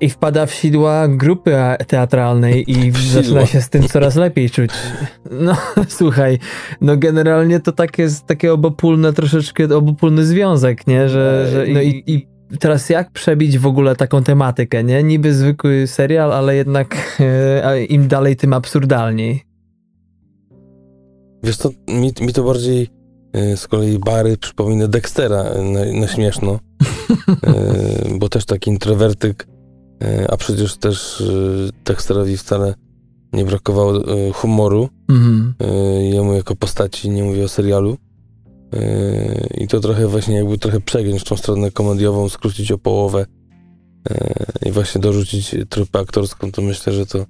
B: I wpada w sidła grupy teatralnej i zaczyna się z tym coraz lepiej czuć. No, <laughs> słuchaj, no generalnie to tak jest takie obopólne, troszeczkę obopólny związek, nie? Że, że no i, i teraz jak przebić w ogóle taką tematykę, nie? Niby zwykły serial, ale jednak e, im dalej, tym absurdalniej.
A: Wiesz co, mi, mi to bardziej e, z kolei Bary przypomina Dextera na, na śmieszno, e, bo też taki introwertyk, a przecież też Dexterowi wcale nie brakowało humoru. Mhm. Jemu jako postaci, nie mówię o serialu. I to trochę właśnie jakby trochę przegiąć tą stronę komediową, skrócić o połowę i właśnie dorzucić trupę aktorską, to myślę, że to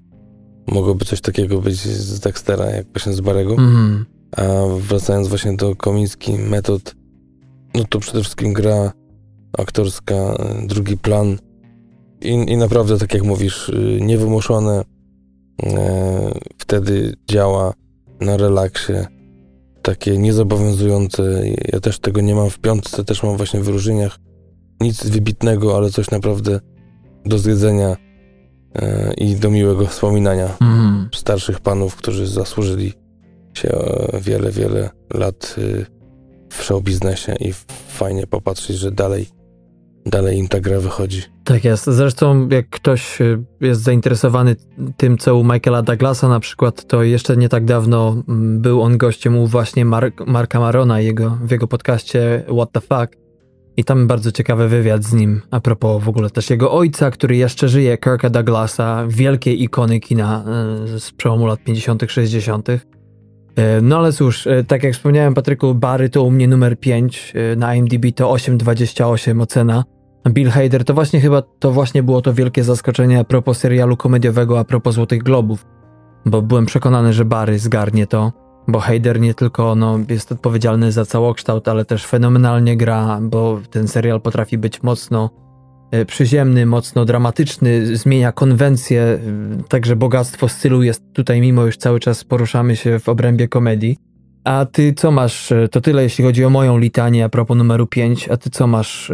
A: mogłoby coś takiego być z Dextera, jak właśnie z Barego. Mm. A wracając właśnie do Komiński metod, no to przede wszystkim gra aktorska, drugi plan i, i naprawdę, tak jak mówisz, niewymuszone e, wtedy działa na relaksie, takie niezobowiązujące. Ja też tego nie mam w piątce, też mam właśnie w wyróżnieniach. Nic wybitnego, ale coś naprawdę do zjedzenia e, i do miłego wspominania mm. starszych panów, którzy zasłużyli się wiele, wiele lat y, w show biznesie i fajnie popatrzeć, że dalej, dalej im ta gra wychodzi.
B: Tak jest. Zresztą jak ktoś y, jest zainteresowany tym, co u Michaela Douglasa na przykład, to jeszcze nie tak dawno mm, był on gościem u właśnie Mark, Marka Marona jego, w jego podcaście What the Fuck. I tam bardzo ciekawy wywiad z nim, a propos w ogóle też jego ojca, który jeszcze żyje, Kirka Douglasa, wielkiej ikony kina y, z przełomu lat 50., 60. E, no ale cóż, e, tak jak wspomniałem Patryku, Bary to u mnie numer 5, e, na IMDb to 8,28 ocena. Bill Hader to właśnie chyba to właśnie było to wielkie zaskoczenie a propos serialu komediowego, a propos Złotych Globów. Bo byłem przekonany, że Bary zgarnie to, bo Hader nie tylko no, jest odpowiedzialny za całokształt, ale też fenomenalnie gra, bo ten serial potrafi być mocno przyziemny, mocno dramatyczny, zmienia konwencję, e, także bogactwo stylu jest tutaj, mimo już cały czas poruszamy się w obrębie komedii. A ty co masz, e, to tyle jeśli chodzi o moją litanię a propos numeru 5, a ty co masz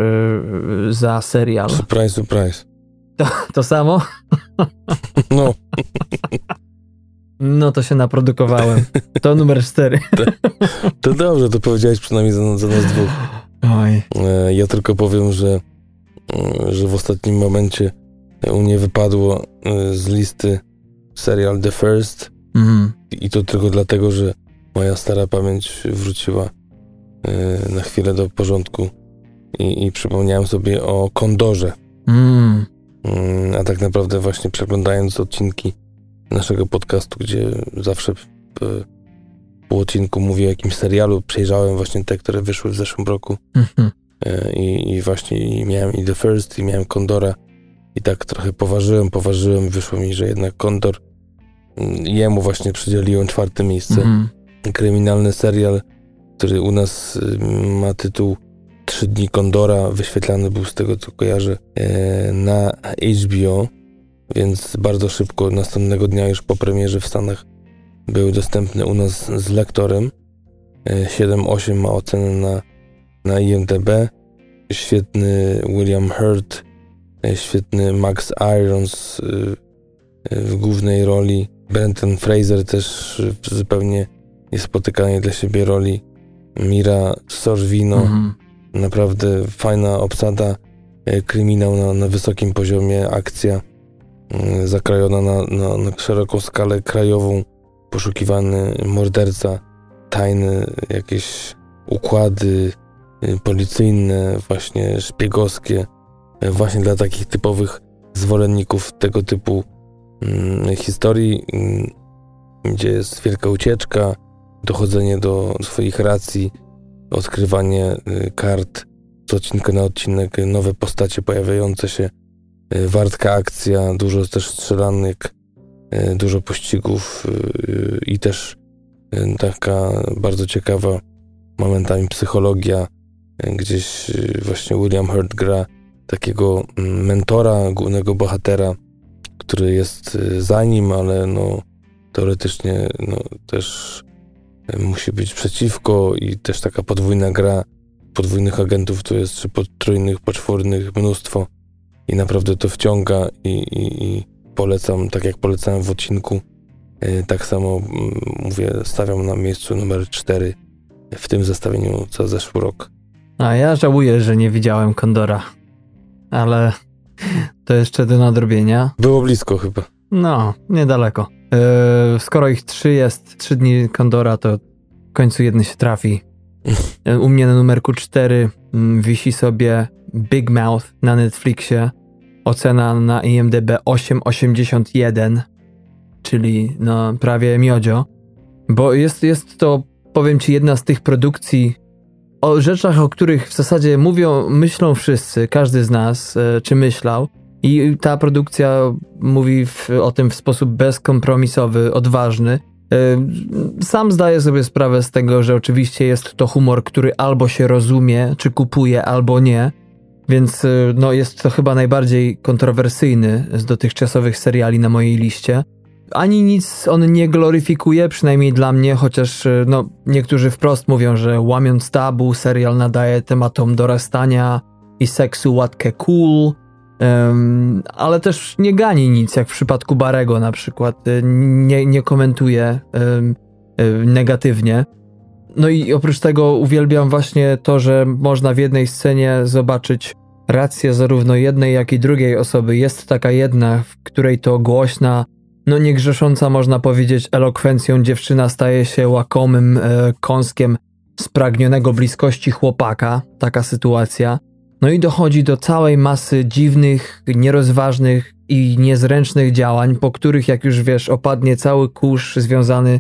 B: yy, za serial?
A: Surprise, surprise.
B: To, to samo?
A: No. <laughs>
B: No to się naprodukowałem. To numer 4. <laughs>
A: To, to dobrze, to powiedziałeś przynajmniej za, za nas dwóch.
B: Oj.
A: Ja tylko powiem, że E, że w ostatnim momencie u mnie wypadło e, z listy serial The First mhm. i to tylko dlatego, że moja stara pamięć wróciła e, na chwilę do porządku i, i przypomniałem sobie o Kondorze. Mm. A tak naprawdę właśnie przeglądając odcinki naszego podcastu, gdzie zawsze po odcinku mówię o jakimś serialu, przejrzałem właśnie te, które wyszły w zeszłym roku. Mhm. I, i właśnie miałem i The First, i miałem Kondora i tak trochę poważyłem, poważyłem, wyszło mi, że jednak Kondor, mm, jemu właśnie przydzieliłem czwarte miejsce. Mhm. Kryminalny serial, który u nas y, ma tytuł Trzy dni Kondora, wyświetlany był z tego co kojarzę e, na HBO, więc bardzo szybko, następnego dnia już po premierze w Stanach był dostępny u nas z lektorem. 7-8 e, ma ocenę na na IMDb. Świetny William Hurt, e, świetny Max Irons e, e, w głównej roli. Brenton Fraser też w zupełnie niespotykanej dla siebie roli. Mira Sorvino. Mhm. Naprawdę fajna obsada, kryminał na, na wysokim poziomie, akcja zakrajona na, na, na szeroką skalę krajową, poszukiwany morderca, tajne jakieś układy, policyjne, właśnie szpiegowskie, y, właśnie dla takich typowych zwolenników tego typu mm, historii, mm, gdzie jest wielka ucieczka, dochodzenie do swoich racji, odkrywanie y, kart z odcinka na odcinek, nowe postacie pojawiające się, wartka akcja, dużo też strzelanek, dużo pościgów i też taka bardzo ciekawa momentami psychologia Gdzieś y, właśnie William Hurt gra takiego mm, mentora, głównego bohatera, który jest y, za nim, ale no teoretycznie no, też y, musi być przeciwko i też taka podwójna gra podwójnych agentów to jest, czy potrójnych, poczwórnych mnóstwo i naprawdę to wciąga i, i, i polecam, tak jak polecałem w odcinku, tak samo mm, mówię, stawiam na miejscu numer 4 w tym zestawieniu co zeszły rok.
B: A ja żałuję, że nie widziałem Kondora. Ale to jeszcze do nadrobienia.
A: Było blisko chyba.
B: No, niedaleko. Yy, skoro ich trzy jest, trzy dni Kondora, to w końcu jeden się trafi. E, u mnie na numerku cztery mm, wisi sobie Big Mouth na Netflixie. Ocena na IMDb 8,81, czyli no prawie miodzio. Bo jest, jest to, powiem ci, jedna z tych produkcji, o rzeczach, o których w zasadzie mówią, myślą wszyscy, każdy z nas, e, czy myślał, I ta produkcja mówi w, o tym w sposób bezkompromisowy, odważny. Y, sam zdaję sobie sprawę z tego, że oczywiście jest to humor, który albo się rozumie, czy kupuje, albo nie. Więc y, no, jest to chyba najbardziej kontrowersyjny z dotychczasowych seriali na mojej liście. Ani nic on nie gloryfikuje, przynajmniej dla mnie, chociaż y, no, niektórzy wprost mówią, że łamiąc tabu, serial nadaje tematom dorastania i seksu łatkę cool, um, ale też nie gani nic, jak w przypadku Barego na przykład. Y, nie, nie komentuje um, negatywnie. No i oprócz tego uwielbiam właśnie to, że można w jednej scenie zobaczyć rację zarówno jednej, jak i drugiej osoby. Jest taka jedna, w której to głośna, no niegrzesząca można powiedzieć elokwencją dziewczyna staje się łakomym e, kąskiem spragnionego bliskości chłopaka. Taka sytuacja. No i dochodzi do całej masy dziwnych, nierozważnych i niezręcznych działań, po których, jak już wiesz, opadnie cały kurz związany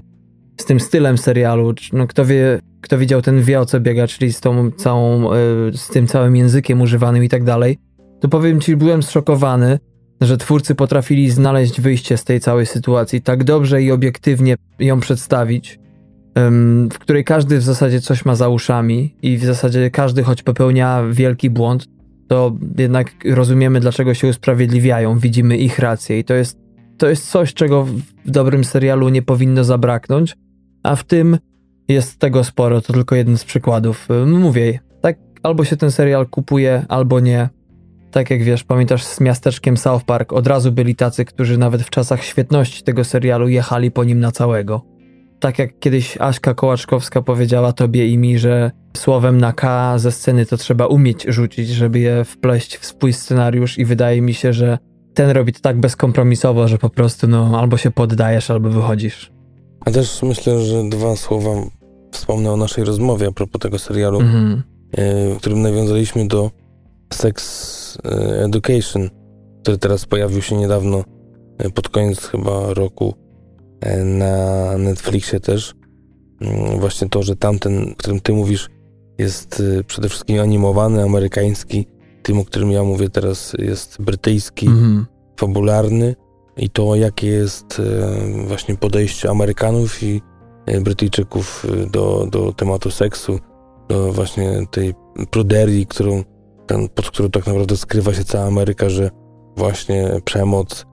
B: z tym stylem serialu. No, kto wie, kto widział, ten wie o co biega, czyli z tą całą, e, z tym całym językiem używanym i tak dalej. To powiem ci, byłem zszokowany, że twórcy potrafili znaleźć wyjście z tej całej sytuacji, tak dobrze i obiektywnie ją przedstawić, w której każdy w zasadzie coś ma za uszami i w zasadzie każdy, choć popełnia wielki błąd, to jednak rozumiemy, dlaczego się usprawiedliwiają, widzimy ich rację i to jest, to jest coś, czego w dobrym serialu nie powinno zabraknąć a w tym jest tego sporo, to tylko jeden z przykładów. Mówię, tak albo się ten serial kupuje, albo nie. Tak jak wiesz, pamiętasz z miasteczkiem South Park, od razu byli tacy, którzy nawet w czasach świetności tego serialu jechali po nim na całego. Tak jak kiedyś Aśka Kołaczkowska powiedziała tobie i mi, że słowem na K ze sceny to trzeba umieć rzucić, żeby je wpleść w swój scenariusz i wydaje mi się, że ten robi to tak bezkompromisowo, że po prostu no albo się poddajesz, albo wychodzisz.
A: A też myślę, że dwa słowa wspomnę o naszej rozmowie a propos tego serialu, mm-hmm. w którym nawiązaliśmy do Sex e, Education, który teraz pojawił się niedawno, e, pod koniec chyba roku na Netflixie też. Mm, właśnie to, że tamten, o którym ty mówisz, jest przede wszystkim animowany, amerykański. Tym, o którym ja mówię teraz, jest brytyjski, mm-hmm. fabularny i to, jakie jest e, właśnie podejście Amerykanów i e, Brytyjczyków e, do, do tematu seksu, do właśnie tej pruderii, którą, ten, pod którą tak naprawdę skrywa się cała Ameryka, że właśnie przemoc,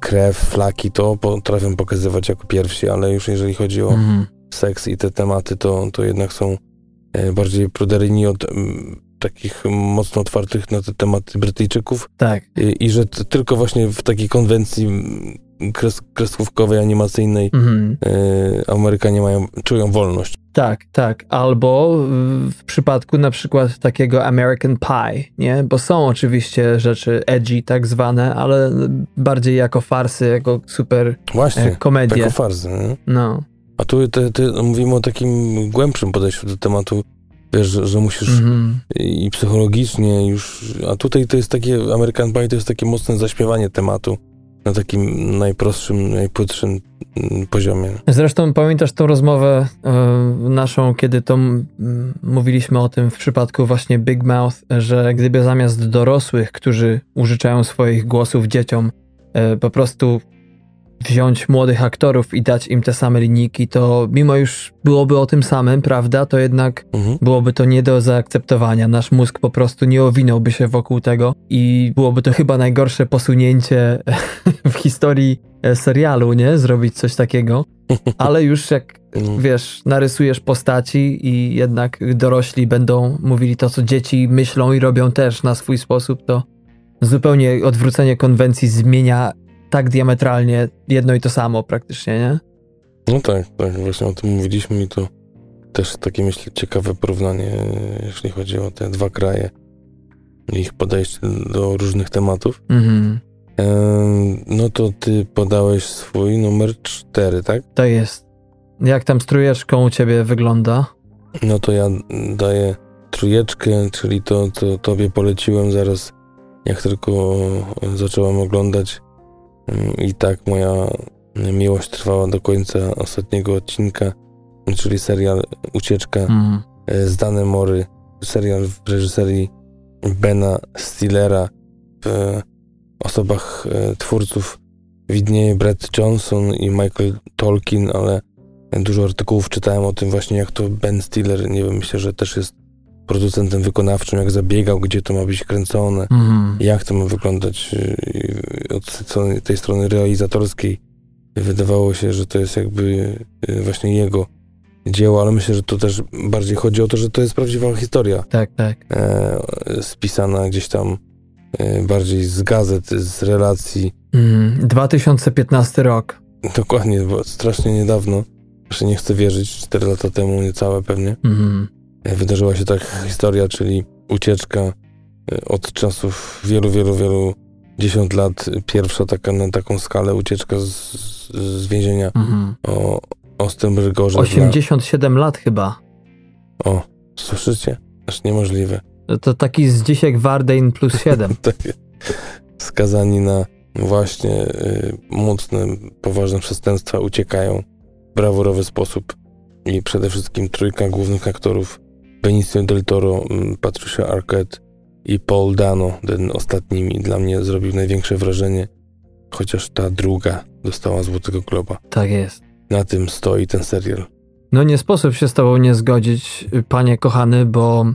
A: krew, flaki to potrafią pokazywać jako pierwsi, ale już jeżeli chodzi o mhm. seks i te tematy, to, to jednak są bardziej pruderyjni od takich mocno otwartych na te tematy Brytyjczyków.
B: Tak.
A: I, i że tylko właśnie w takiej konwencji kres, kreskówkowej, animacyjnej mhm. y, Amerykanie mają, czują wolność.
B: Tak, tak. Albo w przypadku na przykład takiego American Pie, nie? Bo są oczywiście rzeczy edgy tak zwane, ale bardziej jako farsy, jako super
A: Właśnie,
B: komedie.
A: jako farsy. Nie?
B: No.
A: A tu te, te, mówimy o takim głębszym podejściu do tematu Wiesz, że, że musisz mm-hmm. i psychologicznie już, a tutaj to jest takie, American Pie to jest takie mocne zaśpiewanie tematu na takim najprostszym, najpłytszym mm, poziomie.
B: Zresztą pamiętasz tą rozmowę y, naszą, kiedy to m, mówiliśmy o tym w przypadku właśnie Big Mouth, że gdyby zamiast dorosłych, którzy użyczają swoich głosów dzieciom, y, po prostu wziąć młodych aktorów i dać im te same linijki, to mimo już byłoby o tym samym, prawda, to jednak mhm. byłoby to nie do zaakceptowania. Nasz mózg po prostu nie owinąłby się wokół tego i byłoby to chyba najgorsze posunięcie <laughs> w historii e, serialu, nie? Zrobić coś takiego. <laughs> Ale już jak, mhm. wiesz, narysujesz postaci i jednak dorośli będą mówili to, co dzieci myślą i robią też na swój sposób, to zupełnie odwrócenie konwencji zmienia tak diametralnie jedno i to samo praktycznie, nie?
A: No tak, tak, właśnie o tym mówiliśmy i to też takie, myślę, ciekawe porównanie, jeśli chodzi o te dwa kraje i ich podejście do różnych tematów. Mhm. no to ty podałeś swój numer cztery, tak?
B: To jest. Jak tam strujeczką u ciebie wygląda?
A: No to ja daję trójeczkę, czyli to, co tobie poleciłem zaraz, jak tylko zacząłem oglądać i tak moja miłość trwała do końca ostatniego odcinka, czyli serial Ucieczka mm. z Danem Mory, serial w reżyserii Bena Stillera w osobach e, twórców widnieje Brett Johnson i Michael Tolkien, ale dużo artykułów czytałem o tym właśnie, jak to Ben Stiller, nie wiem, myślę, że też jest producentem wykonawczym, jak zabiegał, gdzie to ma być kręcone, mm. jak to ma wyglądać e, od tej strony realizatorskiej. Wydawało się, że to jest jakby e, właśnie jego dzieło, ale myślę, że to też bardziej chodzi o to, że to jest prawdziwa historia.
B: Tak, tak.
A: E, spisana gdzieś tam e, bardziej z gazet, z relacji.
B: Mm, 2015 rok.
A: Dokładnie, bo strasznie niedawno, jeszcze nie chcę wierzyć, 4 lata temu, niecałe pewnie, mm. E, wydarzyła się ta historia, czyli ucieczka e, od czasów wielu, wielu, wielu dziesiąt lat, pierwsza taka na taką skalę ucieczka z, z więzienia mm. o, ostrym rygorze.
B: 87 dla... lat chyba.
A: O, słyszycie? Aż niemożliwe.
B: To taki z dzisiaj Wardein plus <laughs> 7.
A: tak, skazani na właśnie y, mocne, poważne przestępstwa uciekają w brawurowy sposób. I przede wszystkim trójka głównych aktorów Benicio del Toro, mm, Patricia Arquette i Paul Dano, ten ostatni mi dla mnie zrobił największe wrażenie, chociaż ta druga dostała Złotego Globa.
B: Tak jest
A: na tym stoi ten serial.
B: No nie sposób się z tobą nie zgodzić, panie kochany, bo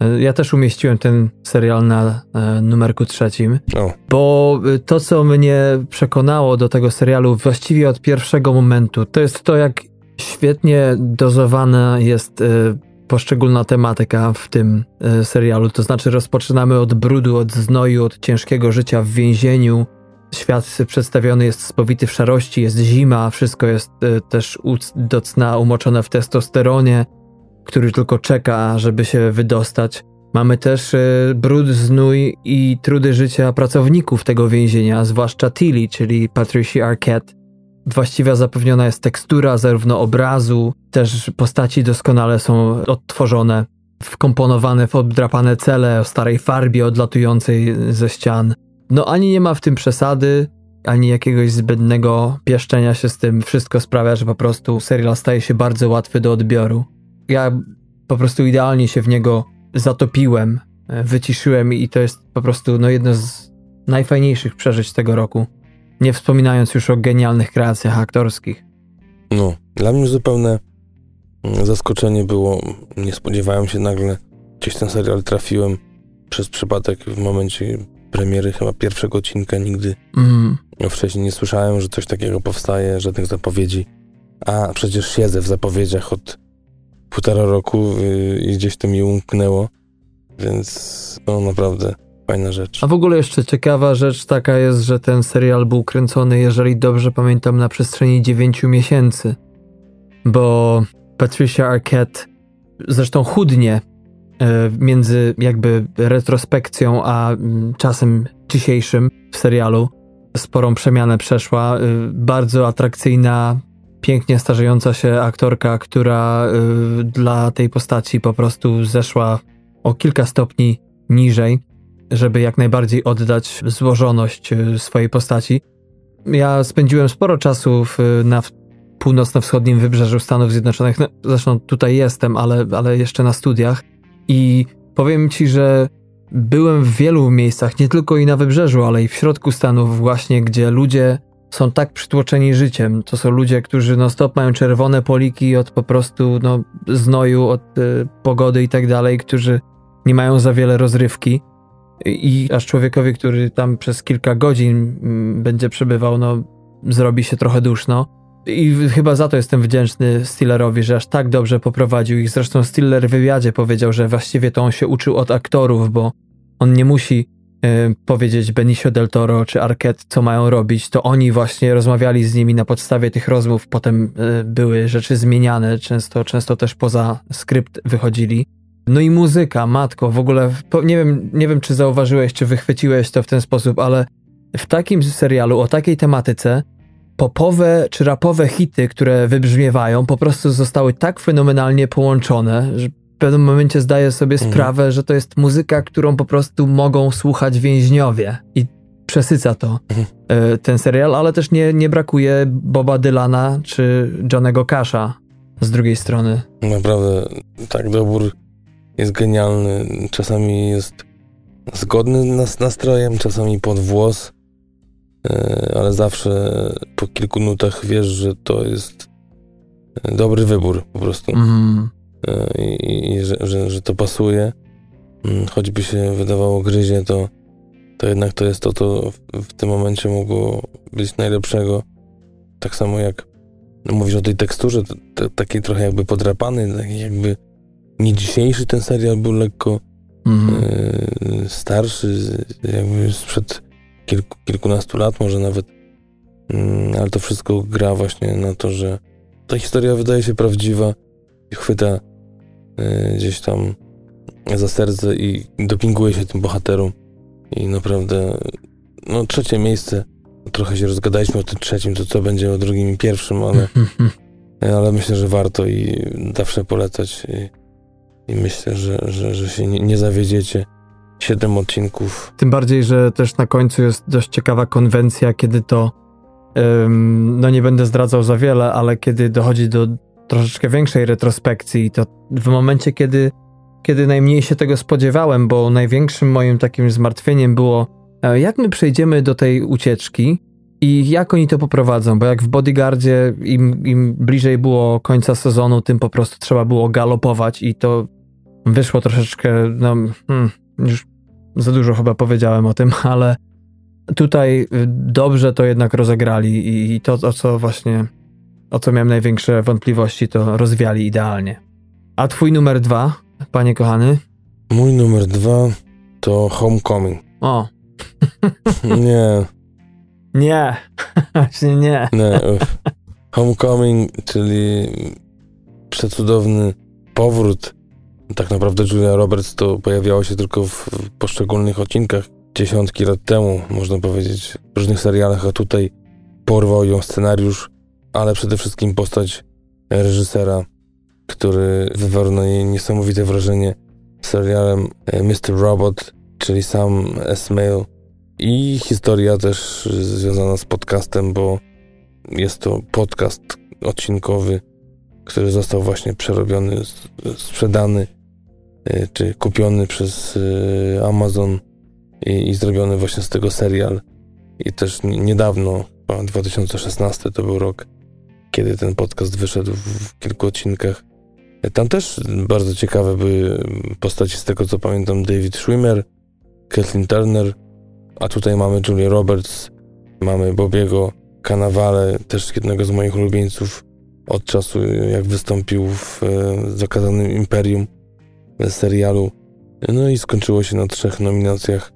B: e, ja też umieściłem ten serial na e, numerku trzecim, o. bo e, to, co mnie przekonało do tego serialu właściwie od pierwszego momentu, to jest to, jak świetnie dozowana jest poszczególna tematyka w tym serialu. To znaczy, rozpoczynamy od brudu, od znoju, od ciężkiego życia w więzieniu, Świat przedstawiony jest spowity w szarości, jest zima, wszystko jest e, też do cna umoczone w testosteronie, który tylko czeka, żeby się wydostać. Mamy też e, brud, znój i trudy życia pracowników tego więzienia, zwłaszcza Tilly, czyli Patricia Arquette. Właściwie zapewniona jest tekstura zarówno obrazu, też postaci doskonale są odtworzone, wkomponowane w obdrapane cele o starej farbie odlatującej ze ścian. No ani nie ma w tym przesady, ani jakiegoś zbędnego pieszczenia się z tym. Wszystko sprawia, że po prostu serial staje się bardzo łatwy do odbioru. Ja po prostu idealnie się w niego zatopiłem, wyciszyłem i to jest po prostu no, jedno z najfajniejszych przeżyć tego roku. Nie wspominając już o genialnych kreacjach aktorskich.
A: No, dla mnie zupełne mm, zaskoczenie było. Nie spodziewałem się nagle, gdzieś ten serial trafiłem przez przypadek w momencie premiery chyba pierwszego odcinka nigdy mm. wcześniej nie słyszałem, że coś takiego powstaje, żadnych zapowiedzi. A przecież siedzę w zapowiedziach od półtora roku yy, i gdzieś to mi umknęło, więc no naprawdę fajna rzecz.
B: A w ogóle jeszcze ciekawa rzecz taka jest, że ten serial był kręcony, jeżeli dobrze pamiętam, na przestrzeni 9 miesięcy, bo Patricia Arquette zresztą chudnie E, między jakby retrospekcją a mm, czasem dzisiejszym w serialu. Sporą przemianę przeszła. E, bardzo atrakcyjna, pięknie starzejąca się aktorka, która e, dla tej postaci po prostu zeszła o kilka stopni niżej, żeby jak najbardziej oddać złożoność swojej postaci. Ja spędziłem sporo czasu w, na północno-wschodnim wybrzeżu Stanów Zjednoczonych. No, zresztą tutaj jestem, ale, ale jeszcze na studiach. I powiem ci, że byłem w wielu miejscach, nie tylko i na wybrzeżu, ale i w środku Stanów, właśnie gdzie ludzie są tak przytłoczeni życiem. To są ludzie, którzy no stop mają czerwone poliki od po prostu no, znoju, od y, pogody i tak dalej, którzy nie mają za wiele rozrywki. I aż człowiekowi, który tam przez kilka godzin mm, będzie przebywał, no zrobi się trochę duszno. I chyba za to jestem wdzięczny Stillerowi, że aż tak dobrze poprowadził ich. Zresztą Stiller w wywiadzie powiedział, że właściwie to on się uczył od aktorów, bo on nie musi y, powiedzieć Benicio del Toro czy Arquette, co mają robić. To oni właśnie rozmawiali z nimi na podstawie tych rozmów. Potem y, były rzeczy zmieniane, często, często też poza skrypt wychodzili. No i muzyka, matko, w ogóle nie wiem, nie wiem, czy zauważyłeś, czy wychwyciłeś to w ten sposób, ale w takim serialu o takiej tematyce popowe czy rapowe hity, które wybrzmiewają, po prostu zostały tak fenomenalnie połączone, że w pewnym momencie zdaję sobie mhm. sprawę, że to jest muzyka, którą po prostu mogą słuchać więźniowie. I przesyca to mhm. E, ten serial, ale też nie, nie brakuje Boba Dylana czy Johnego Casha z drugiej strony.
A: Naprawdę, tak, dobór jest genialny. Czasami jest zgodny z nastrojem, czasami pod włos, e, ale zawsze po kilku nutach wiesz, że to jest dobry wybór po prostu. Mm. I, i że, że, że, to pasuje. Mm, choćby się wydawało gryzie, to, to jednak to jest to, co w, w tym momencie mogło być najlepszego. Tak samo jak mówisz o tej teksturze, to, takiej trochę jakby podrapany, taki jakby nie dzisiejszy ten serial był lekko mhm. e, starszy, jakby sprzed kilku, kilkunastu lat może nawet, mm, ale to wszystko gra właśnie na to, że ta historia wydaje się prawdziwa i chwyta e, gdzieś tam za serce i dopinguje się tym bohaterom. I naprawdę no trzecie miejsce. Trochę się rozgadaliśmy o tym trzecim, to co będzie o drugim i pierwszym, ale, <laughs> ale myślę, że warto i zawsze polecać. I, i myślę, że, że, że się nie, nie zawiedziecie. Siedem odcinków.
B: Tym bardziej, że też na końcu jest dość ciekawa konwencja, kiedy to ym, no nie będę zdradzał za wiele, ale kiedy dochodzi do troszeczkę większej retrospekcji, to w momencie, kiedy, kiedy najmniej się tego spodziewałem, bo największym moim takim zmartwieniem było E, jak my przejdziemy do tej ucieczki i jak oni to poprowadzą? Bo jak w Bodyguardzie im, im bliżej było końca sezonu, tym po prostu trzeba było galopować i to wyszło troszeczkę, no, hmm, już za dużo chyba powiedziałem o tym, <laughs> ale tutaj y, dobrze to jednak rozegrali i, i to, o co właśnie, o co miałem największe wątpliwości, to rozwiali idealnie. A twój numer dwa, panie kochany?
A: Mój numer dwa to Homecoming.
B: O, <laughs>
A: nie.
B: Nie. <laughs> Właśnie nie.
A: nie. Homecoming, czyli przecudowny powrót. Tak naprawdę Julia Roberts to pojawiało się tylko w poszczególnych odcinkach dziesiątki lat temu, można powiedzieć, w różnych serialach, a tutaj porwał ją scenariusz, ale przede wszystkim postać reżysera, który wywarł na niej niesamowite wrażenie serialem e, Mr. Robot, czyli sam S-Mail i historia też związana z podcastem, bo jest to podcast odcinkowy, który został właśnie przerobiony, sprzedany czy kupiony przez y, Amazon i, i zrobiony właśnie z tego serial. I też niedawno, 2016 to był rok, kiedy ten podcast wyszedł w kilku odcinkach. Tam też bardzo ciekawe były postaci z tego co pamiętam David Schwimmer, Kathleen Turner, a tutaj mamy Julia Roberts, mamy Bobiego Kanawale, też jednego z moich ulubieńców od czasu, jak wystąpił w Zakazanym Imperium serialu. No i skończyło się na trzech nominacjach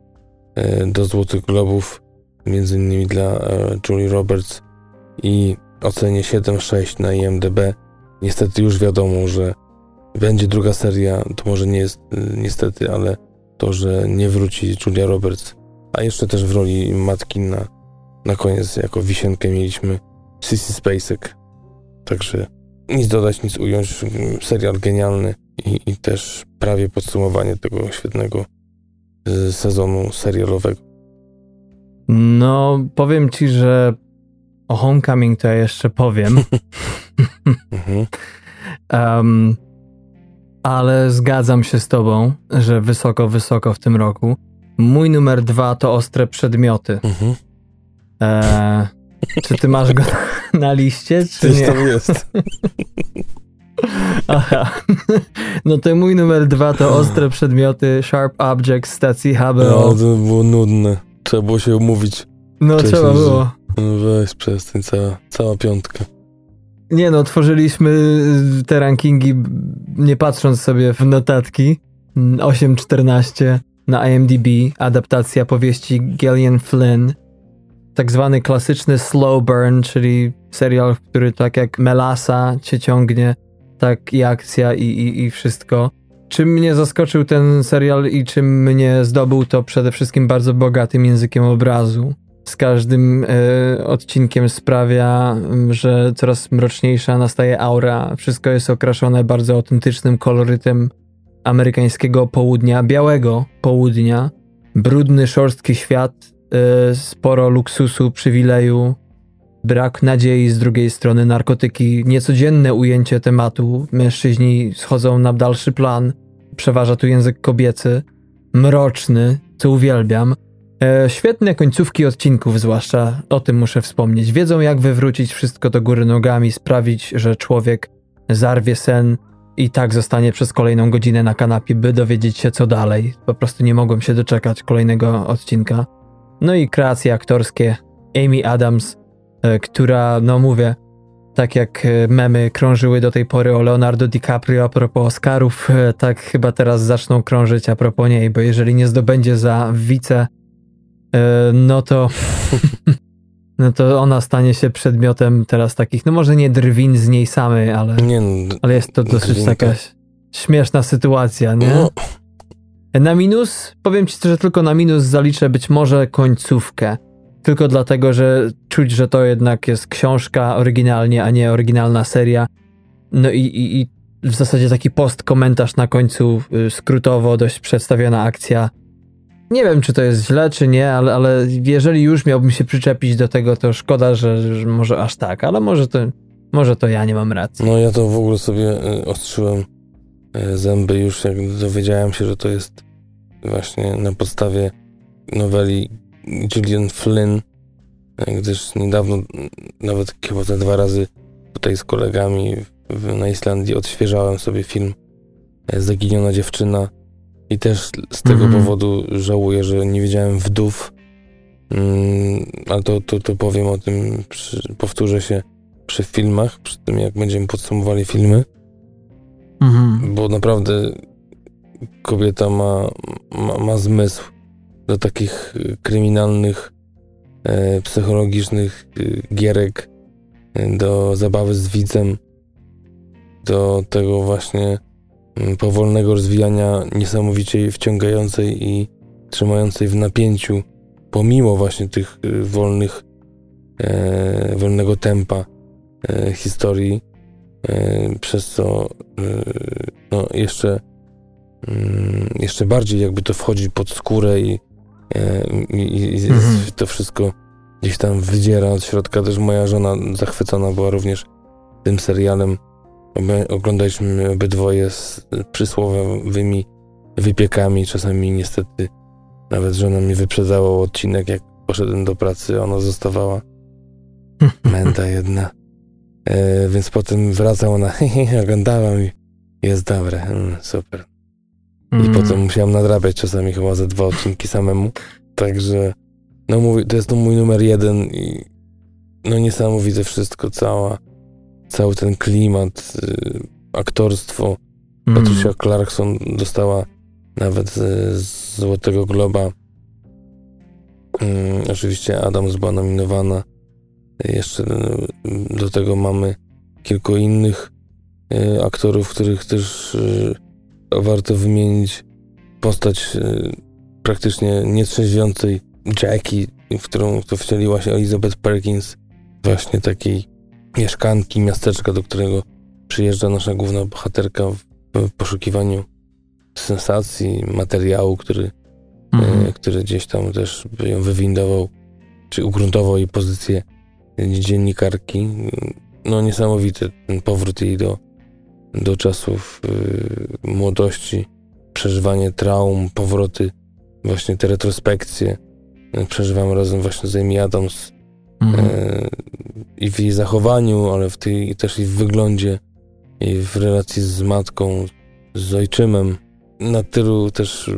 A: e, do Złotych Globów, między innymi dla e, Julie Roberts i ocenie 7,6 na IMDb. Niestety już wiadomo, że będzie druga seria, to może nie jest niestety, ale to, że nie wróci Julia Roberts a jeszcze też w roli matki na, na koniec, jako wisienkę mieliśmy Sissy Spacek. Także nic dodać, nic ująć. Serial genialny i, i też prawie podsumowanie tego świetnego y, sezonu serialowego.
B: No, powiem ci, że o Homecoming to ja jeszcze powiem. <laughs> um, ale zgadzam się z tobą, że wysoko, wysoko w tym roku. Mój numer dwa to ostre przedmioty. Mhm. E, czy ty masz go na liście, czy Gdzieś nie?
A: tam jest. <laughs>
B: Aha. No to mój numer dwa to ostre przedmioty Sharp Objects stacji HBO.
A: No, to było nudne. Trzeba było się umówić.
B: No trzeba było.
A: No weź przestań, cała, cała piątka.
B: Nie no, tworzyliśmy te rankingi nie patrząc sobie w notatki. 8-14 na IMDb adaptacja powieści Gillian Flynn, tak zwany klasyczny slow burn, czyli serial, który tak jak Melasa cię ciągnie, tak i akcja i, i, i wszystko. Czym mnie zaskoczył ten serial i czym mnie zdobył, to przede wszystkim bardzo bogatym językiem obrazu. Z każdym y, odcinkiem sprawia, że coraz mroczniejsza nastaje aura. Wszystko jest okraszone bardzo autentycznym kolorytem amerykańskiego południa, białego południa, brudny, szorstki świat, yy, sporo luksusu, przywileju, brak nadziei z drugiej strony, narkotyki, niecodzienne ujęcie tematu, mężczyźni schodzą na dalszy plan, przeważa tu język kobiecy, mroczny, co uwielbiam. E, świetne końcówki odcinków, zwłaszcza o tym muszę wspomnieć. Wiedzą, jak wywrócić wszystko do góry nogami, sprawić, że człowiek zarwie sen i tak zostanie przez kolejną godzinę na kanapie, by dowiedzieć się, co dalej. Po prostu nie mogłem się doczekać kolejnego odcinka. No i kreacje aktorskie. Amy Adams, która, no mówię, tak jak e, memy krążyły do tej pory o Leonardo DiCaprio a propos Oscarów, e, tak chyba teraz zaczną krążyć a propos niej, bo jeżeli nie zdobędzie za wice, no to <laughs> no to ona stanie się przedmiotem teraz takich, no może nie drwin z niej samej, ale, nie, ale jest to dosyć taka śmieszna sytuacja, nie? No. Na minus, powiem ci, że tylko na minus zaliczę być może końcówkę. Tylko dlatego, że czuć, że to jednak jest książka oryginalnie, a nie oryginalna seria. No i, i, i w zasadzie taki post komentarz na końcu, y, skrótowo dość przedstawiona akcja nie wiem, czy to jest źle, czy nie, ale, ale jeżeli już miałbym się przyczepić do tego, to szkoda, że, że może aż tak, ale może to, może to ja nie mam racji.
A: No ja to w ogóle sobie e, ostrzyłem e, zęby już, jak dowiedziałem się, że to jest właśnie na podstawie noweli Gillian Flynn, e, gdyż niedawno, nawet chyba te dwa razy tutaj z kolegami na Islandii odświeżałem sobie film Zaginiona dziewczyna i też z tego mm. powodu żałuję, że nie widziałem wdów. Mm, ale to, to, to powiem o tym, przy, powtórzę się przy filmach, przy tym jak będziemy podsumowali filmy. Mm. Bo naprawdę kobieta ma, ma, ma zmysł do takich kryminalnych, e, psychologicznych e, gierek, e, do zabawy z widzem, do tego właśnie Mm, powolnego rozwijania niesamowicie wciągającej i trzymającej w napięciu, pomimo właśnie tych y, wolnych, e, wolnego tempa e, historii, przez co no, jeszcze, mm, jeszcze bardziej jakby to wchodzi pod skórę i, i, i mhm. to wszystko gdzieś tam wydziera od środka. Też moja żona zachwycona była również tym serialem My oglądaliśmy obydwoje z przysłowiowymi wypiekami. Czasami niestety nawet żona mi wyprzedzała odcinek, jak poszedłem do pracy, ona zostawała. <laughs> Menda jedna. E, więc potem wracał ona, <laughs> oglądałam i jest dobre, mm, super. I mm. potem musiałem nadrabiać czasami chyba ze dwa odcinki samemu. Także, no mówi, to jest to mój numer jeden i no niesamowite wszystko, cała cały ten klimat, y, aktorstwo. Mm. Patricia Clarkson dostała nawet z Złotego Globa. Mm, oczywiście Adams była nominowana. Jeszcze y, do tego mamy kilku innych y, aktorów, których też y, warto wymienić. Postać y, praktycznie nietrzeźwiącej Jackie, w którą to wcieliła się Elizabeth Perkins, właśnie takiej mieszkanki, miasteczka, do którego przyjeżdża nasza główna bohaterka w poszukiwaniu sensacji, materiału, który, mhm. e, który gdzieś tam też by ją wywindował, czy ugruntował jej pozycję dziennikarki. No niesamowity ten powrót jej do, do czasów y, młodości, przeżywanie traum, powroty, właśnie te retrospekcje. Przeżywamy razem właśnie z Amy Adams Mhm. E, I w jej zachowaniu, ale w tej, też i w wyglądzie, i w relacji z matką, z ojczymem. Na tylu też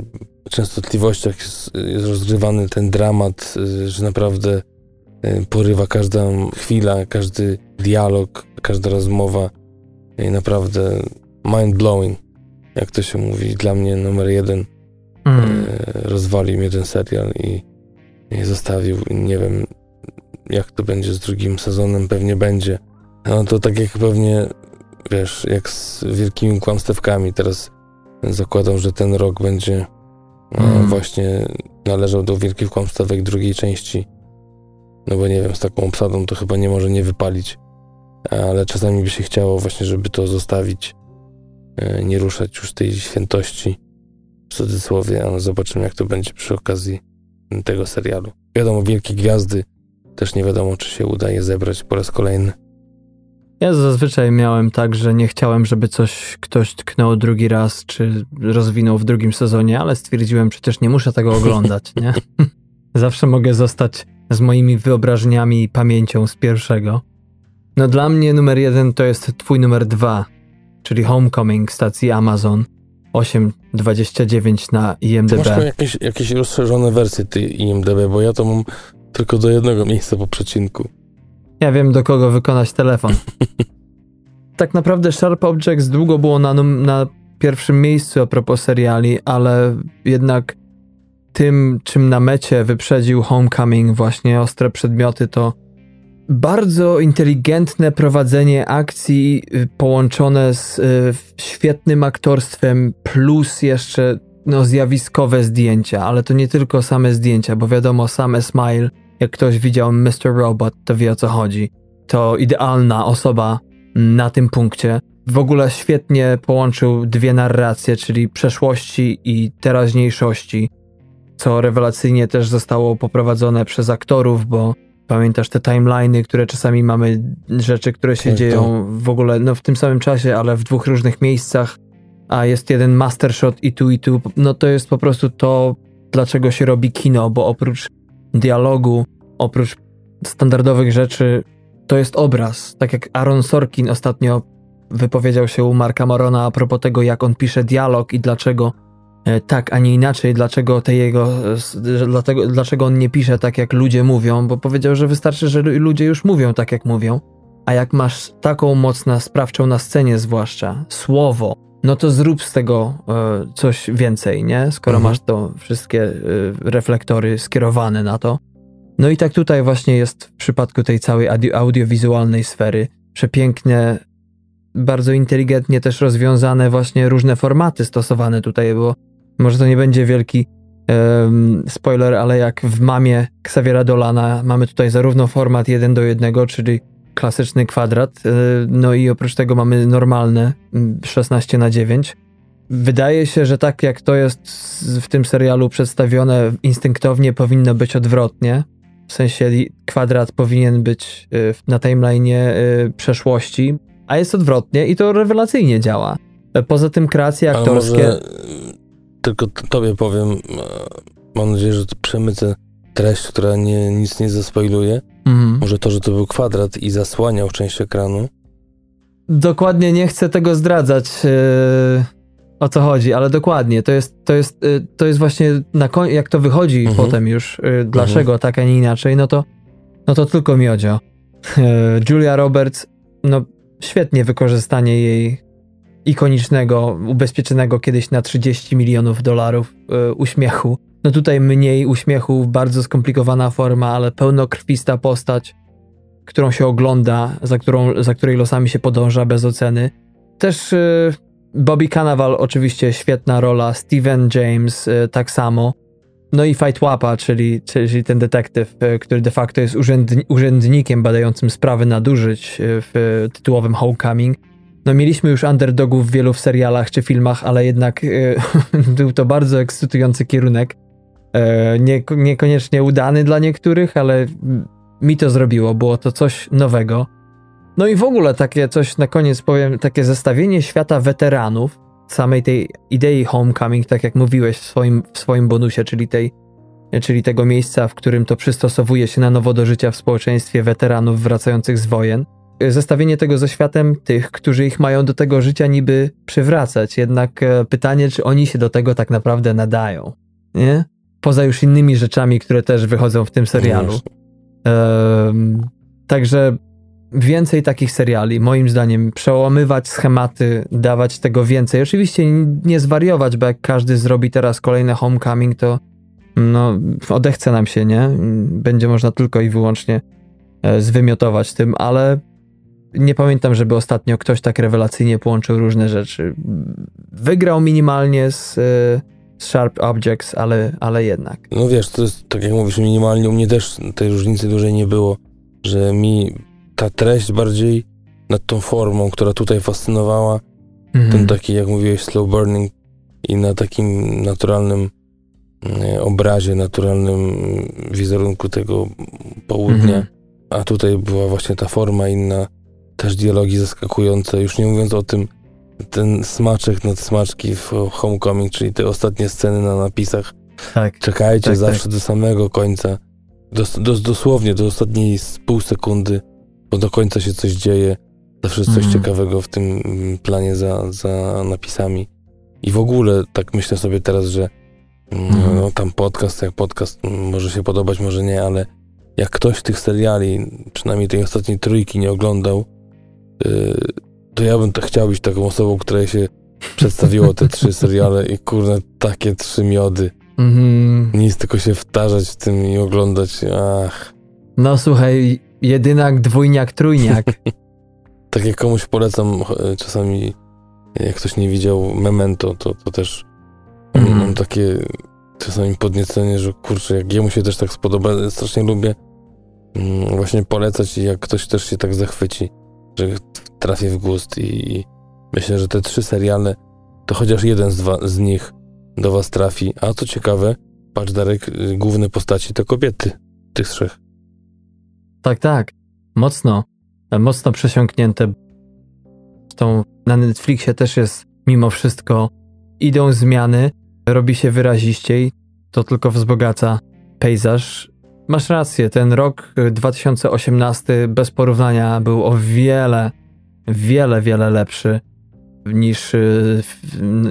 A: częstotliwościach jest, jest rozgrywany ten dramat, e, że naprawdę e, porywa każda chwila, każdy dialog, każda rozmowa. I naprawdę mind blowing, jak to się mówi, dla mnie numer jeden. Mm. Rozwalił mnie ten serial i, i zostawił, nie wiem, jak to będzie z drugim sezonem, pewnie będzie. No to tak jak pewnie, wiesz, jak z wielkimi kłamstewkami. Teraz zakładam, że ten rok będzie mm. właśnie należał do wielkich kłamstewek drugiej części. No bo nie wiem, z taką obsadą to chyba nie może nie wypalić. Ale czasami by się chciało właśnie, żeby to zostawić, e, nie ruszać już tej świętości w cudzysłowie, ale zobaczymy jak to będzie przy okazji tego serialu. Wiadomo, wielkie gwiazdy też nie wiadomo, czy się udaje zebrać po raz kolejny.
B: Ja zazwyczaj miałem tak, że nie chciałem, żeby coś ktoś tknął drugi raz, czy rozwinął w drugim sezonie, ale stwierdziłem, przecież nie muszę tego oglądać, nie? <laughs> Zawsze mogę zostać z moimi wyobrażeniami i pamięcią z pierwszego. No dla mnie numer jeden to jest twój numer dwa, czyli Homecoming stacji Amazon 8.29 na IMDb.
A: Masz tu jakieś, jakieś rozszerzone wersje tej IMDb, bo ja to mam tylko do jednego miejsca po przecinku.
B: Ja wiem, do kogo wykonać telefon. <laughs> tak naprawdę Sharp Objects długo było na, na pierwszym miejscu a propos seriali, ale jednak tym, czym na mecie wyprzedził Homecoming, właśnie ostre przedmioty, to bardzo inteligentne prowadzenie akcji y, połączone z y, świetnym aktorstwem, plus jeszcze no, zjawiskowe zdjęcia, ale to nie tylko same zdjęcia, bo wiadomo, same Smile, jak ktoś widział Mr. Robot, to wie o co chodzi. To idealna osoba na tym punkcie. W ogóle świetnie połączył dwie narracje, czyli przeszłości i teraźniejszości, co rewelacyjnie też zostało poprowadzone przez aktorów, bo Pamiętasz te timeliny, które czasami mamy rzeczy, które się tak, dzieją to. w ogóle no, w tym samym czasie, ale w dwóch różnych miejscach, a jest jeden master shot i tu i tu. No to jest po prostu to, dlaczego się robi kino, bo oprócz dialogu, oprócz standardowych rzeczy, to jest obraz. Tak jak Aaron Sorkin ostatnio wypowiedział się u Marka Morona a propos tego, jak on pisze dialog i dlaczego tak, a nie inaczej, dlaczego te jego, dlatego, dlaczego on nie pisze tak, jak ludzie mówią, bo powiedział, że wystarczy, że ludzie już mówią tak, jak mówią, a jak masz taką moc na sprawczą na scenie zwłaszcza, słowo, no to zrób z tego e, coś więcej, nie? Skoro mhm. masz to wszystkie e, reflektory skierowane na to. No i tak tutaj właśnie jest w przypadku tej całej audio audiowizualnej sfery. Przepięknie, bardzo inteligentnie też rozwiązane właśnie różne formaty stosowane tutaj, bo może to nie będzie wielki um, spoiler, ale jak w mamie Xaviera Dolana mamy tutaj zarówno format 1 do 1, czyli klasyczny kwadrat, e, no i oprócz tego mamy normalne 16 na 9. Wydaje się, że tak jak to jest w tym serialu przedstawione, instynktownie powinno być odwrotnie. W sensie kwadrat powinien być e, na timeline'ie e, przeszłości, a jest odwrotnie i to rewelacyjnie działa. Poza tym kreacje aktorskie
A: tylko tobie powiem, e, mam nadzieję, że przemycę treść, która nie, nic nie zaspoiluje. Mhm. Może to, że to był kwadrat i zasłaniał część ekranu.
B: Dokładnie nie chcę tego zdradzać, yy, o co chodzi, ale dokładnie, to jest, to jest, yy, to jest właśnie, na koń- jak to wychodzi mhm. potem już, yy, dlaczego mhm. tak, a nie inaczej, no to, no to tylko miodzio. Julia Roberts, no świetnie wykorzystanie jej ikonicznego, ubezpieczonego kiedyś na 30 milionów dolarów yy, uśmiechu. No tutaj mniej uśmiechu, bardzo skomplikowana forma, ale pełnokrwista postać, którą się ogląda, za, którą, za której losami się podąża bez oceny. Też yy, Bobby Cannavale oczywiście świetna rola, Steven James yy, tak samo. No i Fight Wapa, czyli, czyli ten detektyw, który de facto jest urzędni urzędnikiem badającym sprawy nadużyć w tytułowym Homecoming no mieliśmy już underdogów w wielu serialach czy filmach, ale jednak e, <laughs> był to bardzo ekscytujący kierunek. E, nie, niekoniecznie udany dla niektórych, ale mi to zrobiło, było to coś nowego. No i w ogóle takie coś na koniec powiem, takie zestawienie świata weteranów, samej tej idei homecoming, tak jak mówiłeś w swoim, w swoim bonusie, czyli tej czyli tego miejsca, w którym to przystosowuje się na nowo do życia w społeczeństwie weteranów wracających z wojen zestawienie tego ze światem tych, którzy ich mają do tego życia niby przywracać. Jednak e, pytanie, czy oni się do tego tak naprawdę nadają. Nie? Poza już innymi rzeczami, które też wychodzą w tym serialu. Um, także więcej takich seriali, moim zdaniem, przełamywać schematy, dawać tego więcej. Oczywiście nie zwariować, bo jak każdy zrobi teraz kolejne homecoming, to no, odechce nam się, nie? Będzie można tylko i wyłącznie e, zwymiotować tym, ale nie pamiętam, żeby ostatnio ktoś tak rewelacyjnie połączył różne rzeczy. Wygrał minimalnie z, z Sharp Objects, ale, ale jednak.
A: No wiesz, to jest tak jak mówisz, minimalnie. U mnie też tej różnicy dużej nie było, że mi ta treść bardziej nad tą formą, która tutaj fascynowała, mhm. ten taki, jak mówiłeś, slow burning i na takim naturalnym e, obrazie, naturalnym wizerunku tego południa, mhm. a tutaj była właśnie ta forma inna, też dialogi zaskakujące, już nie mówiąc o tym, ten smaczek nad smaczki w Homecoming, czyli te ostatnie sceny na napisach.
B: Tak.
A: Czekajcie
B: tak,
A: zawsze
B: tak.
A: do samego końca. Dos, dos, dosłownie do ostatniej pół sekundy, bo do końca się coś dzieje. Zawsze jest coś
B: Mhm.
A: ciekawego w tym mm, planie za, za napisami. I w ogóle tak myślę sobie teraz, że mm,
B: Mhm.
A: no, tam podcast jak podcast mm, może się podobać, może nie, ale jak ktoś tych seriali, przynajmniej tej ostatniej trójki nie oglądał, to ja bym to chciał być taką osobą, której się przedstawiło te trzy seriale i kurna, takie trzy miody.
B: Mhm.
A: Nic, tylko się wtarzać w tym i oglądać. Ach.
B: No słuchaj, jedynak, dwójniak, trójniak. <laughs>
A: Tak jak komuś polecam e, czasami, jak ktoś nie widział Memento, to, to też
B: Mhm.
A: mam takie czasami podniecenie, że kurczę, jak jemu się też tak spodoba, strasznie lubię mm, właśnie polecać i jak ktoś też się tak zachwyci, że trafi w gust i, i myślę, że te trzy seriale, to chociaż jeden z, dwa, z nich do was trafi. A co ciekawe, patrz Darek, główne postaci to kobiety tych trzech.
B: Tak, tak. Mocno. e, Mocno przesiąknięte. Zresztą na Netflixie też jest mimo wszystko idą zmiany, robi się wyraziściej, to tylko wzbogaca pejzaż. Masz rację, ten rok y, 2018 bez porównania był o wiele, wiele, wiele lepszy niż, y,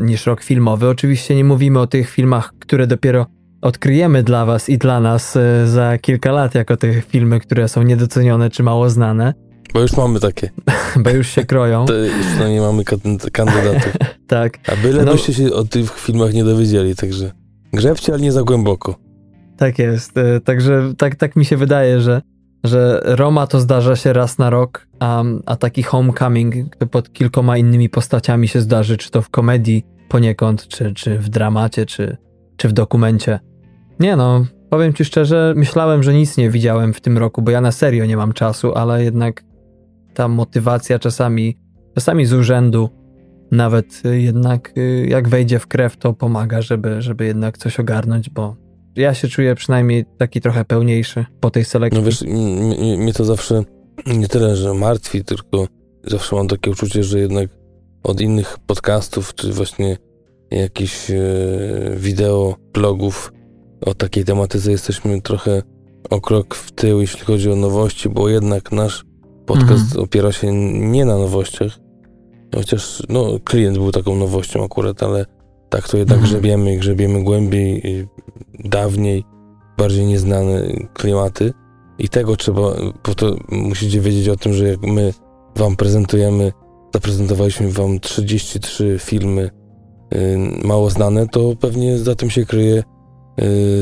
B: niż rok filmowy. Oczywiście nie mówimy o tych filmach, które dopiero odkryjemy dla was i dla nas y, za kilka lat jako te filmy, które są niedocenione czy mało znane,
A: Bo już mamy takie. <laughs>
B: bo już się kroją.
A: To już przynajmniej mamy kan- kandydatów. <laughs>
B: Tak.
A: A byle
B: No-
A: byście się o tych filmach nie dowiedzieli, także grzebcie, ale nie za głęboko.
B: Tak jest. E, Także tak, tak mi się wydaje, że, że Roma to zdarza się raz na rok, a, a taki homecoming pod kilkoma innymi postaciami się zdarzy, czy to w komedii poniekąd, czy, czy w dramacie, czy, czy w dokumencie. Nie no, powiem ci szczerze, myślałem, że nic nie widziałem w tym roku, bo ja na serio nie mam czasu, ale jednak ta motywacja czasami, czasami z urzędu, nawet jednak y, jak wejdzie w krew, to pomaga, żeby, żeby jednak coś ogarnąć, bo ja się czuję przynajmniej taki trochę pełniejszy po tej selekcji.
A: No wiesz, mnie to zawsze nie tyle, że martwi, tylko zawsze mam takie uczucie, że jednak od innych podcastów, czy właśnie jakichś e, wideo, blogów o takiej tematyce jesteśmy trochę o krok w tył, jeśli chodzi o nowości, bo jednak nasz podcast
B: Mhm.
A: opiera się nie na nowościach, chociaż no, klient był taką nowością akurat, ale tak to jednak
B: Mhm.
A: grzebiemy, grzebiemy głębiej, dawniej, bardziej nieznane klimaty i tego trzeba, po to musicie wiedzieć o tym, że jak my wam prezentujemy, zaprezentowaliśmy wam 33 filmy y, mało znane, to pewnie za tym się kryje y,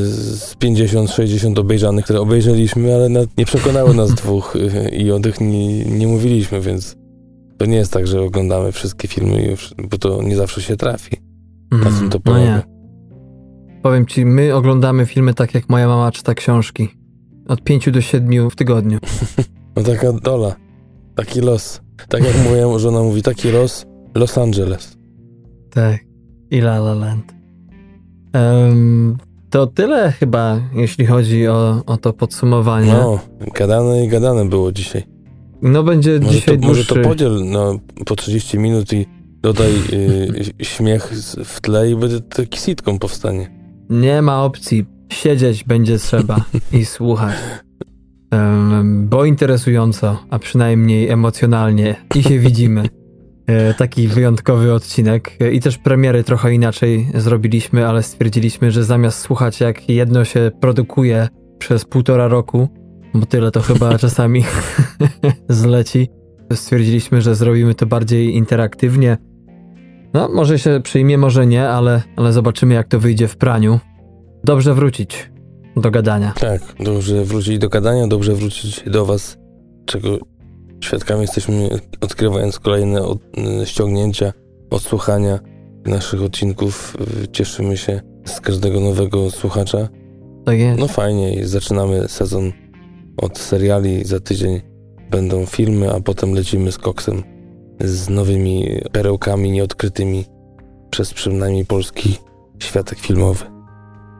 A: z 50-60 obejrzanych, które obejrzeliśmy, ale nie przekonały nas <laughs> dwóch y, i o tych nie, nie mówiliśmy, więc to nie jest tak, że oglądamy wszystkie filmy, już, bo to nie zawsze się trafi. Na
B: Mhm.
A: tym to
B: no nie. Powiem ci, my oglądamy filmy tak jak moja mama czyta książki. Od 5 do 7 w tygodniu. <laughs>
A: No taka dola, taki los. Tak jak moja żona mówi, taki los, Los Angeles.
B: Tak. I La La Land. Em, to tyle chyba, jeśli chodzi o, o to podsumowanie. No,
A: No, gadane i gadane było dzisiaj.
B: będzie
A: Może
B: dzisiaj
A: to, może to podziel no, po 30 minut i dodaj y, śmiech w tle i będzie taki sitcom powstanie.
B: Nie ma opcji. Siedzieć będzie trzeba <laughs> i słuchać. Em, bo interesująco, a przynajmniej emocjonalnie i się widzimy. E, Taki wyjątkowy odcinek E, i też premiery trochę inaczej zrobiliśmy, ale stwierdziliśmy, że zamiast słuchać jak jedno się produkuje przez półtora roku, bo tyle to chyba <laughs> czasami <laughs> zleci, stwierdziliśmy, że zrobimy to bardziej interaktywnie. No, może się przyjmie, może nie, ale, ale zobaczymy jak to wyjdzie w praniu. Dobrze wrócić do gadania.
A: Tak, dobrze wrócić do gadania, dobrze wrócić do was, czego świadkami jesteśmy, odkrywając kolejne od, ściągnięcia, odsłuchania naszych odcinków. Cieszymy się z każdego nowego słuchacza.
B: Tak jest.
A: No fajnie, zaczynamy sezon od seriali, za tydzień będą filmy, a potem lecimy z koksem, z nowymi perełkami nieodkrytymi przez przynajmniej polski światek filmowy.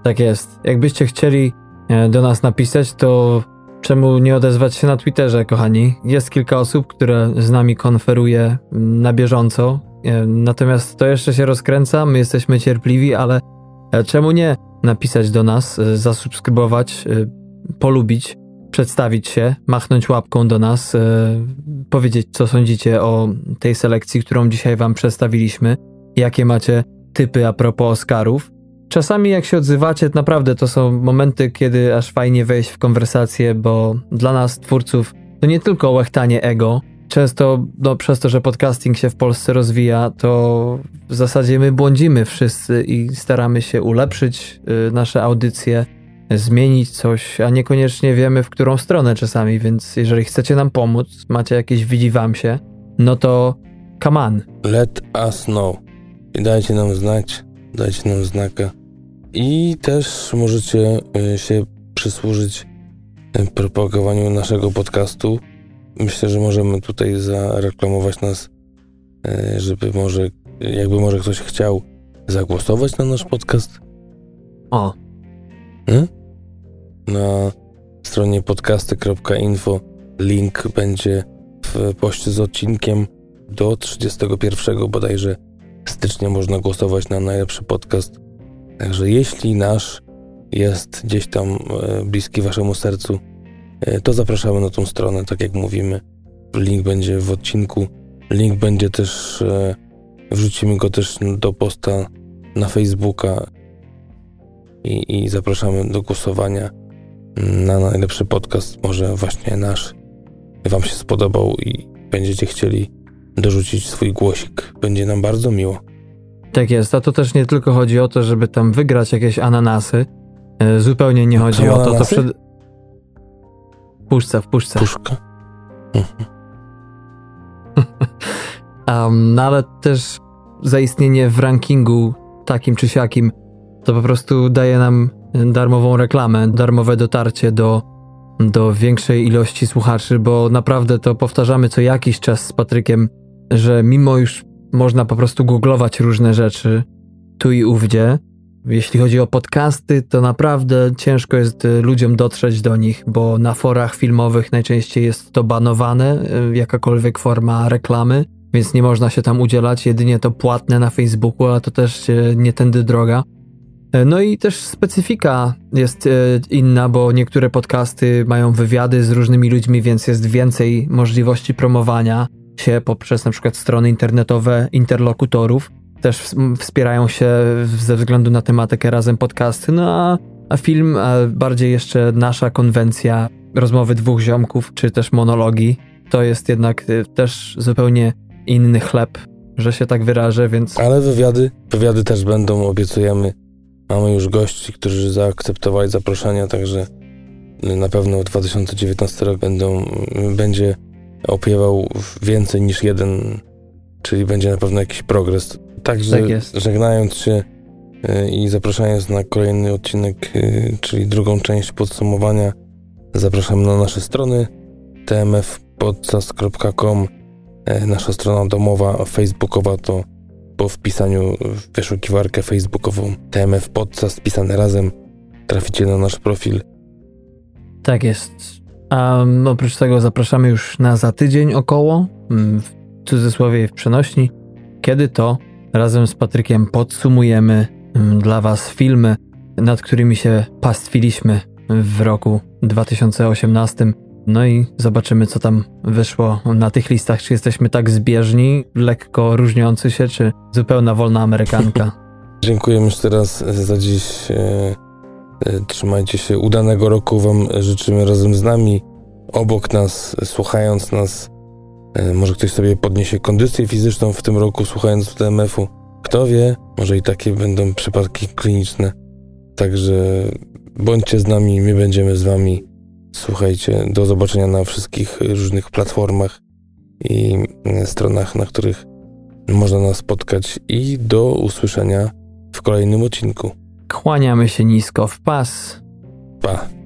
B: Tak jest. Jakbyście chcieli e, do nas napisać, to Czemu nie odezwać się na Twitterze, kochani? Jest kilka osób, które z nami konferuje na bieżąco, e, natomiast to jeszcze się rozkręca, my jesteśmy cierpliwi, ale e, czemu nie napisać do nas, zasubskrybować, polubić, przedstawić się, machnąć łapką do nas, powiedzieć, co sądzicie o tej selekcji, którą dzisiaj Wam przedstawiliśmy, jakie macie typy a propos Oscarów. Czasami jak się odzywacie, naprawdę to są momenty, kiedy aż fajnie wejść w konwersację, bo dla nas, twórców, to nie tylko łechtanie ego. Często, no, przez to, że podcasting się w Polsce rozwija, to w zasadzie my błądzimy wszyscy i staramy się ulepszyć y, nasze audycje, zmienić coś, a niekoniecznie wiemy, w którą stronę czasami, więc jeżeli chcecie nam pomóc, macie jakieś widzi wam się, no to come on.
A: Let us know. I dajcie nam znać, dajcie nam znaka. I też możecie e, się przysłużyć e, propagowaniu naszego podcastu. Myślę, że możemy tutaj zareklamować nas, e, żeby może, jakby może ktoś chciał zagłosować na nasz podcast.
B: O.
A: Hmm? Na stronie podcasty.info link będzie w poście z odcinkiem do 31 bodajże stycznia można głosować na najlepszy podcast Także jeśli nasz jest gdzieś tam e, bliski waszemu sercu, e, to zapraszamy na tą stronę, tak jak mówimy. Link będzie w odcinku. Link będzie też, e, wrzucimy go też do posta na Facebooka i, i zapraszamy do głosowania na najlepszy podcast. Może właśnie nasz Wam się spodobał i będziecie chcieli dorzucić swój głosik. Będzie nam bardzo miło.
B: Tak jest, a to też nie tylko chodzi o to, żeby tam wygrać jakieś ananasy. E, zupełnie nie chodzi Są o to. to przed... Puszca, w puszce.
A: Puszka. <laughs>
B: um, no ale też zaistnienie w rankingu takim czy siakim to po prostu daje nam darmową reklamę, darmowe dotarcie do, do większej ilości słuchaczy, bo naprawdę to powtarzamy co jakiś czas z Patrykiem, że mimo już można po prostu googlować różne rzeczy tu i ówdzie. Jeśli chodzi o podcasty, to naprawdę ciężko jest y, ludziom dotrzeć do nich, bo na forach filmowych najczęściej jest to banowane, y, jakakolwiek forma reklamy, więc nie można się tam udzielać, jedynie to płatne na Facebooku, a to też y, nie tędy droga. No i też specyfika jest inna, bo niektóre podcasty mają wywiady z różnymi ludźmi, więc jest więcej możliwości promowania się poprzez na przykład strony internetowe interlokutorów. Też wspierają się ze względu na tematykę razem podcasty, no a, a film, a bardziej jeszcze nasza konwencja rozmowy dwóch ziomków, czy też monologi, to jest jednak y, też zupełnie inny chleb, że się tak wyrażę, więc...
A: Ale wywiady, wywiady też będą, obiecujemy. Mamy już gości, którzy zaakceptowali zaproszenia, także na pewno 2019 rok będą, będzie opiewał więcej niż jeden, czyli będzie na pewno jakiś progres. Także tak żegnając się y, i zapraszając na kolejny odcinek, y, czyli drugą część podsumowania, zapraszam na nasze strony tmfpodcast.com y, nasza strona domowa, facebookowa to po wpisaniu w wyszukiwarkę facebookową TMF Podcast pisane razem traficie na nasz profil.
B: Tak jest. A oprócz tego zapraszamy już na za tydzień około, w cudzysłowie i w przenośni, kiedy to razem z Patrykiem podsumujemy dla Was filmy, nad którymi się pastwiliśmy w roku 2018. No i zobaczymy, co tam wyszło na tych listach. Czy jesteśmy tak zbieżni, lekko różniący się, czy zupełna wolna amerykanka. <laughs>
A: Dziękuję jeszcze raz za dziś. E, E, trzymajcie się. Udanego roku Wam życzymy razem z nami, obok nas, słuchając nas. E, może ktoś sobie podniesie kondycję fizyczną w tym roku, słuchając TMF-u. Kto wie, może i takie będą przypadki kliniczne. Także bądźcie z nami, my będziemy z Wami. Słuchajcie, do zobaczenia na wszystkich różnych platformach i e, stronach, na których można nas spotkać i do usłyszenia w kolejnym odcinku.
B: Kłaniamy się nisko w pas.
A: Pa.